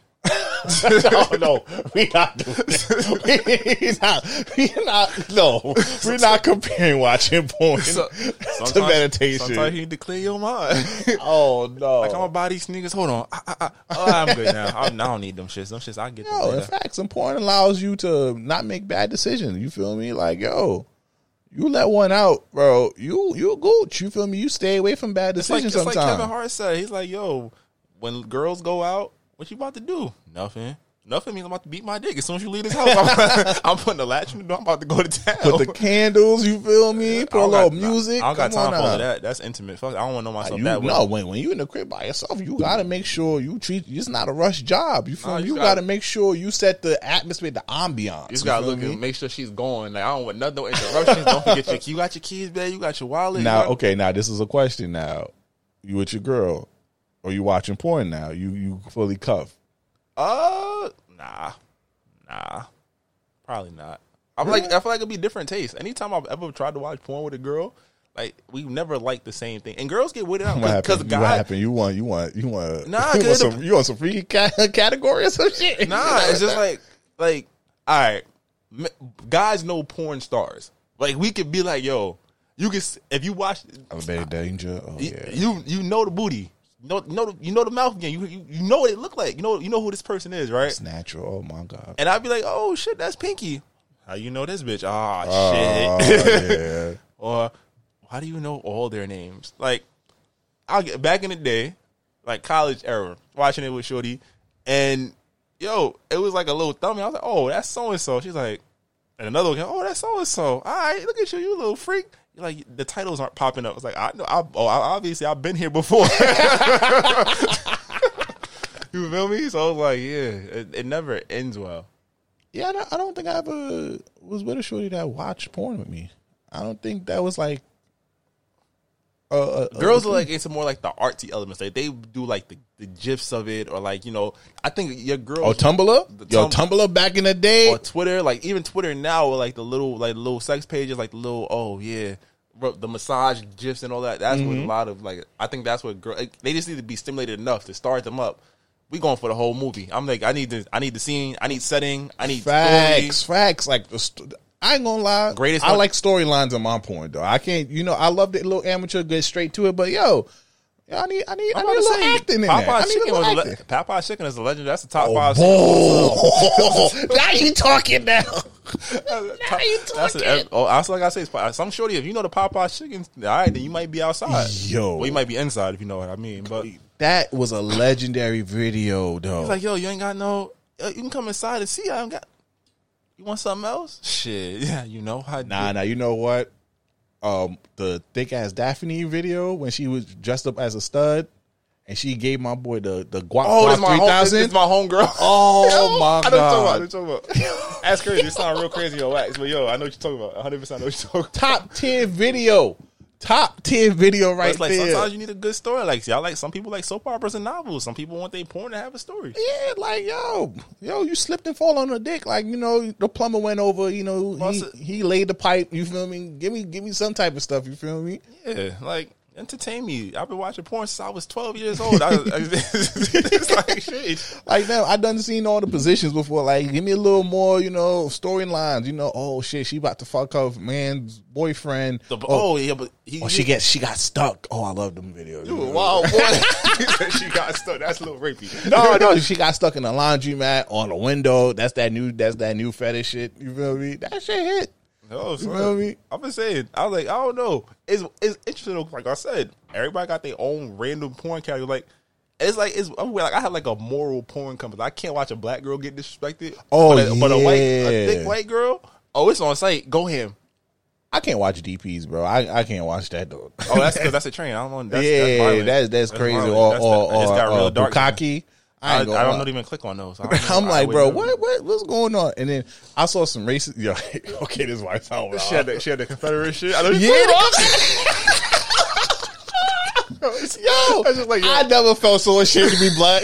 [SPEAKER 2] [LAUGHS]
[SPEAKER 1] no, no, we not doing that. [LAUGHS] we not, we not, no, we're not comparing watching porn
[SPEAKER 2] So- [LAUGHS]
[SPEAKER 1] to meditation.
[SPEAKER 2] Sometimes you need to clear your mind.
[SPEAKER 1] oh no!
[SPEAKER 2] Like I'm gonna buy these sneakers. Hold on. Ah, ah, ah. Oh, I'm good now. I'm, I don't need them shits. Them shits I get.
[SPEAKER 1] Yo,
[SPEAKER 2] them
[SPEAKER 1] in fact, some porn allows you to not make bad decisions. You feel me? Like, yo, you let one out, bro. You you a gooch. You feel me? You stay away from bad
[SPEAKER 2] It's like,
[SPEAKER 1] decisions
[SPEAKER 2] it's like. Kevin Hart said. He's like, yo, when girls go out, what you about to do? Nothing. Nothing means I'm about to beat my dick. As soon as you leave this house, I'm, [LAUGHS] I'm putting the latch in the door. I'm about to go to town.
[SPEAKER 1] Put the candles. You feel me? Put a little music.
[SPEAKER 2] I don't got time for all that. That's intimate. Fuck, I don't want to know myself
[SPEAKER 1] You
[SPEAKER 2] that way.
[SPEAKER 1] no, when when you in the crib by yourself, you gotta make sure you treat. It's not a rush job. You feel
[SPEAKER 2] Nah,
[SPEAKER 1] me?
[SPEAKER 2] you
[SPEAKER 1] You,
[SPEAKER 2] gotta-
[SPEAKER 1] gotta, make sure you set the atmosphere, the ambiance.
[SPEAKER 2] You just gotta look
[SPEAKER 1] me?
[SPEAKER 2] and make sure she's going. Like I don't want nothing, no interruptions. don't forget your. You got your keys, babe. You got your wallet.
[SPEAKER 1] Now,
[SPEAKER 2] got-
[SPEAKER 1] okay, now this is a question. Now, you with your girl, or you watching porn? Now, you you fully cuff.
[SPEAKER 2] Uh, nah, nah, probably not. I'm like, I feel like it'd be different taste. Anytime I've ever tried to watch porn with a girl, like we never like the same thing. And girls get weirded out because
[SPEAKER 1] happened? What happened? You want you want you want
[SPEAKER 2] Nah, [LAUGHS]
[SPEAKER 1] you, want some, you want some free ca- [LAUGHS] category or some shit?
[SPEAKER 2] Nah, it's just like, like, all right, guys know porn stars. Like we could be like, yo, you can s- if you watch,
[SPEAKER 1] Elevate danger. Oh yeah.
[SPEAKER 2] you you know the booty. You know, know the, you know the mouth again. You, you you know what it look like. You know you know who this person is, right?
[SPEAKER 1] It's natural. Oh my god.
[SPEAKER 2] And I'd be like, oh shit, that's Pinky. How you know this bitch? Ah
[SPEAKER 1] Oh,
[SPEAKER 2] shit.
[SPEAKER 1] yeah. [LAUGHS]
[SPEAKER 2] or how do you know all their names? Like I'll get back in the day, like college era, watching it with Shorty, and yo, it was like a little thummy. I was like, oh, that's so and so. She's like, and another one, oh, that's so and so. All right, look at you, you little freak. Like the titles aren't popping up. It's like I know. I, oh, I, obviously I've been here before. [LAUGHS] you feel me? So I was like, yeah, it, it never ends well.
[SPEAKER 1] Yeah, I don't, I don't think I ever was with a shorty that watched porn with me. I don't think that was like. Uh,
[SPEAKER 2] Girls are like into more like the artsy elements. Like they do like the, the gifs of it, or like you know, I think your girl.
[SPEAKER 1] Oh, Tumblr?
[SPEAKER 2] the
[SPEAKER 1] Yo,
[SPEAKER 2] Tum-
[SPEAKER 1] Tumblr back in the day.
[SPEAKER 2] or Twitter, like even Twitter now, with like the little like little sex pages, like the little oh yeah, bro, the massage gifs and all that. That's what a lot of like. I think that's what girl. Like, they just need to be stimulated enough to start them up. We going for the whole movie. I'm like, I need the, I need the scene, I need setting, I need
[SPEAKER 1] Facts,
[SPEAKER 2] story.
[SPEAKER 1] facts. Like the st- I ain't gonna lie.
[SPEAKER 2] Greatest
[SPEAKER 1] I
[SPEAKER 2] one-
[SPEAKER 1] like storylines in my porn though. I can't, you know, I love the little amateur get straight to it, but yo, I need, I need, I need a little
[SPEAKER 2] say,
[SPEAKER 1] acting in there. I need a
[SPEAKER 2] chicken
[SPEAKER 1] little
[SPEAKER 2] was a
[SPEAKER 1] acting.
[SPEAKER 2] le- Popeye's chicken is a legend. That's the top five.
[SPEAKER 1] Oh, [LAUGHS] now you talking now. [LAUGHS]
[SPEAKER 2] now you That's a, oh, that's like I say. Some shorty, if you know the Popeye's chicken, all right, then you might be outside.
[SPEAKER 1] Yo.
[SPEAKER 2] well, you might be inside if you know what I mean. But
[SPEAKER 1] That was a legendary video though.
[SPEAKER 2] He's like, yo, you ain't got no. Uh, you can come inside and see. I don't got. You want something else? Shit, [LAUGHS] yeah, you know how.
[SPEAKER 1] Nah, nah. You know what? Um, the thick ass Daphne video when she was dressed up as a stud, and she gave my boy the the guap
[SPEAKER 2] Oh, this
[SPEAKER 1] guap
[SPEAKER 2] my home. This,
[SPEAKER 1] thousand.
[SPEAKER 2] my homegirl. [LAUGHS]
[SPEAKER 1] Oh [LAUGHS] my
[SPEAKER 2] I know what you're talking about. I know
[SPEAKER 1] god!
[SPEAKER 2] what you're talking about. That's crazy. It sounds real crazy on wax, but yo, I know what you're talking about. 100 percent I know what you're talking about.
[SPEAKER 1] Top tier video, top tier video right
[SPEAKER 2] it's like
[SPEAKER 1] there.
[SPEAKER 2] sometimes you need a good story. Like y'all like some people like soap operas and novels. Some people want their porn to have a story.
[SPEAKER 1] Yeah, like yo, yo, you slipped and fall on a dick. Like you know, the plumber went over. You know, he, he laid the pipe. You feel me? Give me, give me some type of stuff. You feel me?
[SPEAKER 2] Yeah, like entertain me. I've been watching porn since I was 12 years old. I, [LAUGHS] I, it's like shit.
[SPEAKER 1] Like now, I done seen all the positions before. Like, give me a little more, you know, storylines. You know, oh shit, she about to fuck her man's boyfriend.
[SPEAKER 2] The- oh. oh, yeah, but he,
[SPEAKER 1] oh, she gets she got stuck. Oh, I love them videos.
[SPEAKER 2] You wild boy. [LAUGHS] [LAUGHS] she got stuck. That's a little rapey.
[SPEAKER 1] no, no, she got stuck in a laundromat on a window. That's that new. That's that new fetish shit. You feel me? That shit hit.
[SPEAKER 2] No,
[SPEAKER 1] You
[SPEAKER 2] son.
[SPEAKER 1] feel me?
[SPEAKER 2] I'm just saying, I was like, I don't know. It's it's interesting. Like I said, everybody got their own random porn category. Like it's like it's I'm like I have like a moral porn company. I can't watch a black girl get disrespected.
[SPEAKER 1] Oh,
[SPEAKER 2] but a, but a white a thick white girl. Oh, it's on site. Go him.
[SPEAKER 1] I can't watch DPs, bro. I, I can't watch that though.
[SPEAKER 2] Oh, that's because [LAUGHS] that's a train. I don't know. That's,
[SPEAKER 1] yeah,
[SPEAKER 2] that's violent.
[SPEAKER 1] that's that's crazy. Or
[SPEAKER 2] That's
[SPEAKER 1] or,
[SPEAKER 2] the- it
[SPEAKER 1] or,
[SPEAKER 2] got
[SPEAKER 1] Bukkake.
[SPEAKER 2] I, I, don't even click on those. I [LAUGHS] don't know.
[SPEAKER 1] I'm
[SPEAKER 2] I
[SPEAKER 1] like, bro, what, what, what's going on? And then I saw some racist. Yo, [LAUGHS] okay, this is why sound.
[SPEAKER 2] She had the, she had the Confederate shit. I know
[SPEAKER 1] Yeah, [LAUGHS]
[SPEAKER 2] Yo, I was just like, yo.
[SPEAKER 1] I never felt so ashamed to be black.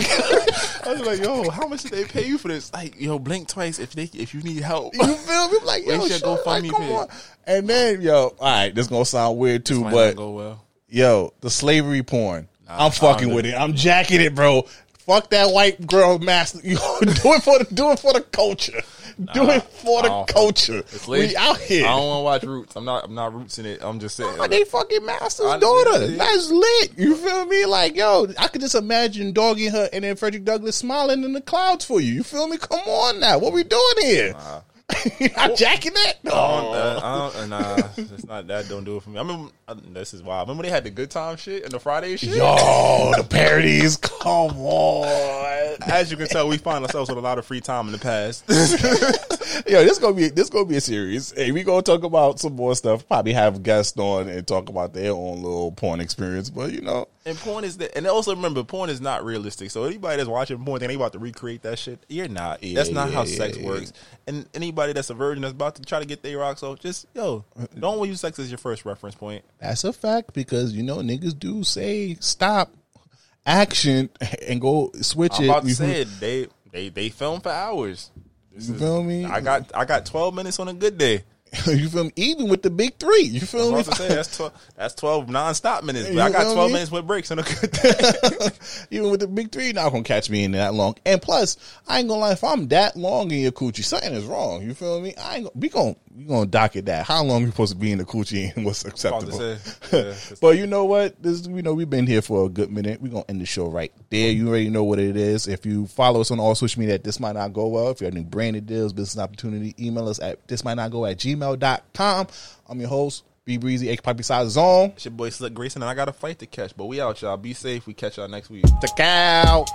[SPEAKER 2] I was like, yo, how much did they pay you for this? Like, yo, blink twice if they if you need help.
[SPEAKER 1] you feel me? Like, yo,
[SPEAKER 2] Where's your
[SPEAKER 1] shut- like,
[SPEAKER 2] GoFundMe
[SPEAKER 1] come on. And then, yo, all right, this gonna sound weird too, but
[SPEAKER 2] go well.
[SPEAKER 1] yo, the slavery porn, I'm fucking with it. I'm jacking it, bro. Fuck that white girl master. [LAUGHS] You do it for the do it for the culture. do it for the culture. We out here.
[SPEAKER 2] I don't want to watch Roots. I'm not. I'm not roots in it. I'm just saying.
[SPEAKER 1] Oh, they fucking master's
[SPEAKER 2] I-
[SPEAKER 1] daughter.
[SPEAKER 2] yeah.
[SPEAKER 1] That's lit. You feel me? Like, yo, I could just imagine dogging her and then Frederick Douglass smiling in the clouds for you. You feel me? Come on now. What we doing here? [LAUGHS] I'm jacking that?
[SPEAKER 2] I don't, uh, I don't, uh, nah, it's not that. Don't do it for me. I remember uh, this is wild. Remember they had the good time shit and the Friday shit.
[SPEAKER 1] Yo, the parodies. Come on.
[SPEAKER 2] As you can tell, we find ourselves with a lot of free time in the past. [LAUGHS]
[SPEAKER 1] Yo, this gonna be this gonna be a series. Hey, we gonna talk about some more stuff. Probably have guests on and talk about their own little porn experience. But you know,
[SPEAKER 2] and porn is that. And also remember, porn is not realistic. So anybody that's watching porn, they about to recreate that shit. You're not.
[SPEAKER 1] Yeah,
[SPEAKER 2] that's not
[SPEAKER 1] yeah,
[SPEAKER 2] how
[SPEAKER 1] yeah,
[SPEAKER 2] sex works. And anybody that's a virgin that's about to try to get their rocks off, just yo, don't use sex as your first reference point.
[SPEAKER 1] that's a fact because you know niggas do say stop action [LAUGHS] and go switch
[SPEAKER 2] I'm
[SPEAKER 1] it.
[SPEAKER 2] about to
[SPEAKER 1] You
[SPEAKER 2] say it. They they they film for hours. This
[SPEAKER 1] You
[SPEAKER 2] is-
[SPEAKER 1] feel me?
[SPEAKER 2] I got I got 12 minutes on a good day. [LAUGHS]
[SPEAKER 1] you feel me? Even with the big three, you feel me?
[SPEAKER 2] was about to say that's 12 that's 12 non-stop minutes. But
[SPEAKER 1] You
[SPEAKER 2] I got
[SPEAKER 1] feel
[SPEAKER 2] 12
[SPEAKER 1] me?
[SPEAKER 2] minutes with breaks on a good day. [LAUGHS]
[SPEAKER 1] Even with the big three, not gonna catch me in that long. And plus, I ain't gonna lie, if I'm that long in your coochie, something is wrong. You feel me? I ain't gonna, we gonna we gonna docket that. How long you supposed to be in the coochie and [LAUGHS] what's acceptable? [LAUGHS]
[SPEAKER 2] yeah,
[SPEAKER 1] but you know what? This you know we've been here for a good minute. We're gonna end the show right there. You already know what it is. If you follow us on all social media, this might not go well. If you have any branded deals, business opportunity, email us at this might not go at gmail.com. I'm your host, B Breezy, H Poppy Size Zone.
[SPEAKER 2] It's your boy Slick Grayson, and I got a fight to catch. But we out, y'all. Be safe. We catch y'all next week.
[SPEAKER 1] The cow.